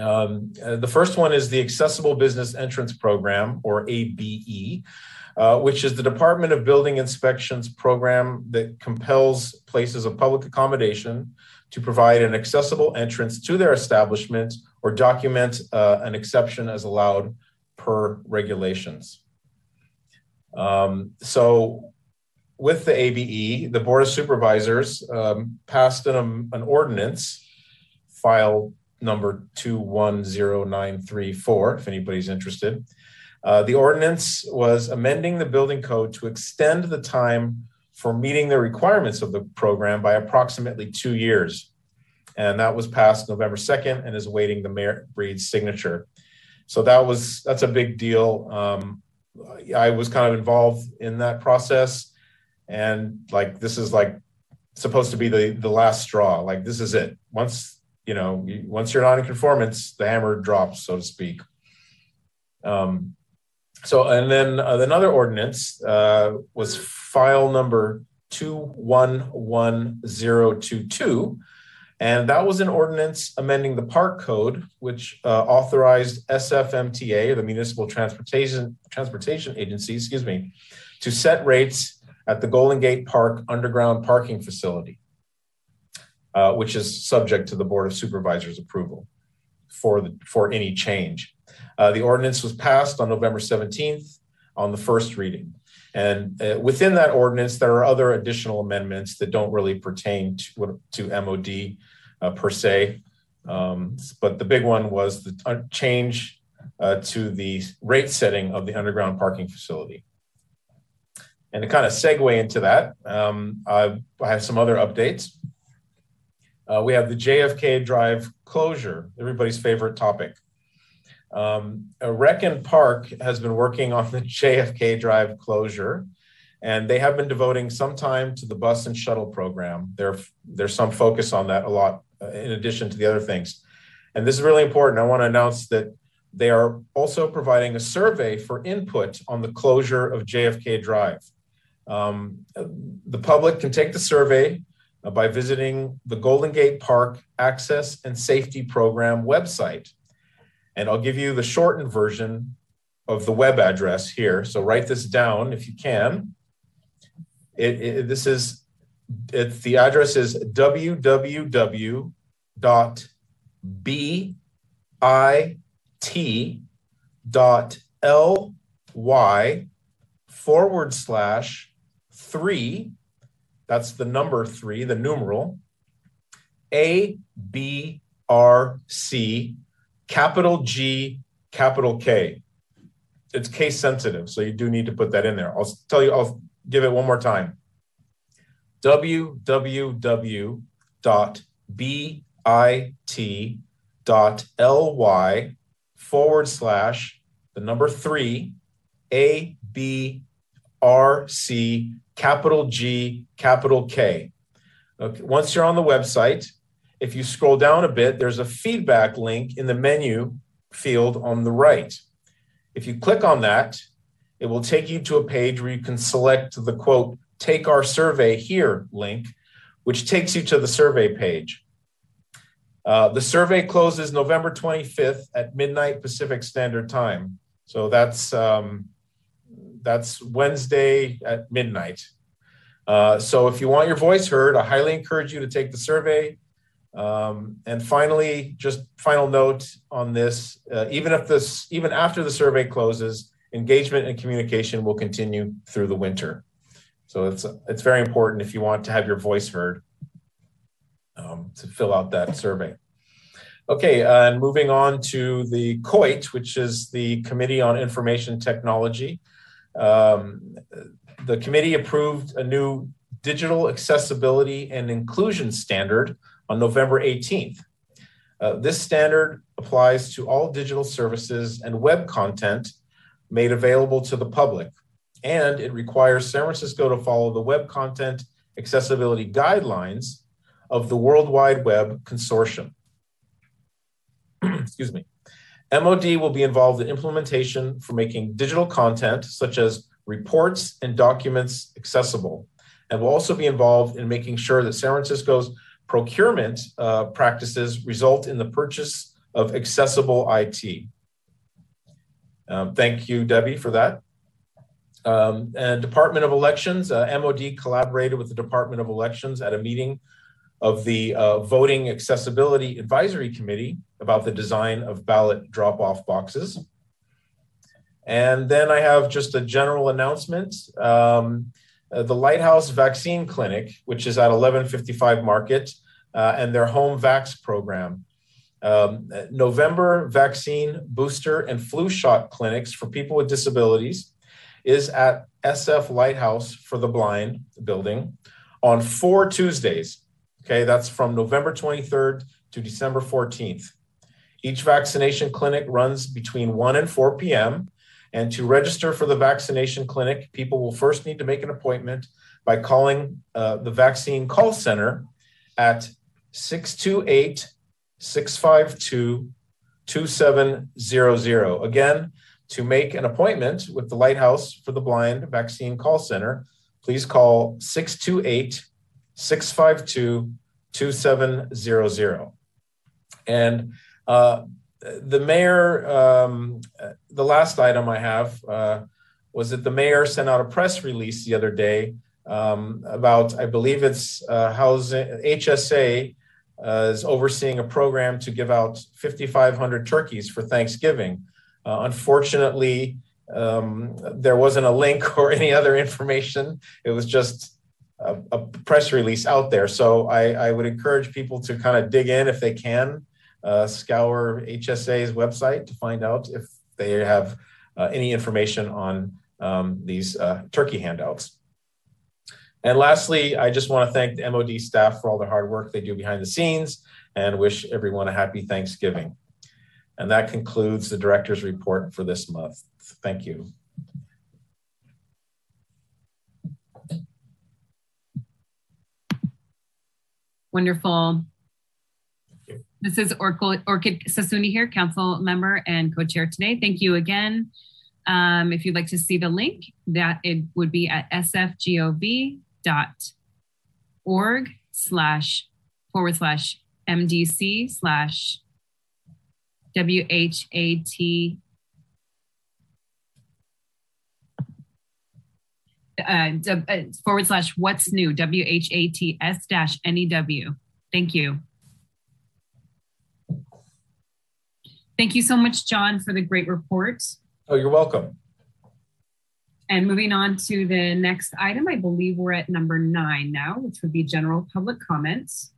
Um, uh, the first one is the Accessible Business Entrance Program, or ABE, uh, which is the Department of Building Inspections program that compels places of public accommodation to provide an accessible entrance to their establishment or document uh, an exception as allowed per regulations. Um, so with the ABE, the Board of Supervisors um, passed an, um, an ordinance, file number 210934, if anybody's interested. Uh, the ordinance was amending the building code to extend the time for meeting the requirements of the program by approximately two years. And that was passed November 2nd and is awaiting the Mayor Breed's signature. So that was that's a big deal. Um, I was kind of involved in that process, and like this is like supposed to be the the last straw. Like this is it. Once you know, once you're not in conformance, the hammer drops, so to speak. Um, so and then uh, another ordinance uh, was file number two one one zero two two and that was an ordinance amending the park code, which uh, authorized SFMTA, the Municipal Transportation Transportation Agency, excuse me, to set rates at the Golden Gate Park underground parking facility, uh, which is subject to the Board of Supervisors approval for the for any change. Uh, the ordinance was passed on November 17th on the first reading. And uh, within that ordinance, there are other additional amendments that don't really pertain to, to MOD uh, per se. Um, but the big one was the change uh, to the rate setting of the underground parking facility. And to kind of segue into that, um, I have some other updates. Uh, we have the JFK Drive closure, everybody's favorite topic. Um, Rec and Park has been working on the [LAUGHS] JFK Drive closure, and they have been devoting some time to the bus and shuttle program. There, there's some focus on that a lot uh, in addition to the other things. And this is really important. I want to announce that they are also providing a survey for input on the closure of JFK Drive. Um, the public can take the survey Uh, by visiting the Golden Gate Park Access and Safety Program website. And I'll give you the shortened version of the web address here. So write this down if you can. It, it, this is it, the address is www dot b i t dot l y forward slash three. That's the number three, the numeral. A B R C capital G capital K. It's case sensitive, so you do need to put that in there. I'll tell you, I'll give it one more time www.bit.ly forward slash the number three A B R C capital G capital K. Okay, once you're on the website, if you scroll down a bit, there's a feedback link in the menu field on the right. If you click on that, it will take you to a page where you can select the quote take our survey here link, which takes you to the survey page. Uh, the survey closes November 25th at midnight Pacific Standard Time. So that's um, that's Wednesday at midnight. Uh, so if you want your voice heard, I highly encourage you to take the survey. Um, and finally, just final note on this: uh, even if this, even after the survey closes, engagement and communication will continue through the winter. So it's it's very important if you want to have your voice heard um, to fill out that survey. Okay, uh, and moving on to the COIT, which is the Committee on Information Technology. Um, the committee approved a new digital accessibility and inclusion standard on November 18th. Uh, this standard applies to all digital services and web content made available to the public, and it requires San Francisco to follow the web content accessibility guidelines of the World Wide Web Consortium. [CLEARS THROAT] Excuse me. MOD will be involved in implementation for making digital content such as reports and documents accessible, and will also be involved in making sure that San Francisco's procurement uh, practices result in the purchase of accessible IT. Um, thank you, Debbie, for that. Um, and Department of Elections, uh, MOD collaborated with the Department of Elections at a meeting of the uh, Voting Accessibility Advisory Committee about the design of ballot drop-off boxes. And then I have just a general announcement. Um, uh, the Lighthouse Vaccine Clinic, which is at 1155 Market, uh, and their home vax program. Um, November vaccine booster and flu shot clinics for people with disabilities is at SF Lighthouse for the Blind building on four Tuesdays. Okay, that's from November 23rd to December 14th. Each vaccination clinic runs between 1 and 4 p.m. And to register for the vaccination clinic, people will first need to make an appointment by calling uh, the vaccine call center at 628 652 2700. Again, to make an appointment with the Lighthouse for the Blind Vaccine Call Center, please call 628 652 2700. And uh, the mayor, um, the last item I have uh, was that the mayor sent out a press release the other day um, about, I believe it's uh, housing, HSA uh, is overseeing a program to give out 5,500 turkeys for Thanksgiving. Uh, unfortunately, um, there wasn't a link [LAUGHS] or any other information. It was just a, a press release out there. So I, I, would encourage people to kind of dig in if they can, uh, scour HSA's website to find out if they have uh, any information on um, these uh, turkey handouts. And lastly, I just want to thank the MOD staff for all the hard work they do behind the scenes and wish everyone a happy Thanksgiving. And that concludes the director's report for this month. Thank you. Wonderful. This is Orkid, Orkid here, council member and co-chair today. Thank you again. Um, if you'd like to see the link, that it would be at sfgov.org slash forward slash MDC slash WHAT uh, uh, forward slash what's new, W H A T S dash N E W. Thank you. Thank you so much, John, for the great report. Oh, you're welcome. And moving on to the next item, I believe we're at number nine now, which would be general public comments.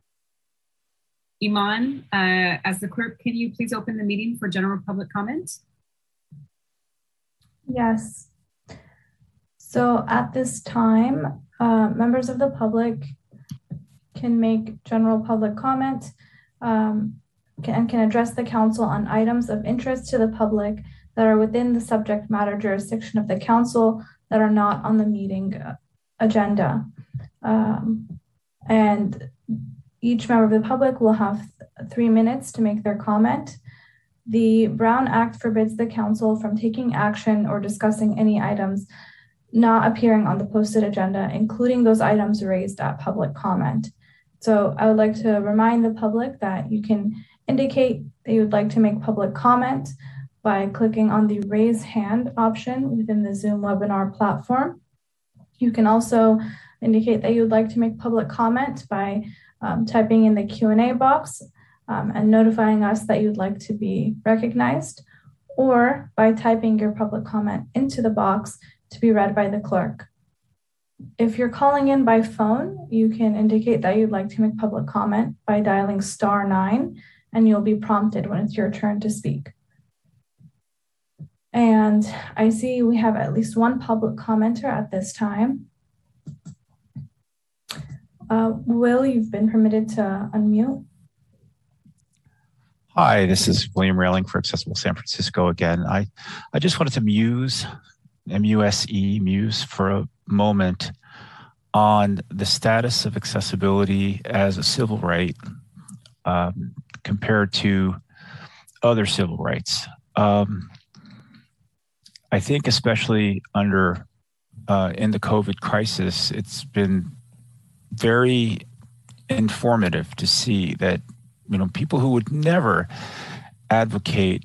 Iman, uh, as the clerk, can you please open the meeting for general public comments? Yes. So at this time, uh, members of the public can make general public comment um, can, and can address the council on items of interest to the public that are within the subject matter jurisdiction of the council that are not on the meeting uh, agenda. Um, and each member of the public will have th three minutes to make their comment. The Brown Act forbids the council from taking action or discussing any items not appearing on the posted agenda, including those items raised at public comment. So I would like to remind the public that you can indicate that you would like to make public comment by clicking on the raise hand option within the Zoom webinar platform. You can also indicate that you would like to make public comment by um, typing in the Q&A box um, and notifying us that you'd like to be recognized, or by typing your public comment into the box to be read by the clerk. If you're calling in by phone, you can indicate that you'd like to make public comment by dialing star nine, and you'll be prompted when it's your turn to speak. And I see we have at least one public commenter at this time. Uh, Will, you've been permitted to unmute. Hi, this is William Railing for Accessible San Francisco again. I, I just wanted to muse, M-U-S-E, muse for a moment on the status of accessibility as a civil right um, compared to other civil rights. Um, I think especially under uh, in the COVID crisis, it's been very informative to see that you know people who would never advocate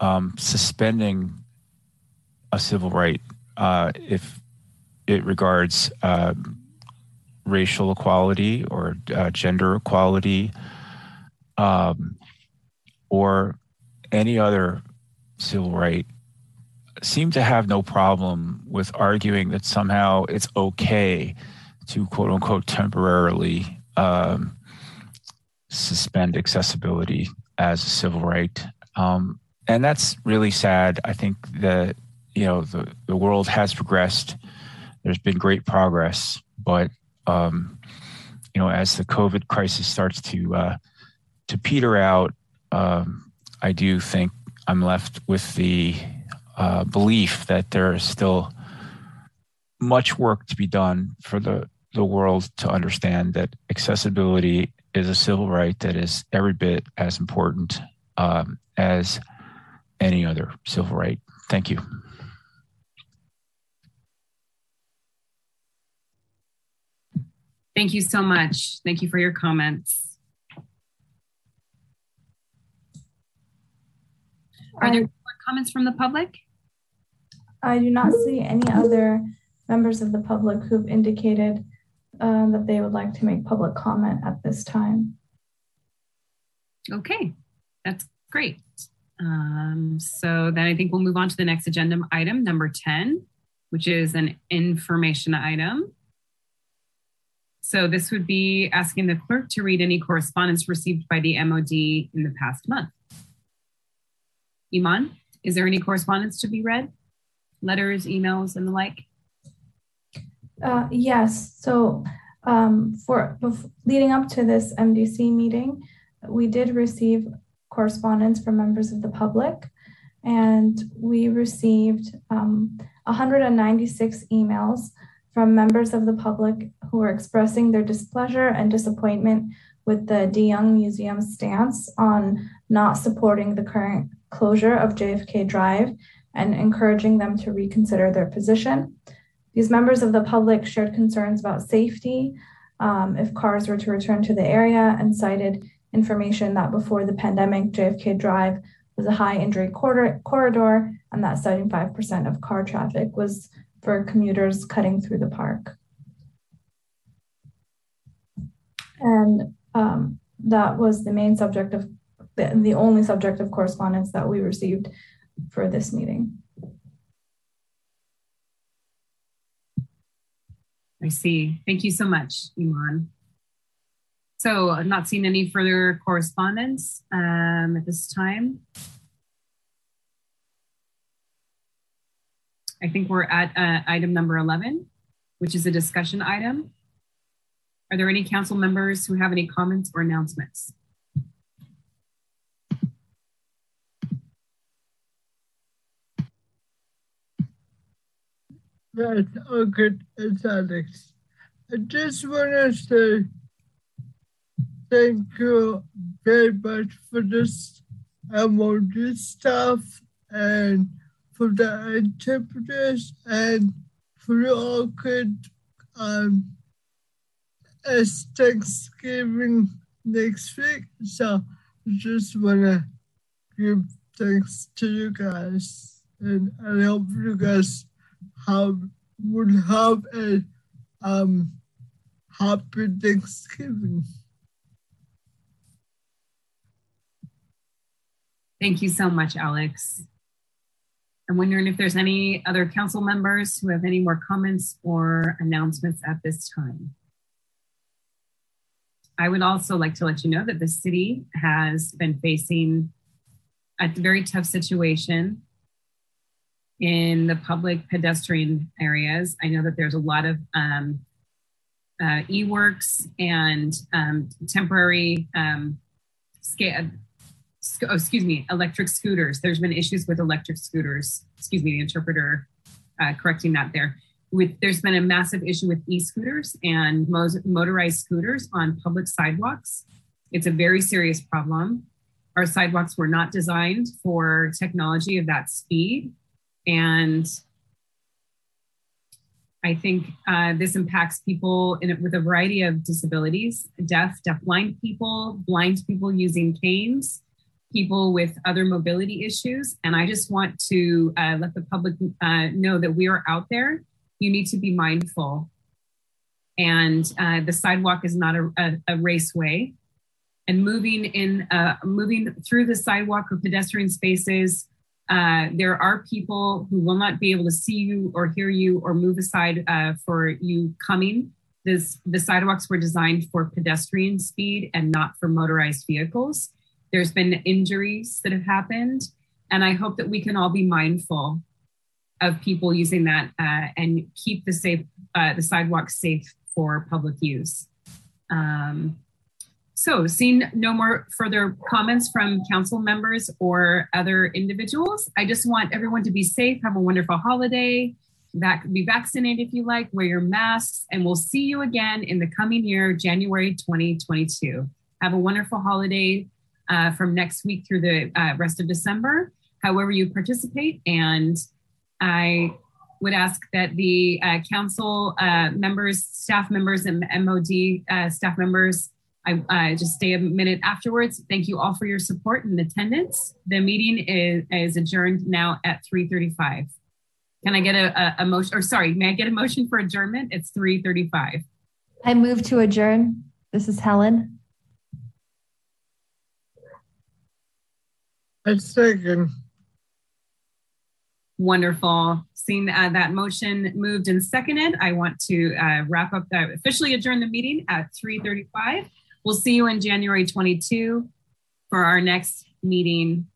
um, suspending a civil right uh, if it regards uh, racial equality or uh, gender equality um, or any other civil right seem to have no problem with arguing that somehow it's okay to quote unquote temporarily um, suspend accessibility as a civil right. Um, and that's really sad. I think that, you know, the, the world has progressed. There's been great progress, but, um, you know, as the COVID crisis starts to, uh, to peter out, um, I do think I'm left with the uh, belief that there is still much work to be done for the the world to understand that accessibility is a civil right that is every bit as important um, as any other civil right. Thank you. Thank you so much. Thank you for your comments. Are there comments from the public? I do not see any other members of the public who've indicated uh, that they would like to make public comment at this time. Okay, that's great. Um, so then I think we'll move on to the next agenda item, number 10, which is an information item. So this would be asking the clerk to read any correspondence received by the MOD in the past month. Iman, is there any correspondence to be read? Letters, emails, and the like? Uh, yes. So um, for leading up to this MDC meeting, we did receive correspondence from members of the public, and we received um, 196 emails from members of the public who were expressing their displeasure and disappointment with the de Young Museum's stance on not supporting the current closure of JFK Drive and encouraging them to reconsider their position. These members of the public shared concerns about safety um, if cars were to return to the area and cited information that before the pandemic, JFK Drive was a high injury corridor, corridor and that 75% of car traffic was for commuters cutting through the park. And um, that was the main subject of the, the only subject of correspondence that we received for this meeting. I see. Thank you so much, Iman. So I'm not seeing any further correspondence um, at this time. I think we're at uh, item number 11, which is a discussion item. Are there any council members who have any comments or announcements? That's okay. It's Alex. I just want to say thank you very much for this MOD stuff and for the interpreters and for all good um, it's Thanksgiving next week, so just wanna give thanks to you guys, and I hope you guys have would have a um happy Thanksgiving. Thank you so much, Alex. I'm wondering if there's any other council members who have any more comments or announcements at this time. I would also like to let you know that the city has been facing a very tough situation in the public pedestrian areas. I know that there's a lot of um, uh, e-works and um, temporary um, scale, oh, excuse me, electric scooters. There's been issues with electric scooters. Excuse me, the interpreter uh, correcting that there. With there's been a massive issue with e-scooters and motorized scooters on public sidewalks. It's a very serious problem. Our sidewalks were not designed for technology of that speed, and I think uh, this impacts people in, with a variety of disabilities deaf, deaf-blind people, blind people using canes, people with other mobility issues. And I just want to uh, let the public uh, know that we are out there. You need to be mindful. And uh, the sidewalk is not a, a, a raceway. And moving in, uh, moving through the sidewalk or pedestrian spaces uh, there are people who will not be able to see you or hear you or move aside uh, for you coming. This, the sidewalks were designed for pedestrian speed and not for motorized vehicles. There's been injuries that have happened, and I hope that we can all be mindful of people using that uh, and keep the safe uh, the sidewalks safe for public use. Um, so seeing no more further comments from council members or other individuals, I just want everyone to be safe, have a wonderful holiday, that be vaccinated if you like, wear your masks, and we'll see you again in the coming year, January 2022. Have a wonderful holiday uh, from next week through the uh, rest of December, however you participate. And I would ask that the uh, council uh, members, staff members, and MOD uh, staff members I uh, just stay a minute afterwards. Thank you all for your support and attendance. The meeting is, is adjourned now at 3.35. Can I get a, a, a, motion, or sorry, may I get a motion for adjournment? It's 3.35. I move to adjourn. This is Helen. A second. Wonderful. Seeing uh, that motion moved and seconded, I want to uh, wrap up, the, officially adjourn the meeting at 3.35. We'll see you in January 22 for our next meeting.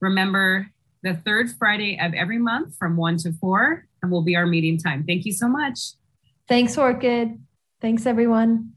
Remember, the third Friday of every month from 1 to 4 and will be our meeting time. Thank you so much. Thanks, Orkid. Thanks, everyone.